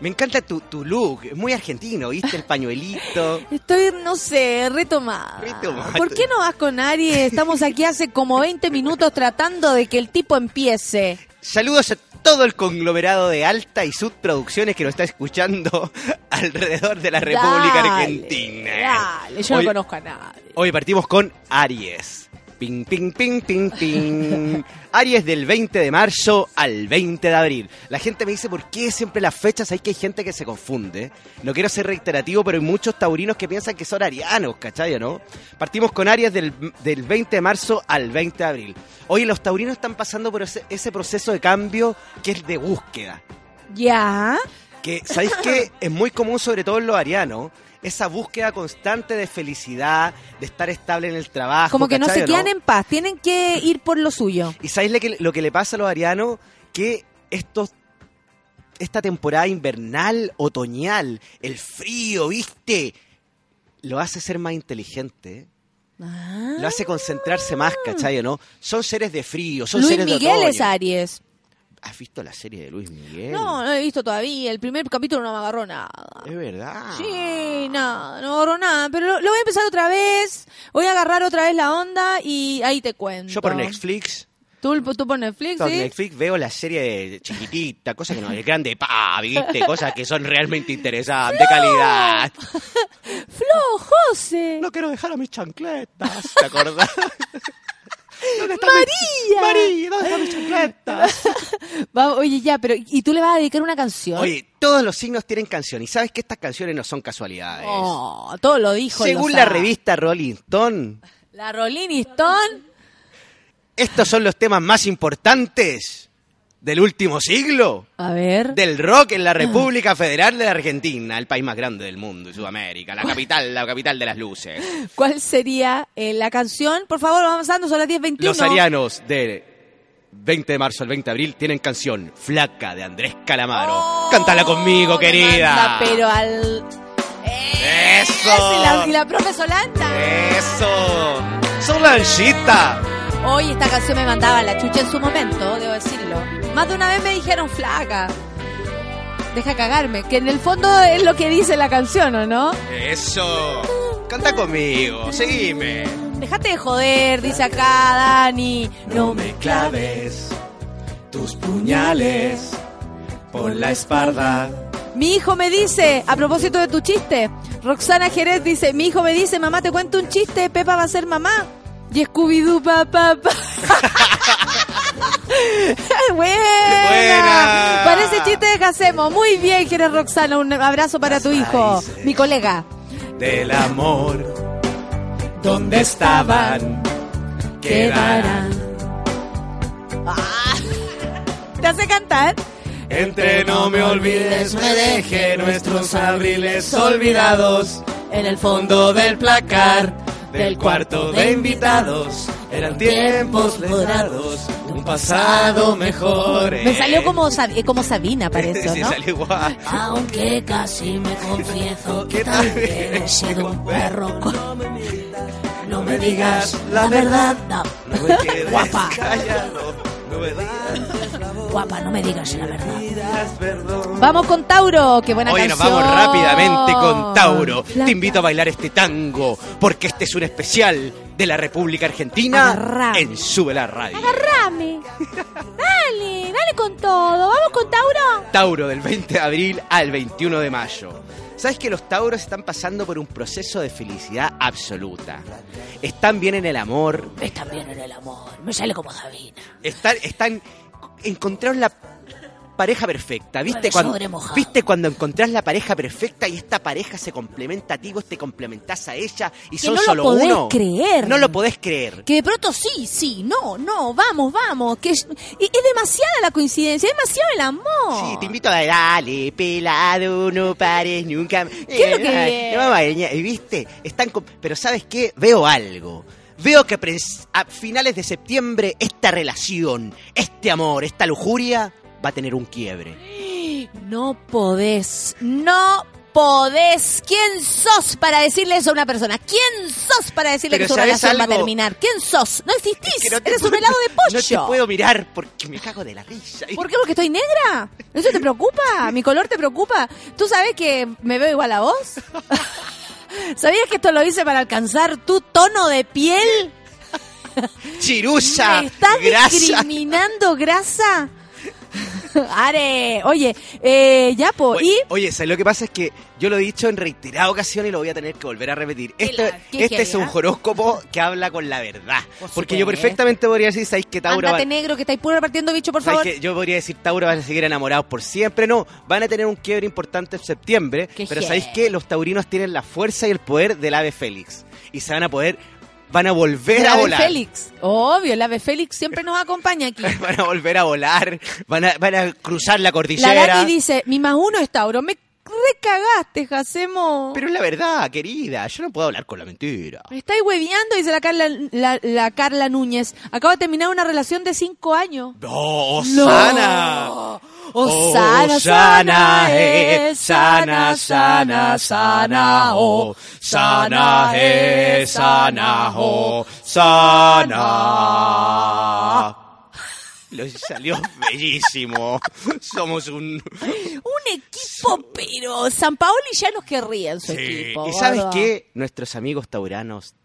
Me encanta tu, tu look, es muy argentino, ¿viste? El pañuelito. estoy, no sé, retomada. Retomada. ¿Por qué no vas con Aries? Estamos aquí hace como 20 minutos tratando de que el tipo empiece. Saludos a todo el conglomerado de Alta y Subproducciones que nos está escuchando alrededor de la República Dale, Argentina. Dale, yo Hoy- no conozco a nadie. Hoy partimos con Aries. Ping, ping, ping, ping, ping. Aries del 20 de marzo al 20 de abril. La gente me dice, ¿por qué siempre las fechas? Hay que hay gente que se confunde. No quiero ser reiterativo, pero hay muchos taurinos que piensan que son arianos, ¿cachai o no? Partimos con Aries del, del 20 de marzo al 20 de abril. Hoy los taurinos están pasando por ese, ese proceso de cambio que es de búsqueda. Ya. Que, ¿sabéis qué? Es muy común, sobre todo en los arianos, esa búsqueda constante de felicidad, de estar estable en el trabajo. Como que no ¿cachai se quedan en paz, tienen que ir por lo suyo. ¿Y sabéis lo que, lo que le pasa a los arianos? Que estos esta temporada invernal, otoñal, el frío, ¿viste? Lo hace ser más inteligente. Ah. Lo hace concentrarse más, ¿cachai no? Son seres de frío, son Luis seres de Miguel otoño. es Aries. ¿Has visto la serie de Luis Miguel? No, no he visto todavía. El primer capítulo no me agarró nada. Es verdad. Sí, nada, no agarró nada. Pero lo, lo voy a empezar otra vez. Voy a agarrar otra vez la onda y ahí te cuento. Yo por Netflix, ¿Tú, tú por Netflix, por sí? Netflix veo la serie de chiquitita, cosas que no, el grande pa, ¿viste? Cosas que son realmente interesantes, de calidad. Flo, José. No quiero dejar a mis chancletas, ¿te acordás? ¿Dónde está María. Mi... María, ¿dónde están mis chancletas? Va, oye, ya, pero ¿y tú le vas a dedicar una canción? Oye, todos los signos tienen canción y sabes que estas canciones no son casualidades. Oh, todo lo dijo. Según la revista Rolling Stone, La Rolling Stone. estos son los temas más importantes del último siglo. A ver. Del rock en la República Federal de Argentina, el país más grande del mundo, Sudamérica, la capital, la capital de las luces. ¿Cuál sería eh, la canción? Por favor, vamos avanzando, son las 10.21. Los arianos de 20 de marzo al 20 de abril tienen canción Flaca de Andrés Calamaro. Cántala conmigo, querida. Anda, pero al... Eso. Y la, y la profe Solanta. Eso. Solanchita. Hoy esta canción me mandaba la chucha en su momento, debo decirlo. Más de una vez me dijeron flaca. Deja cagarme, que en el fondo es lo que dice la canción, ¿o no? Eso. Canta conmigo, seguime. Déjate de joder, dice acá Dani. No me claves tus puñales por la espalda. Mi hijo me dice, a propósito de tu chiste, Roxana Jerez dice, mi hijo me dice, mamá, te cuento un chiste, Pepa va a ser mamá. Y Scooby-Doo, pa, pa, pa. Buena. Buena. Parece chiste de Jacemo. Muy bien, Jerez Roxana. Un abrazo para tu hijo, mi colega. Del amor, ¿dónde estaban? Quedarán. Ah. ¿Te hace cantar? Entre no me olvides, me dejé nuestros abriles olvidados En el fondo del placar del cuarto de invitados. Eran tiempos lejanos, un pasado mejor. Me salió como, eh, como Sabina, parece, Sí, ¿no? salió igual. Aunque casi me confieso que tal vez he sido un perro. No me digas la verdad, no me quedes Guapa. callado, Guapa, no me digas la verdad. Vamos con Tauro, qué buena nos canción. vamos rápidamente con Tauro. Te invito a bailar este tango porque este es un especial de la República Argentina Agarrame. en Sube la Radio. Agarrame. Dale, dale con todo. Vamos con Tauro. Tauro del 20 de abril al 21 de mayo. ¿Sabes que los Tauros están pasando por un proceso de felicidad absoluta? Están bien en el amor, Están bien en el amor. Me sale como Sabina. están, están encontraron la pareja perfecta. ¿Viste cuando. ¿Viste cuando encontrás la pareja perfecta y esta pareja se complementa a ti, vos te complementás a ella y Que son no lo solo podés uno? creer. No lo podés creer. Que de pronto sí, sí, no, no, vamos, vamos. Que es, y- es demasiada la coincidencia, es demasiado el amor. Sí, te invito a dale, pelado, no pares nunca. ¿Qué es lo que Eh, no, baña- ¿Viste? Están Pero ¿sabes qué? Veo algo. Veo que a finales de septiembre esta relación, este amor, esta lujuria va a tener un quiebre. No podés, no podés. ¿Quién sos para decirle eso a una persona? ¿Quién sos para decirle Pero que su ¿sabes relación va a terminar? ¿Quién sos? No existís, Que no te eres un helado de pollo. No te puedo mirar porque me cago de la risa. ¿Por qué? Porque estoy negra. ¿Eso te preocupa? ¿Mi color te preocupa? ¿Tú sabes que me veo igual a vos? ¿Sabías que esto lo hice para alcanzar tu tono de piel? Chirusa, ¿Me estás grasa. discriminando grasa? Are, oye, eh, ya po, Oye, y oye, ¿sabes lo que pasa? Es que yo lo he dicho en reiteradas ocasiones y lo voy a tener que volver a repetir. ¿Qué Este, la- este es un horóscopo que habla con la verdad. Por Porque yo perfectamente podría decir, ¿sabéis que Tauro va, ándate negro que estáis puro repartiendo bicho, por ¿sabéis favor. que yo podría decir Tauro van a seguir enamorados por siempre? No, van a tener un quiebre importante en septiembre. Qué pero ¿sabéis que Los taurinos tienen la fuerza y el poder del ave Félix. Y se van a poder van a volver El a ave volar. Félix. Obvio, el ave Félix siempre nos acompaña aquí. Van a volver a volar, van a, van a cruzar la La cordillera. Dani dice, mi más uno es Tauro. Me recagaste, Jacemo. Pero es la verdad, querida, yo no puedo hablar con la mentira. Me estáis hueviando, dice la Carla, la, la Carla Núñez. Acabo de terminar una relación de cinco años. ¡No! No. Osana, sana es, sana, sana, sana, oh, sana es, sana, oh, sana. Lo salió bellísimo. Somos un... Un equipo, pero San Paoli ya nos querría en su Sí. equipo. ¿Y sabes qué? Nuestros amigos tauranos, Tau-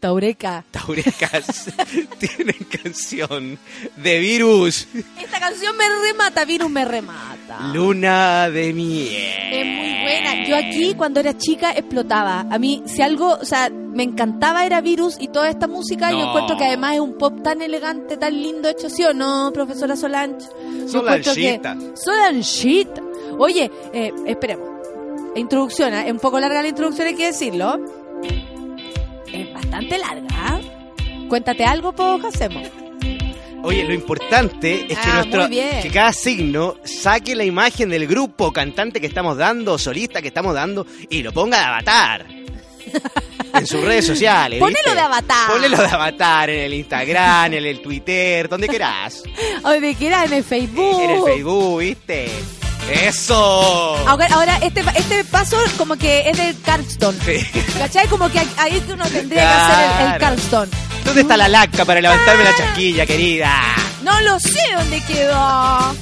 Taureca. taurecas, tienen canción de virus. Esta canción me remata, Virus me remata. Luna de miel. Es muy buena. Yo aquí cuando era chica explotaba. A mí, si algo, o sea, me encantaba era Virus y toda esta música. Yo No. encuentro que además es un pop tan elegante, tan lindo hecho, ¿sí o no, profesora Solange? Yo encuentro que- Solanchita. Solanchita. Oye, eh, esperemos. Introducción, ¿eh? es un poco larga la introducción, hay que decirlo. Bastante larga. ¿ah? Cuéntate algo, po, hacemos. Oye, lo importante es que Ah, nuestro que cada signo saque la imagen del grupo cantante que estamos dando, solista que estamos dando y lo ponga de avatar. En sus redes sociales. Ponelo ¿viste? de avatar. Ponelo de avatar en el Instagram, en el Twitter, donde quieras. Donde quiera, en el Facebook. En el Facebook, ¿viste? ¡Eso! Ahora, ahora este, este paso como que es del Carlston. Sí. ¿Cachai? Como que ahí uno tendría que hacer el, el. Carlston. ¿Dónde está la laca para levantarme la chasquilla, querida? No lo sé dónde quedó.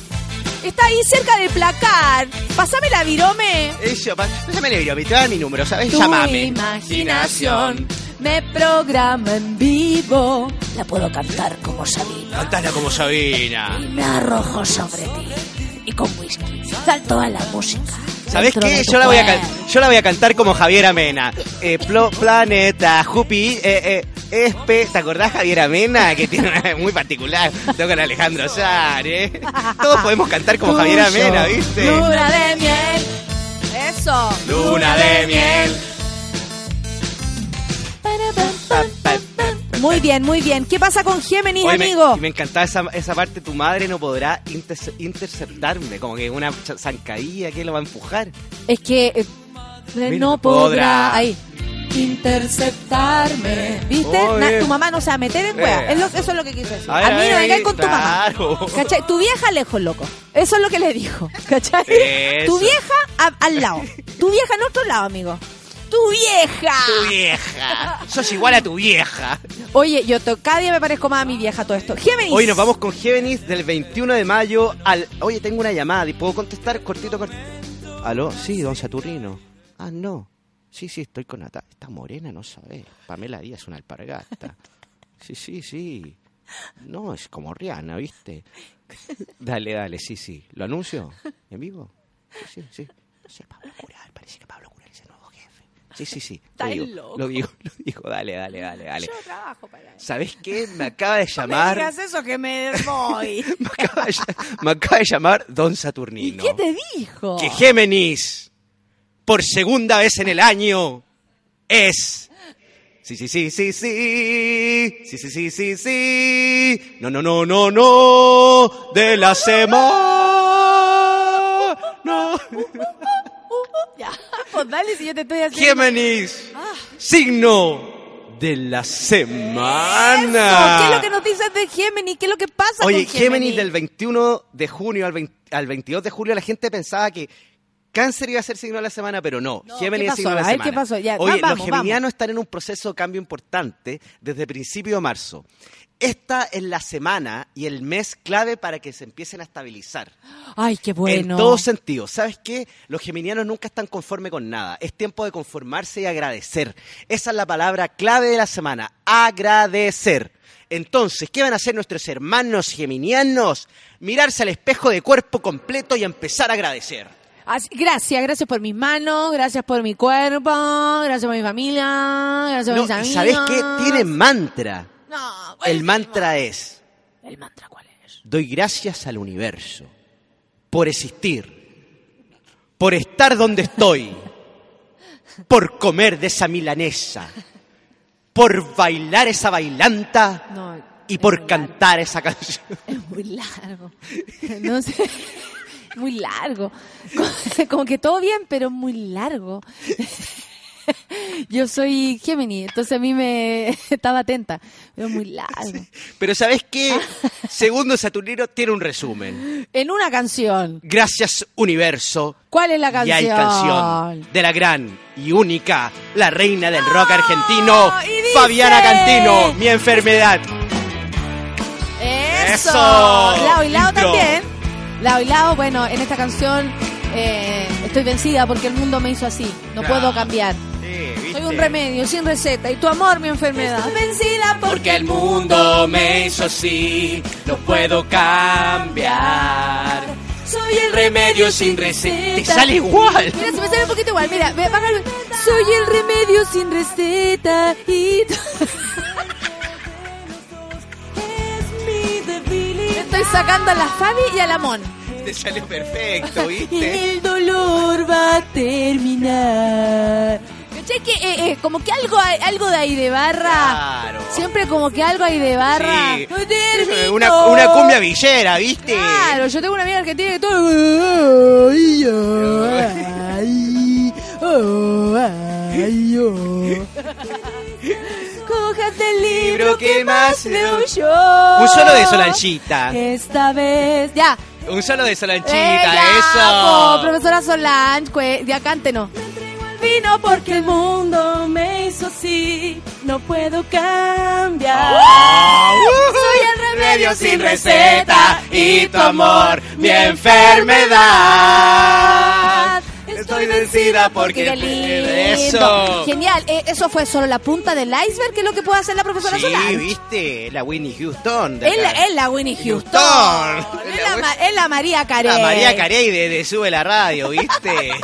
Está ahí cerca del placar. Pásame la virome. Eso, pásame el video, te da mi número, ¿sabes? Tu Llámame. imaginación me programa en vivo. La puedo cantar como Sabina. Cantala como Sabina. Me arrojo sobre ti. Y con whisky. Salto a la música. ¿Sabes qué? Yo la, voy a yo la voy a cantar como Javier Amena. Eh, plo- planeta, Jupi, eh, eh, Espe. ¿Te acordás Javier Amena? Que tiene una muy particular. Tengo con Alejandro Sar, ¿eh? Todos podemos cantar como Javier. Amena, ¿viste? Luna de miel. Eso. Luna de miel. Muy bien, muy bien. ¿Qué pasa con Géminis, Oye, amigo? me encantaba esa, esa parte, tu madre no podrá interce- interceptarme, como que una zancadilla que lo va a empujar. Es que eh, no podrá. podrá. Ahí. Interceptarme. ¿Viste? Na- tu mamá no se va a meter en wea. Eh. Es lo- eso es lo que quiso decir. A A, mí a ver, no vengáis con tu mamá. claro. ¿Cachai? Tu vieja lejos, loco. Eso es lo que le dijo. ¿Cachai? Eso. Tu vieja a- al lado. Tu vieja en otro lado, amigo. Tu vieja. Tu vieja. Sos igual a tu vieja. Oye, yo to- cada día me parezco más a mi vieja todo esto. Géminis. Hoy nos vamos con Géminis del 21 de mayo al... Oye, tengo una llamada. ¿y ¿Puedo contestar cortito, cortito? ¿Aló? Sí, don Saturnino. Ah, no. Sí, sí, estoy con Natalia. Está morena, no sabes. Pamela Díaz es una alpargata. Sí, sí, sí. No, es como Rihanna, ¿viste? Dale, dale, sí, sí. ¿Lo anuncio? ¿En vivo? Sí, sí, sí. No sé, Pablo Cural. Parece que Pablo Cural es el nuevo jefe. Sí, sí, sí. Lo digo, loco. lo digo, lo digo. Dale, dale, dale, dale. Yo trabajo para eso. ¿Sabes qué? Me acaba de No me llamar... digas eso que me voy. Me acaba, de, me acaba de llamar Don ¿Y Saturnino. qué te dijo? Que Géminis, por segunda vez en el año, es. Sí, sí, sí, sí, sí. Sí, sí, sí, sí, sí. No, no, no, no, no. De la semana. No. Ya, pues dale si yo te estoy haciendo. Géminis, signo de la semana. Eso, ¿Qué es lo que nos dices de Géminis? ¿Qué es lo que pasa Oye, con Géminis Géminis? del 21 de junio al, 20 al 22 de julio, la gente pensaba que Cáncer iba a ser signo de la semana, pero no. No, Géminis ¿qué es signo de la A ver, semana. ¿qué pasó? Ya, Oye, vamos, los geminianos están en un proceso de cambio importante desde principio de marzo. Esta es la semana y el mes clave para que se empiecen a estabilizar. Ay, qué bueno. En todos sentidos. ¿Sabes qué? Los geminianos nunca están conformes con nada. Es tiempo de conformarse y agradecer. Esa es la palabra clave de la semana. Agradecer. Entonces, ¿qué van a hacer nuestros hermanos geminianos? Mirarse al espejo de cuerpo completo y empezar a agradecer. Así- gracias, gracias por mis manos, gracias por mi cuerpo, gracias por mi familia, gracias por No, mis ¿y amigos. ¿Sabes qué? Tiene mantra. No, El mantra es, ¿El mantra cuál es? doy gracias al universo por existir, por estar donde estoy, por comer de esa milanesa, por bailar esa bailanta No, y por cantar esa canción. Es muy largo. No sé. Muy largo. Como- que todo bien, pero muy largo. Yo soy Gemini, entonces a mí me estaba atenta. Pero muy largo. Pero ¿sabes qué? Segundo Saturnino tiene un resumen. En una canción. Gracias, universo. ¿Cuál es la Y canción? hay canción de la gran y única, la reina del rock argentino, y dice- Fabiana Cantino, mi enfermedad. Eso. Eso. Lao y Lao también. Lao y Lao, bueno, en esta canción eh, estoy vencida porque el mundo me hizo así. No Claro. puedo cambiar. Sí, Soy un remedio sin receta y tu amor mi enfermedad. vencida Porque el mundo me hizo así, no puedo cambiar. soy el Remedio sin receta. Te sale igual. Mira, se me sale un poquito igual. Mira, el- Soy el remedio sin receta y Estoy sacando a la Fabi y a la Mon. Te salió perfecto, Y ¿viste? el dolor va a terminar. ¿Cachai? Que eh, eh, como que algo, hay- algo de ahí de barra. Claro. Siempre como que algo hay de barra. Sí. No termino. Una, una cumbia villera, ¿viste? Claro, yo tengo una amiga argentina que todo. Ay, ay, oh, ay, oh. Cójate el libro que más leo yo. Un solo de Solanchita. Esta vez. Ya. Un solo de Solanchita, Eh, eso. po, profesora Solange, ya cántenos. Vino porque el mundo me hizo así, no puedo cambiar. Soy el remedio sin receta y tu amor mi enfermedad. Estoy vencida porque Qué lindo. eso. Genial, eh, eso fue solo la punta del iceberg, que es lo que puede hacer la profesora Sí, Solange. viste, la Winnie Houston. Es la, es la Winnie Houston. Houston. Es la, es la María Carey. La María Carey de, de Sube la Radio, ¿viste?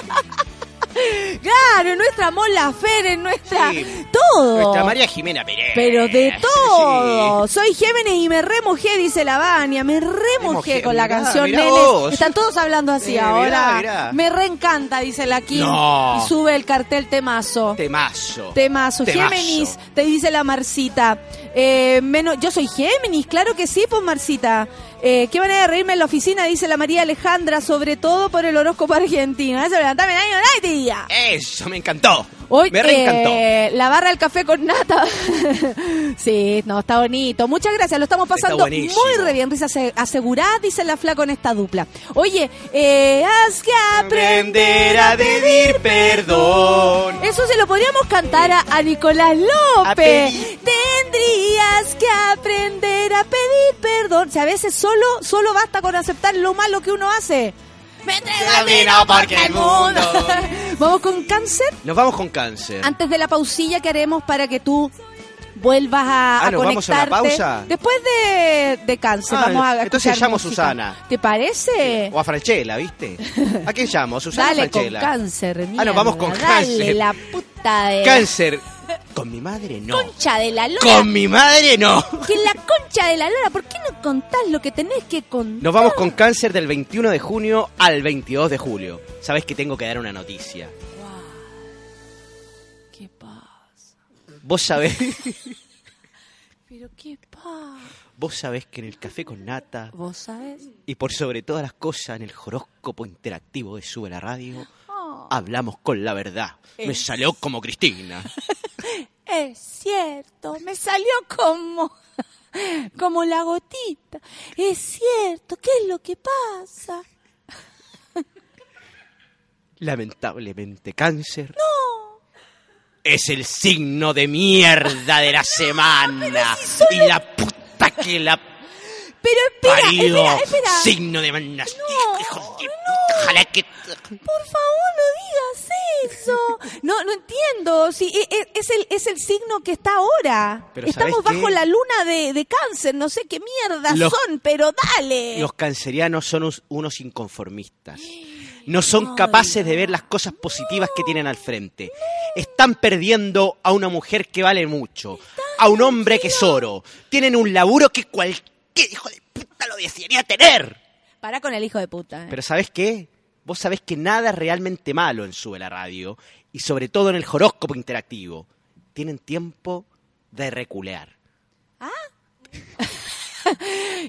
Claro, nuestra Mon Laferte, nuestra... Sí. Todo. Nuestra María Jimena Pérez. Pero de Sí. todo. Soy Géminis y me remojé, dice la Vania. Me remojé con la mirá, canción mirá Nenes. vos. Están todos hablando así Sí, mirá, ahora. mirá. Me reencanta, dice la Kim. No. Y sube el cartel temazo. Temazo. Temazo. Temazo. Géminis, te dice la Marcita. Eh, menos, yo soy Géminis, claro que sí, pues Marcita. Eh, qué manera de reírme en la oficina, dice la María Alejandra, sobre todo por el horóscopo argentino. Eso levantame el año. Eso me encantó. Hoy, me eh, la barra del café con nata. sí, no, está bonito. Muchas gracias, lo estamos pasando muy re bien. Risa ase- asegurada, dice la flaca con esta dupla. Oye, eh, haz que Aprender a pedir perdón. Eso se lo podríamos cantar a, a Nicolás López. Tendrías que aprender a pedir perdón. O sea, a veces solo, solo basta con aceptar lo malo que uno hace. Me entrega el vino porque el mundo. Vamos con cáncer. Nos vamos con cáncer. Antes de la pausilla que haremos para que tú vuelvas a, Ah, a ¿nos vamos a conectarte. pausa? Después de, de cáncer, Ah, vamos a entonces llamo a. Susana. ¿Te parece? O a Franchella, ¿viste? ¿A quién llamo? ¿Susana Dale o Franchella? con cáncer. Ah, nos vamos con Dale cáncer. la puta de... Cáncer. Con mi madre no. Concha de la lora. Con mi madre no. Que la concha de la lora. ¿Por qué no contás lo que tenés que contar? Nos vamos con cáncer del 21 de junio al 22 de julio. Sabes que tengo que dar una noticia. ¿Qué pasa? Vos sabés, ¿Pero qué pasa? vos sabés que en el café con nata ¿Vos sabés? y por sobre todas las cosas en el horóscopo interactivo de Sube la Radio, hablamos con la verdad. Me salió como Cristina. es cierto. Me salió como... Como la gotita. Es cierto. ¿Qué es lo que pasa? Lamentablemente, cáncer. Es el signo de mierda de la semana. y la puta que la Pero espera, parió. espera, espera. Signo de manas. No, Hijo de Ojalá que. Por favor, no digas eso. No, no entiendo. Si e- e- es el es el signo que está ahora. Pero Estamos ¿sabes bajo qué? la luna de, de cáncer. No sé qué mierda Los- son, pero dale. Los cancerianos son unos inconformistas. No son capaces de ver las cosas positivas que tienen al frente. Están perdiendo a una mujer que vale mucho, a un hombre que es oro. Tienen un laburo que cualquier hijo de puta lo desearía tener. Para con el hijo de puta. eh. Pero ¿sabes qué? Vos sabés que nada es realmente malo en Sube la Radio y sobre todo en el horóscopo interactivo. Tienen tiempo de reculear.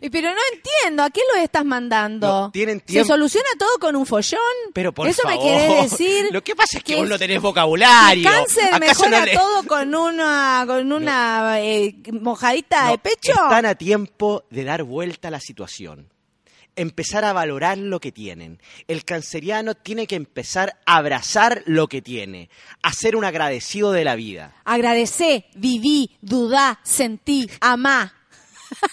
Y Pero no entiendo, ¿a qué lo estás mandando? No, tienen ¿Se tiempo. soluciona todo con un follón? Pero por ¿Eso favor. me querés decir? Lo que pasa es que, vos no tenés El vocabulario. cáncer ¿Acaso mejora no le- todo con una, con una eh, mojadita de pecho. Están a tiempo de dar vuelta a la situación. Empezar a valorar lo que tienen. El canceriano tiene que empezar a abrazar lo que tiene. A ser un agradecido de la vida. Agradecé, viví, dudá, sentí, amá.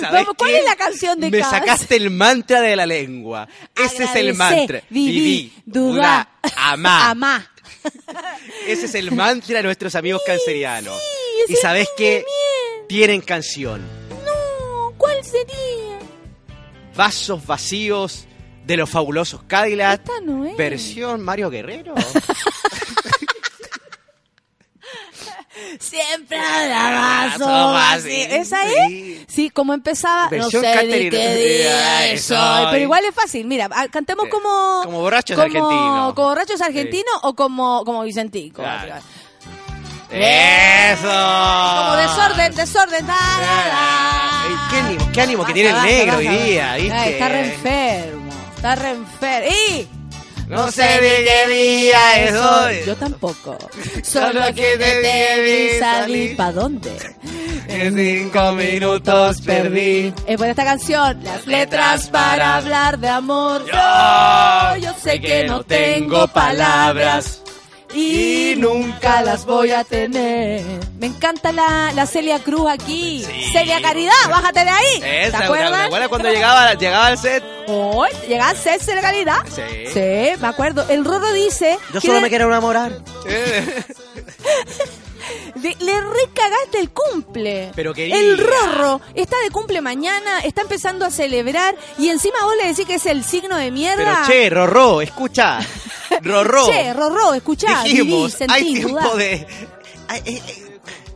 ¿Sabés Vamos, ¿cuál qué? es la canción de Me cáncer? sacaste el mantra de la lengua. Ese es el mantra. viví, dudá, amá. amá. Ese es el mantra de nuestros amigos cancerianos. y sabes bien. Tienen canción. ¿Cuál sería? Vasos vacíos de los fabulosos Cadillac. Esta no es. Versión Mario Guerrero. Siempre Vasos vacíos. vacíos. ¿Esa es? Sí. Sí, como empezaba. Versión no sé Catherine- qué día soy. Pero igual es fácil. Mira, ah, cantemos Sí. como. Como borrachos como- argentinos. Como borrachos argentinos o como, como Vicentico. Claro. Como ¡Eso! desorden, desorden. da, da, qué ánimo, qué ánimo que tiene el negro hoy día, está re enfermo. Está re enfermo. ¡Y! No sé de qué día es hoy. Yo tampoco. Solo que te debí salir. ¿Para dónde? En cinco minutos perdí. Es por esta canción, las letras para hablar de amor. Yo, Yo sé que no tengo palabras y nunca las voy a tener. Me encanta la, la Celia Cruz aquí. Sí. Celia Caridad, bájate de ahí. Esa, ¿Te acuerdas? ¿te acuerdas cuando llegaba, llegaba al set? Oh, llegaba a ser Celia Caridad. Sí. Sí, me acuerdo. El Rorro dice. Yo solo me quiero enamorar. de- le recagaste el cumple. Pero querida. El Rorro está de cumple mañana, está empezando a celebrar y encima vos le decís que es el signo de Pero mierda. che, Rorró, escucha. Rorró. Che, Rorro, escuchá, viví, Dijimos, sentí, hay tiempo dudá. de...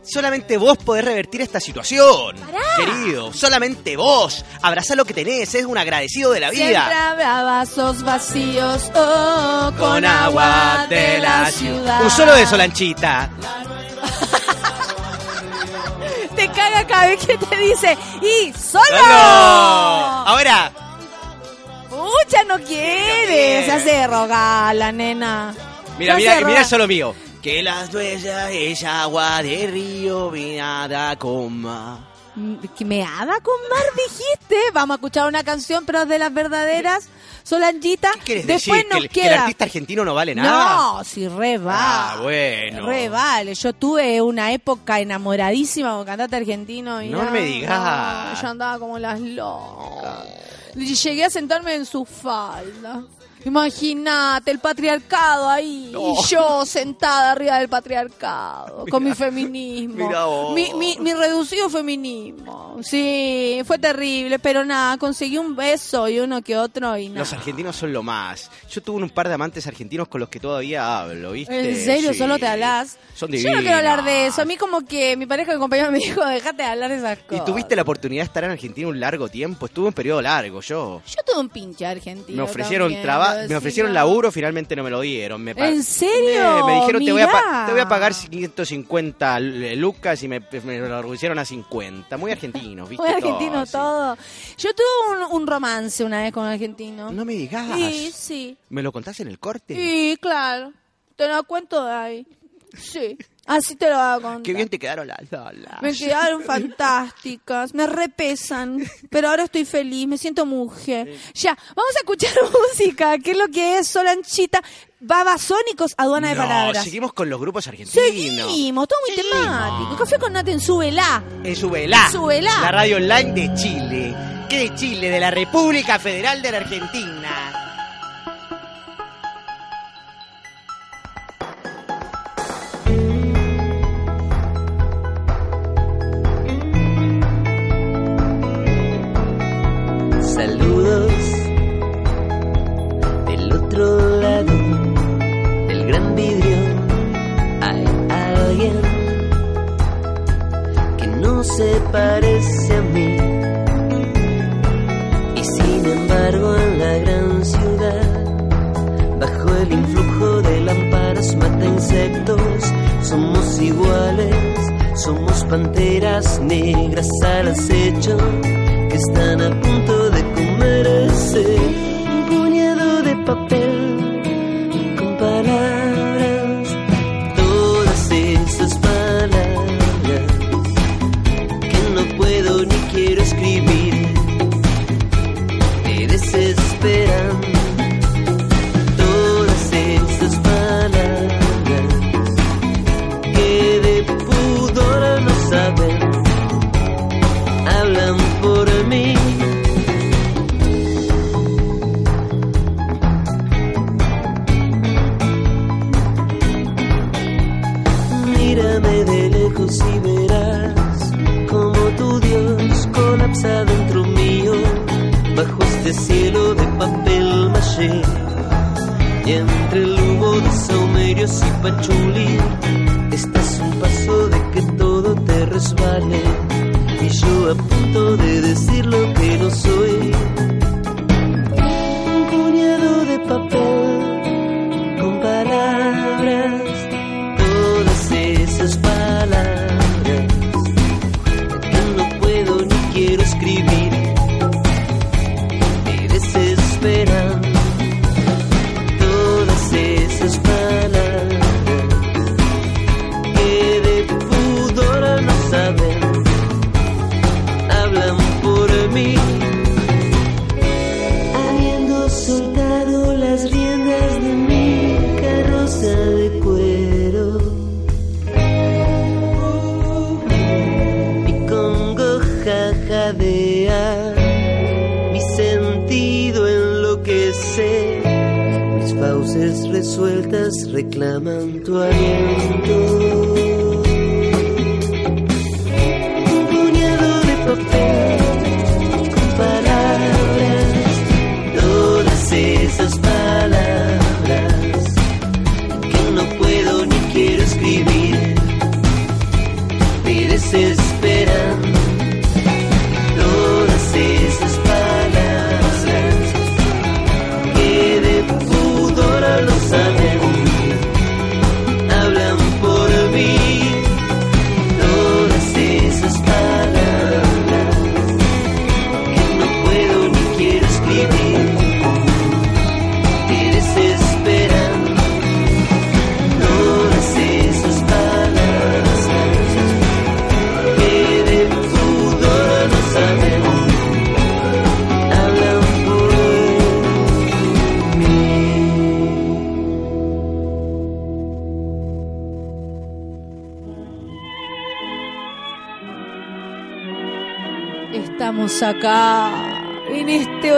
Solamente vos podés revertir esta situación, querido. Solamente vos. Abrazá lo que tenés, es un agradecido de la Siempre vida. habrá vasos vacíos, oh, con, agua de la ciudad. Un solo de Solanchita. Te caga cada vez que te dice, ¡y solo! ¡Solo! Ahora, Pucha, no quiere. Se hace rogar la nena. mira, mira, mira rogar. eso lo mío. Que las huellas es agua de río, nada coma. ¿Que me hada con mar dijiste? Vamos a escuchar una canción, pero de las verdaderas. Solanchita. ¿Qué quieres Después decir? nos ¿Que, el- que el queda. artista argentino no vale nada? No, si re va. Ah, bueno. Re vale. Yo tuve una época enamoradísima con cantante argentino. Y No me digas. no, yo andaba como las locas. Y Llegué a sentarme en su falda. Imagínate el patriarcado ahí. No. Y yo sentada arriba del patriarcado. con mi feminismo. Mira vos. Mi, mi, mi reducido feminismo. Sí, fue terrible. Pero nada, conseguí un beso y uno que otro y nada. Los argentinos son lo más. Yo tuve un par de amantes argentinos con los que todavía hablo, ¿viste? ¿En serio? Sí. ¿Solo te hablas? Son Yo no quiero hablar de eso. A mí como que mi pareja, mi compañero me dijo, déjate de hablar de esas ¿Y cosas. tuviste la oportunidad de estar en Argentina un largo tiempo? Estuve un periodo largo, yo. Yo tuve un pinche argentino Me ofrecieron trabajo, me ofrecieron laburo, finalmente no me lo dieron. Me ¿En serio? Me dijeron te voy, a te voy a pagar 550 l- lucas y me, me lo reducieron a 50. Muy argentinos, ¿viste? Muy argentino todo. Yo tuve un, un romance una vez con un argentino. No me digas. Sí, sí. ¿Me lo contás en el corte? Sí, claro. Te lo cuento de ahí. Sí. Así te lo contar. Qué bien te quedaron las dolas. Me quedaron fantásticas, me repesan, pero ahora estoy feliz, me siento mujer. Ya, vamos a escuchar música, que es lo que es Solanchita, Babasónicos, aduana de palabras. seguimos con los grupos argentinos. Seguimos, todo muy temático. Café con Nata en Súbela. En Subelá. Subelá. La radio online de Chile. ¿Qué de Chile? De la República Federal de la Argentina. Iguales, somos panteras negras al acecho que están a punto de comerse un puñado de papel saumerios y pachulí estás un paso de que todo te resbale. Y yo a punto de decir 了，很多年。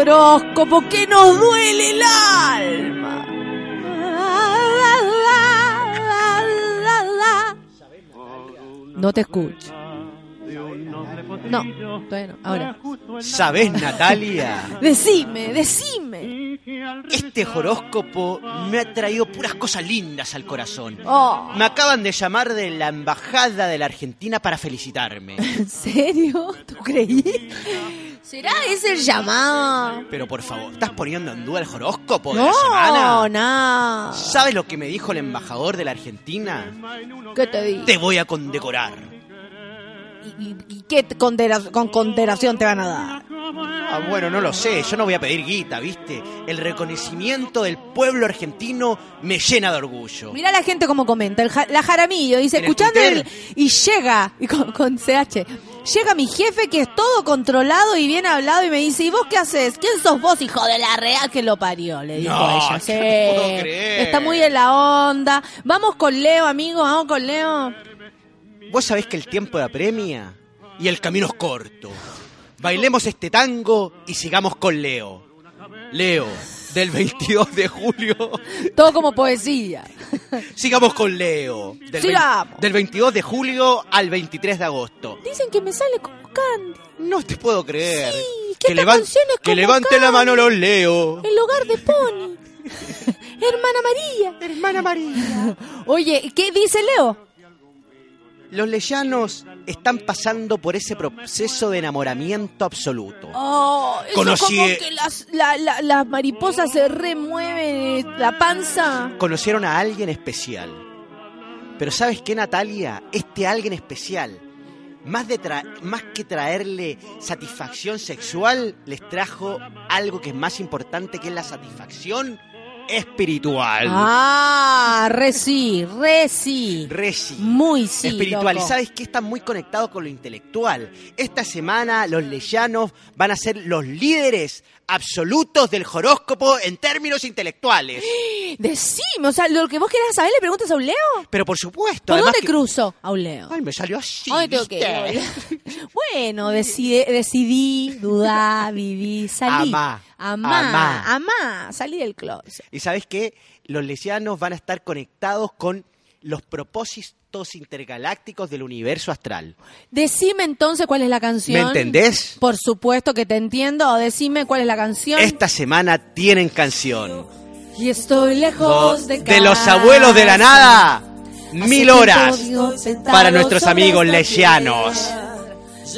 Horóscopo que nos duele el alma. No te escucho. No, bueno, ahora. ¿Sabés, Natalia? Decime, decime. Este horóscopo me ha traído puras cosas lindas al corazón. Oh, Me acaban de llamar de la embajada de la Argentina para felicitarme. ¿En serio? ¿Tú creí? ¿Será ese el llamado? Pero por favor, ¿estás poniendo en duda el horóscopo de la No, semana? no. ¿Sabes lo que me dijo el embajador de la Argentina? ¿Qué te digo? Te voy a condecorar. ¿Y, qué con condenación te van a dar? Ah, bueno, no lo sé, yo no voy a pedir guita, ¿viste? El reconocimiento del pueblo argentino me llena de orgullo. Mira la gente como comenta. El ja- la Jaramillo dice, escuchando el, y llega, y con, con CH, llega mi jefe que es todo controlado y bien hablado y me dice, ¿y vos qué haces? ¿Quién sos vos, hijo de la real que lo parió? Le dijo No, ella. no Sí. puedo creer. Está muy en la onda. Vamos con Leo, amigo, vamos con Leo. Vos sabés que el tiempo apremia y el camino es corto. Bailemos este tango y sigamos con Leo. Leo, del 22 de julio. Todo como poesía. Sigamos con Leo. Del, Sigamos. del 22 de julio al 23 de agosto. Dicen que me sale como Candy. No te puedo creer. Sí, que esta levan- canción es que como levante la mano los Leo. El hogar de Pony. Hermana María. Hermana María. Oye, ¿qué dice Leo? Los leyanos están pasando por ese proceso de enamoramiento absoluto. Oh, eso Conocí- como que las, la, la- las mariposas se remueven la panza. Conocieron a alguien especial. Pero ¿sabes qué, Natalia? Este alguien especial, más, de tra- más que traerle satisfacción sexual, les trajo algo que es más importante, que es la satisfacción espiritual. Ah, re sí, re sí. Re sí. Muy sí. espiritual. loco. Y sabes que están muy conectados con lo intelectual. Esta semana los leyanos van a ser los líderes absolutos del horóscopo en términos intelectuales. Decime, o sea, lo que vos querés saber le preguntas a un Leo. Pero por supuesto. ¿Por dónde que- cruzo? A un Leo. Ay, me salió así. Ay, tengo ¿viste? que Bueno, decide- decidí, dudá, viví, salí. Amá, Amá. amá. Amá. Salí del closet. Y sabes qué? Los lesianos van a estar conectados con los propósitos intergalácticos del universo astral. Decime entonces cuál es la canción. ¿Me entendés? Por supuesto que te entiendo. Decime cuál es la canción. Esta semana tienen canción. Y estoy lejos de de los casa. abuelos de la nada. Mil horas para nuestros amigos esta lesianos.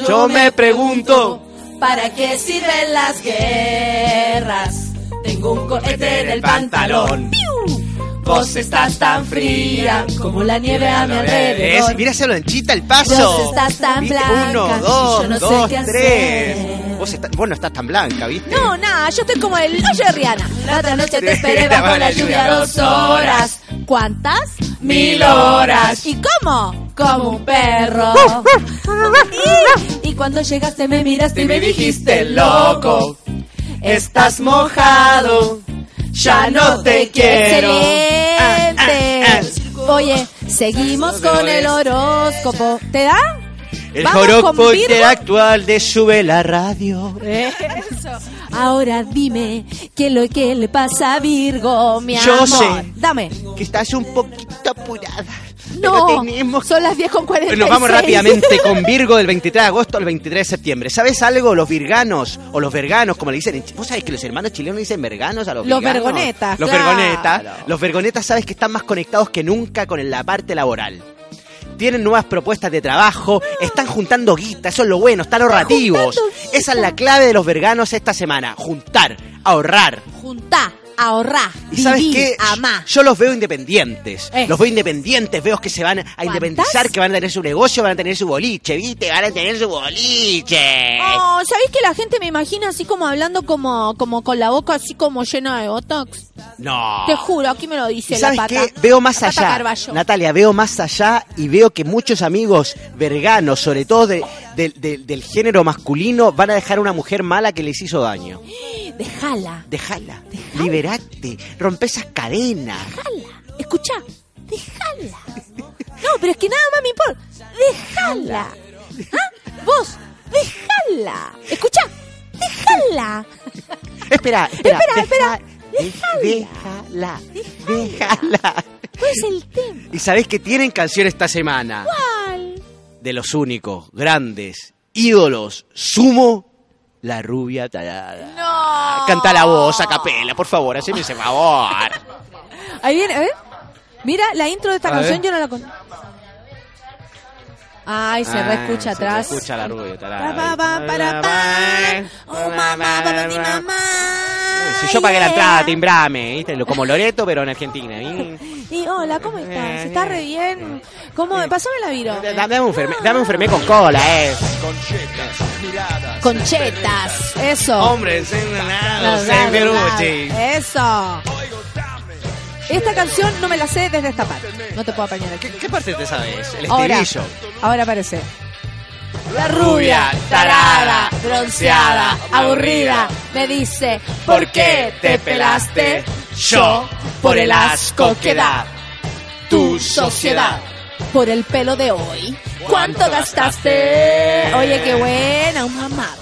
Yo me pregunto ¿Para qué sirven las guerras? Tengo un cohete en el pantalón. ¡Piu! Vos estás tan fría como la nieve a mi Es, alrededor. mira esa lanchita el paso. Vos estás tan ¿Viste? blanca Uno, dos, yo no sé dos, qué tres. hacer. Vos, estás, vos no estás tan blanca, ¿viste? No, nada, yo estoy como el hoyo de Rihanna. La otra noche te esperé bajo la lluvia dos dos horas. ¿Cuántas? Mil horas. ¿Y cómo? Como un perro. y, y cuando llegaste me miraste y me dijiste, loco, estás mojado, ya no te quiero. Excelente. Ah, Oye, seguimos con el horóscopo. ¿Te da? El horóscopo interactual de Sube la Radio. Eso. Ahora dime qué es lo que le pasa a Virgo, mi Yo amor. sé. Dame. Que estás un poquito apurada. No, Pero tenemos son las 10 con 46. Nos vamos rápidamente con Virgo del 23 de agosto al 23 de septiembre. ¿Sabes algo? Los virganos, o los verganos, como le dicen. ¿Vos sabés que los hermanos chilenos le dicen verganos a los Los virganos? vergonetas, Los claro. vergonetas. Los vergonetas, sabes que están más conectados que nunca con la parte laboral. Tienen nuevas propuestas de trabajo, están juntando guita, eso es lo bueno, están ahorrativos. Esa es la clave de los verganos esta semana. Juntar, ahorrar. Juntá, ahorrá, ¿Y sabes qué? amá. Yo los veo independientes. Eh. Los veo independientes, veo que se van a independizar, que van a tener su negocio, van a tener su boliche, ¿viste? Van a tener su boliche. Oh, ¿sabés que la gente me imagina así como hablando como, como con la boca así como llena de botox? No. Te juro, aquí me lo ¿Y dice la sabes pata. qué? Veo más allá. Carballo. Natalia, veo más allá y veo que muchos amigos verganos, sobre todo de- de- de- del género masculino, van a dejar a una mujer mala que les hizo daño. Déjala, Déjala, liberate, rompe esas cadenas. déjala. Escuchá, déjala. No, pero es que nada más me importa. Déjala. ¿Ah? Vos, déjala. Escuchá, déjala. Espera, espera, Espera, espera. deja- déjala, déjala. ¿Cuál es el tema? ¿Y sabés que tienen canción esta semana? ¿Cuál? De los únicos, grandes, ídolos, sumo, la rubia tarada. No. Canta la voz a capela, por favor, haceme ese favor. Ahí viene, a ver. Mira, la intro de esta A canción ver. yo no la conozco. Para, pa. Oh, mamá, papá, mi mamá. Si yo pagué la entrada, timbrame, ¿viste? Como Loreto, pero en Argentina. Y hola, ¿cómo estás? ¿Estás re bien? ¿Cómo? Pásame la viro. Dame un fermé, dame un fermé con cola, eh. Conchetas, eso. Hombre, encenados, en Peruche. Eso. Esta canción no me la sé desde esta parte. No te puedo apañar aquí. ¿Qué, qué parte te sabes? El Ahora, estribillo. ahora aparece. La rubia, tarada, bronceada, aburrida, me dice, ¿Por qué te pelaste? Yo, por el asco que da tu sociedad. Por el pelo de hoy. ¿Cuánto gastaste? Oye, qué buena, un ba.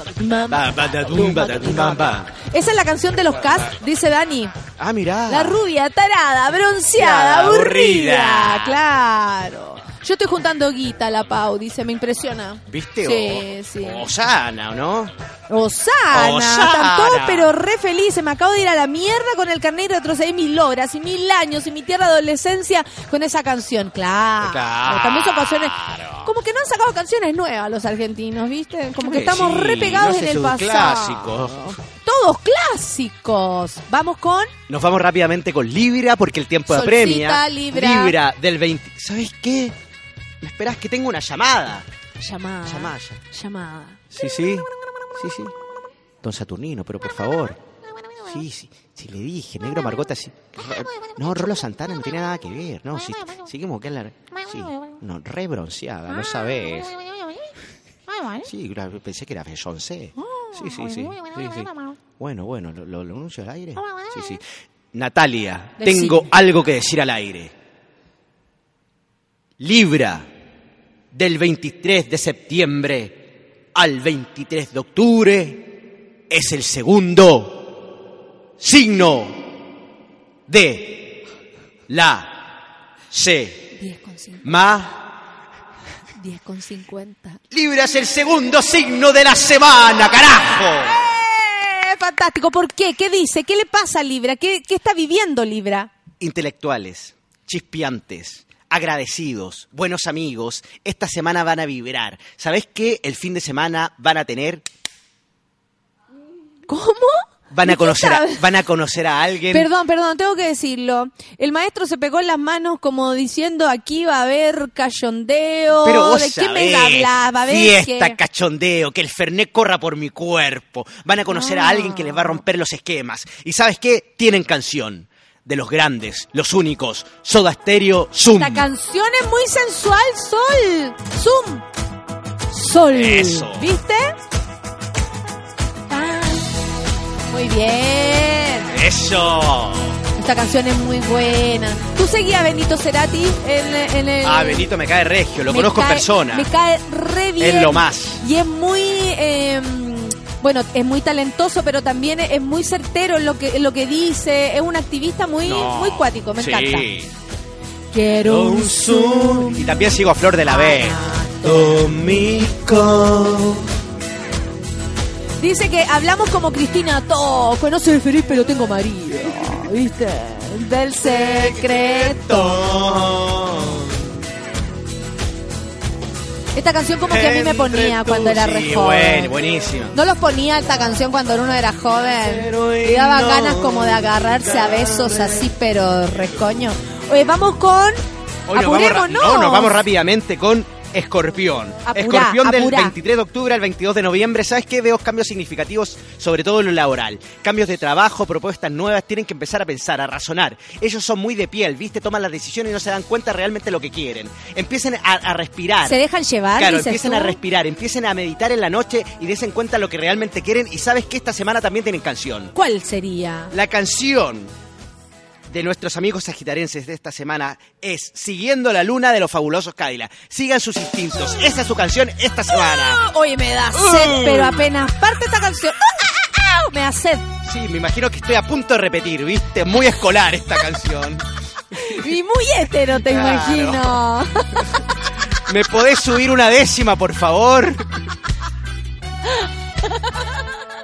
Esa es la canción de los cast, dice Dani. Ah, mirá. La rubia, tarada, bronceada, aburrida. Claro. Yo estoy juntando guita, la Pau, dice, me impresiona. ¿Viste? Sí, o, sí. o sana, ¿o no? Osana, Osana. están todos pero re felices. Me acabo de ir a la mierda con el carnet y retrocedí mil horas y mil años y mi tierra adolescencia con esa canción. Claro. Claro. También son canciones. Como que no han sacado canciones nuevas los argentinos, ¿viste? Como que Que estamos sí, re pegados no sé, en el pasado. clásicos. Todos clásicos. Vamos con. Nos vamos rápidamente con Libra porque el tiempo Solcita, apremia. Libra. del 20. ¿Sabes qué? ¿Me esperás que tengo una llamada? Llamada. Llamada. Llamada. Sí, sí. Sí, sí. Don Saturnino, pero por favor. Sí, sí. Si le dije, negro Margota, sí. No, Rolo Santana no tiene nada que ver. No, sí. Sí, como que la. Sí. No, re bronceada, no sabes. Sí, pensé que era Beyoncé. Sí, sí, sí. sí, sí. Bueno, bueno, ¿lo, lo, lo anuncio al aire? Sí, sí. Natalia, tengo algo que decir al aire. Libra, del 23 de septiembre al 23 de octubre, es el segundo signo de la 10 con, cin- semana. 10 con 50. Libra es el segundo signo de la semana, carajo. ¡Eh! Fantástico. ¿Por qué? ¿Qué dice? ¿Qué le pasa a Libra? ¿Qué, qué está viviendo Libra? Intelectuales, chispeantes, agradecidos, buenos amigos, esta semana van a vibrar. ¿Sabes qué? El fin de semana van a tener, ¿Cómo? van ¿De a conocer, a, van a conocer a alguien. Perdón, perdón, tengo que decirlo. El maestro se pegó en las manos como diciendo aquí va a haber cachondeo. Pero vos ¿De qué me sabés? Va a haber fiesta, que- cachondeo, que el Fernet corra por mi cuerpo. Van a conocer a alguien que les va a romper los esquemas. ¿Y sabes qué? Tienen canción. De los grandes, los únicos. Soda Stereo, Zoom. Esta canción es muy sensual, Sol. Zoom. Sol. Eso. ¿Viste? Ah, Muy bien. ¡Eso! Esta canción es muy buena. ¿Tú seguías a Benito Cerati en, en el... Ah, Benito me cae regio, lo conozco en persona. Me cae re bien. Es lo más. Y es muy, eh, bueno, es muy talentoso, pero también es muy certero en lo que, en lo que dice. Es un activista muy, No. muy cuático, me Sí. encanta. Quiero un zoom. Y también sigo a Flor de la B. Dice que hablamos como Cristina Toco, no soy feliz pero tengo marido, ¿viste? Del secreto. Esta canción como que a mí me ponía cuando era re Sí, joven. bueno, buenísima. ¿No los ponía esta canción cuando uno era joven? Y daba ganas como de agarrarse a besos así, pero recoño. Oye, vamos con... Hoy nos vamos, no, nos vamos rápidamente con Escorpión. Apurá, Escorpión del apurá. 23 de octubre al 22 de noviembre. ¿Sabes qué? Veo cambios significativos, sobre todo en lo laboral. Cambios de trabajo, propuestas nuevas. Tienen que empezar a pensar, a razonar. Ellos son muy de piel, ¿viste? Toman las decisiones y no se dan cuenta realmente lo que quieren. Empiecen a, a respirar. ¿Se dejan llevar? Claro, empiecen tú? a respirar, empiecen a meditar en la noche y desen cuenta lo que realmente quieren. Y sabes que esta semana también tienen canción. ¿Cuál sería? La canción de nuestros amigos sagitarenses de esta semana es Siguiendo la luna de los fabulosos Cadillac. Sigan sus instintos. Esa es su canción esta semana. Oye, me da sed, pero apenas parte esta canción. ¡Ah! Me da sed. Sí, me imagino que estoy a punto de repetir, ¿viste? Muy escolar esta canción. Y muy hétero, te Claro. imagino. ¿Me podés subir una décima, por favor?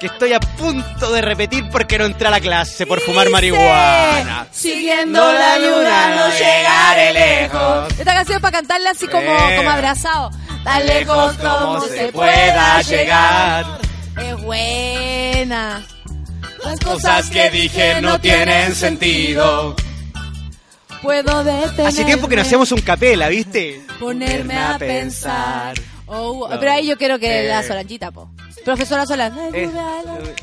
Que estoy a punto de repetir porque no entré a la clase por fumar marihuana. Siguiendo la luna no llegaré lejos. Esta canción es para cantarla así como, Eh. como abrazado. Tan lejos como se pueda llegar. Es buena. Las Cosas que dije no tienen sentido. Puedo detenerme. Hace tiempo que no hacemos un capela, ¿viste? Ponerme a pensar. Oh, pero ahí yo quiero que Eh. la Solanchita, po. Profesora Solange. Eh.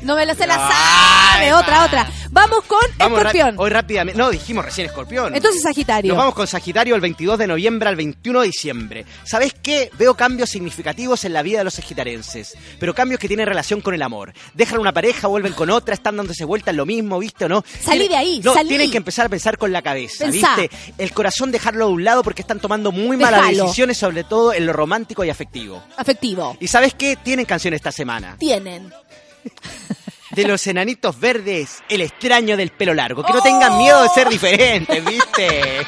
No me la sé, la Ay, sabe. Otra, otra. Vamos con Vamos Escorpión. hoy rápidamente. No, dijimos recién Escorpión. Entonces Sagitario. Nos vamos con Sagitario el 22 de noviembre al 21 de diciembre. ¿Sabes qué? Veo cambios significativos en la vida de los sagitarenses, pero cambios que tienen relación con el amor. Dejan una pareja, vuelven con otra, están dándose vuelta en lo mismo, ¿viste o no? Salí de ahí, No, salí. tienen que empezar a pensar con la cabeza, Pensá. ¿viste? El corazón dejarlo de un lado porque están tomando muy malas decisiones, sobre todo en lo romántico y afectivo. Afectivo. ¿Y sabes qué? Tienen canción esta semana. Tienen. De los enanitos verdes, el extraño del pelo largo. Que no tengan miedo de ser diferentes, ¿viste?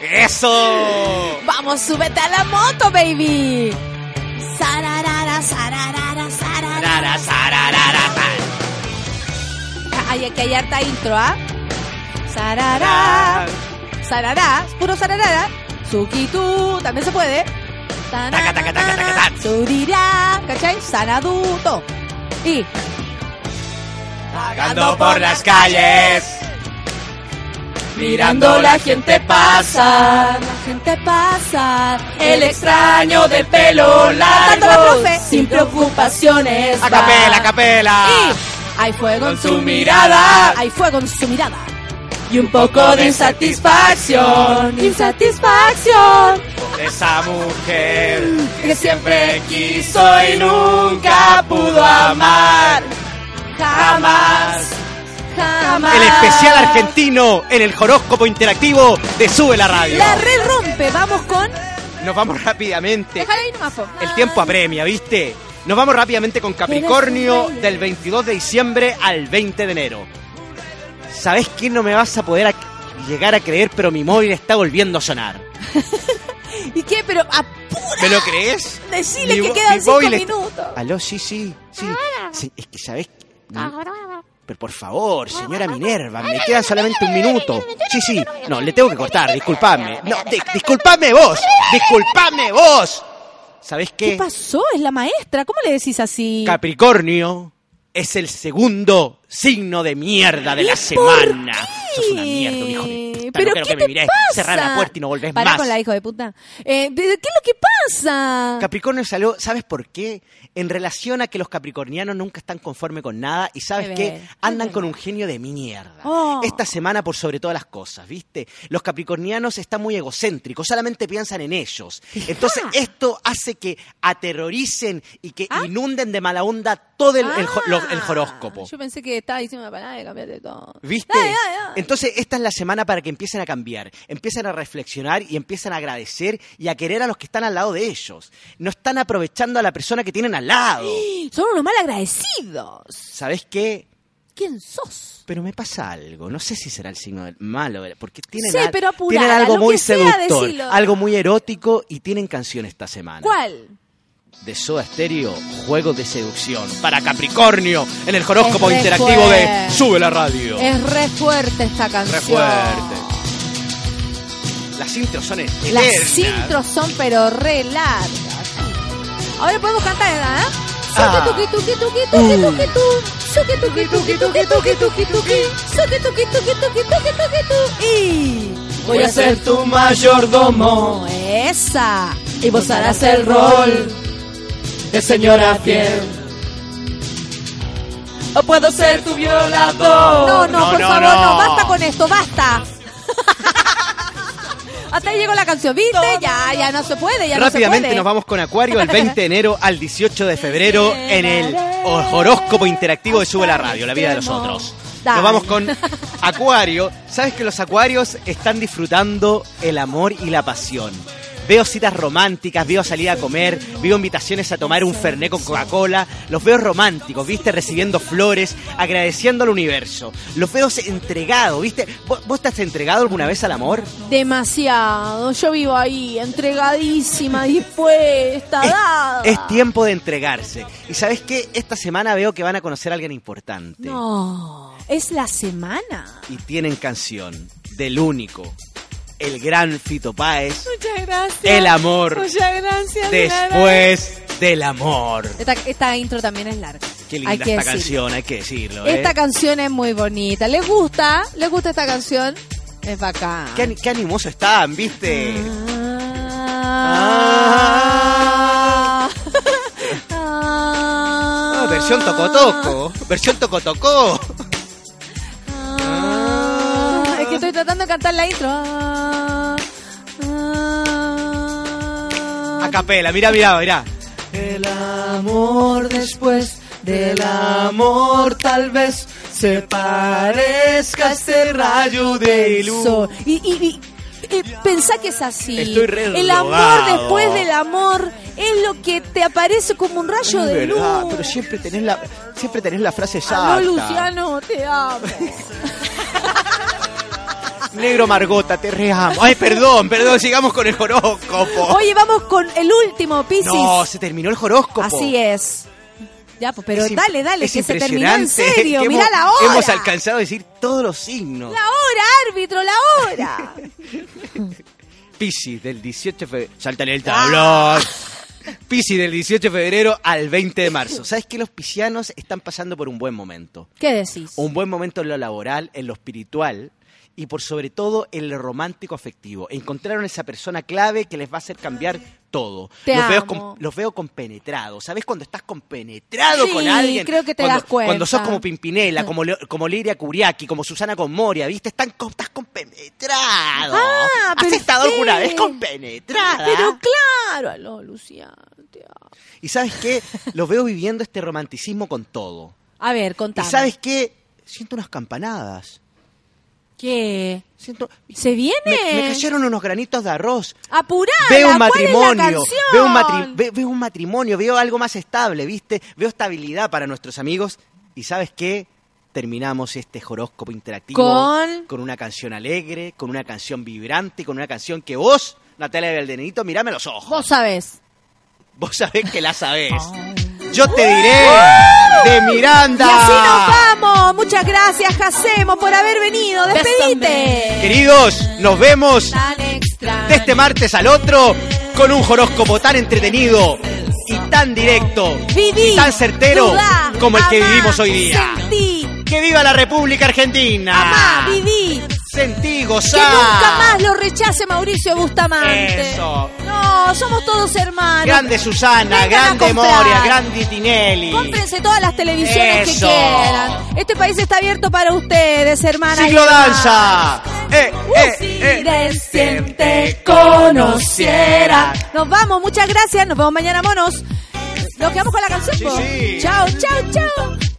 ¡Eso! Vamos, súbete a la moto, baby. Sararara, sararara, sararara. Rara, sararara, Hay que hay harta intro, ¿ah? Sarará, sarará, puro sararara. Sukitu, también se puede. Taca, taca, taca, taca, taca. Surirá, ¿cachai? Sanaduto. Y Vagando por las calles. mirando la gente pasar, la gente pasar. El extraño del pelo largo, sin preocupaciones. A capela, a capela. Y hay fuego en su mirada, hay fuego en su mirada. Y un poco de insatisfacción, insatisfacción. Esa mujer Que siempre quiso y nunca pudo amar. Jamás, jamás. El especial argentino en el horóscopo interactivo de Sube la Radio. La red rompe, vamos con. Nos vamos rápidamente. Déjala ahí nomás. El tiempo apremia, ¿viste? Nos vamos rápidamente con Capricornio del 22 de diciembre al 20 de enero. ¿Sabés qué? No me vas a poder a- llegar a creer, pero mi móvil está volviendo a sonar. ¿Y qué? Pero apura. ¿Me lo crees? Decile Mi que quedan cinco está- minutos. Aló, sí, sí, sí. Sí, Es que, ¿sabés? Pero por favor, señora Minerva, me queda solamente un minuto. Sí, sí. No, le tengo que cortar, disculpame. No, di- disculpame vos. Disculpame vos. ¿Sabés ¿Qué qué? pasó? Es la maestra. ¿Cómo le decís así? Capricornio es el segundo signo de mierda de la semana. Sos una mierda, un hijo de puta. ¿Pero no qué que me te pasa? Cerrar la puerta y no volvés Pará más. con la hijo de puta. Eh, ¿de- ¿Qué es lo que pasa? Capricornio salió, ¿sabes por qué? En relación a que los capricornianos nunca están conformes con nada y ¿sabes Qué Andan qué con un genio de mierda. Oh. Esta semana por sobre todas las cosas, ¿viste? Los capricornianos están muy egocéntricos, solamente piensan en ellos. Entonces esto hace que aterroricen y que inunden de mala onda todo el, el horóscopo. Ah. Yo pensé que estaba diciendo una palabra y cambiaste todo. ¿Viste? Dale, dale, dale. Entonces, esta es la semana para que empiecen a cambiar, empiecen a reflexionar y empiecen a agradecer y a querer a los que están al lado de ellos. No están aprovechando a la persona que tienen al lado. Son unos mal agradecidos. ¿Sabes qué? ¿Quién sos? Pero me pasa algo. No sé si será el signo del malo, porque tienen, Sí, al- pero apurala, tienen algo muy sea, seductor, algo muy erótico y tienen canción esta semana. ¿Cuál? De Soda Stereo, Juego de Seducción. Para Capricornio, en el horóscopo interactivo de. Sube la Radio. Es re fuerte esta canción. Re fuerte. Las intros son Las eternas. intros son pero re largas. Ahora podemos cantar, ¿verdad? Ah. Suki tuki tuki tuki tuki tu. Suki tuki tuki tuki tuki tuki tuki. Suki tuki tuki tuki tuki tuki tu. Y Voy a ser tu mayordomo. esa. Y vos harás el rol de señora fiel. O puedo ser tu violador. No, no, No, por no, favor, no. no. Basta con esto, basta. Hasta ahí llegó la canción, ¿viste? Ya, ya no se puede, ya Rápidamente no se puede. nos vamos con Acuario el 20 de enero al 18 de febrero en el horóscopo interactivo de Sube la Radio, la vida de los otros. Dale. Nos vamos con Acuario. Sabes que los acuarios están disfrutando el amor y la pasión. Veo citas románticas, veo salir a comer, veo invitaciones a tomar un fernet con Coca-Cola. Los veo románticos, ¿viste? Recibiendo flores, agradeciendo al universo. Los veo entregados, ¿viste? ¿Vos, vos estás entregado alguna vez al amor? Demasiado. Yo vivo ahí, entregadísima, dispuesta, dada. Es tiempo de entregarse. Y sabes qué? Esta semana veo que van a conocer a alguien importante. No, es la semana. Y tienen canción del único, el gran Fito Páez, Muchas gracias. El amor Muchas gracias. después del amor. Esta, esta intro también es larga. Qué linda Hay que esta decirlo. canción, hay que decirlo. ¿eh? Esta canción es muy bonita. ¿Les gusta? ¿Les gusta esta canción? Es bacán. Qué, qué animoso están, ¿viste? Ah. Ah, versión tocotoco, versión tocotocó. Ah. Estoy tratando de cantar la intro. Ah. Ah. A capela, mira, mira, mira. El amor después del amor tal vez se parezca a este rayo de luz. Eso. Y, y, y, eh, pensá que es así. Estoy re El amor drogado. después del amor es lo que te aparece como un rayo Es de verdad, luz. pero siempre tenés la, siempre tenés la frase exacta. Aló, Luciano, te amo. Negro Margota, te reamo. Ay, perdón, perdón, sigamos con el horóscopo. Oye, vamos con el último, Piscis. no, se terminó el horóscopo. Así es. Ya, pues, pero Es dale, dale, es que se terminó en serio. Mira la hora. Hemos alcanzado a decir todos los signos. La hora, árbitro, la hora. Piscis del 18 de febrero. Sáltale el tablón. Piscis del 18 de febrero al 20 de marzo. ¿Sabes que los piscianos están pasando por un buen momento? ¿Qué decís? Un buen momento en lo laboral, en lo espiritual y por sobre todo en lo romántico afectivo. Encontraron esa persona clave que les va a hacer cambiar todo. Te los, veo con- los veo compenetrados. ¿Sabes cuando estás compenetrado Sí, con alguien? creo que te cuando, das cuenta. Cuando sos como Pimpinela, como, Le- como Liria Curiaki, como Susana con Moria, ¿viste? Están, estás compenetrado. Ah, ¿Has estado alguna vez compenetrada? Pero claro, te amo. Y ¿sabes qué? Los veo viviendo este romanticismo con todo. A ver, ¿Y contame. sabes qué? Siento unas campanadas. ¿Qué? Siento... ¿Se viene? Me, me cayeron unos granitos de arroz. Apurá, Veo un ¿cuál es la matrimonio, veo un, matri- ve- veo un matrimonio, veo algo más estable, ¿viste? Veo estabilidad para nuestros amigos. ¿Y sabes qué? Terminamos este horóscopo interactivo ¿Con? con una canción alegre, con una canción vibrante, con una canción que vos, Natalia Valdenito, mirame los ojos. Vos sabés. Vos sabés que la sabés. Yo te diré de Miranda. Y así nos vamos. Muchas gracias, Jacemo, por haber venido. Despedite. Queridos, nos vemos de este martes al otro con un horóscopo tan entretenido y tan directo Viví, y tan certero dudá, como el que amá, vivimos hoy día. Sentí, ¡Que viva la República Argentina! amá, viví. Sentí, Que gozá. nunca más lo rechace Mauricio Bustamante. Eso. No, somos todos hermanos. Grande Susana, Vengan grande. Moria, grande Tinelli. Cómprense todas las televisiones Eso. que quieran. Este país está abierto para ustedes, hermanas. Siglo danza. Eh, eh, eh. recién te conociera. Nos vamos, muchas gracias. Nos vemos mañana, monos. Nos quedamos con la canción. Sí, sí. Chao, chao, chao.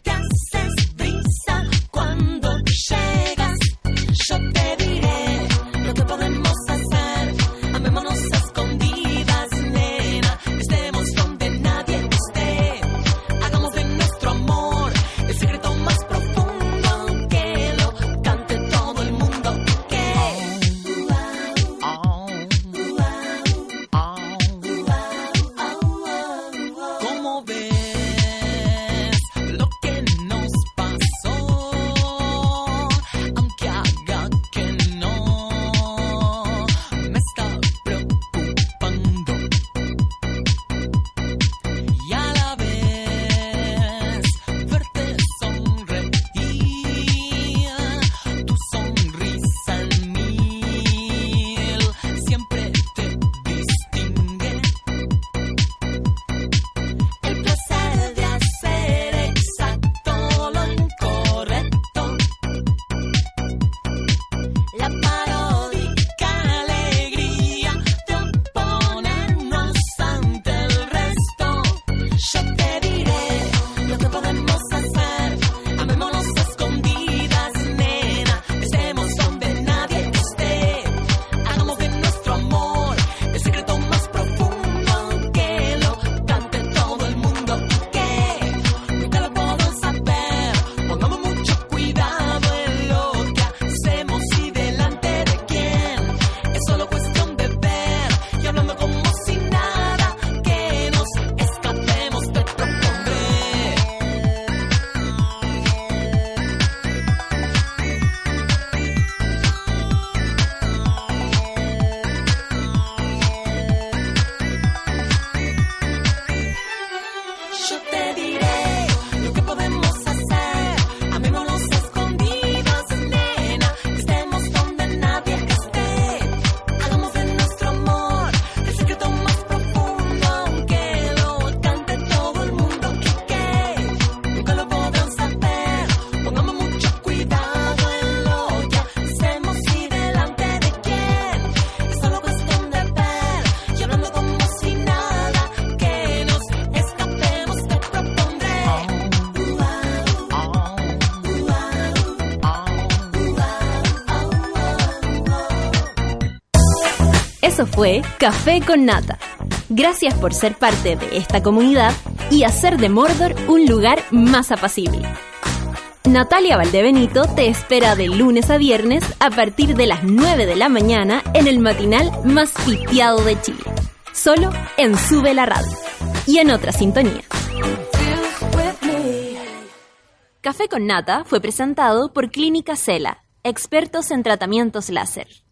Eso fue Café con Nata. Gracias por ser parte de esta comunidad y hacer de Mordor un lugar más apacible. Natalia Valdebenito te espera de lunes a viernes a partir de las 9 de la mañana en el matinal más pitiado de Chile. Solo en Sube la Radio. Y en otra sintonía. Café con Nata fue presentado por Clínica Cela, expertos en tratamientos láser.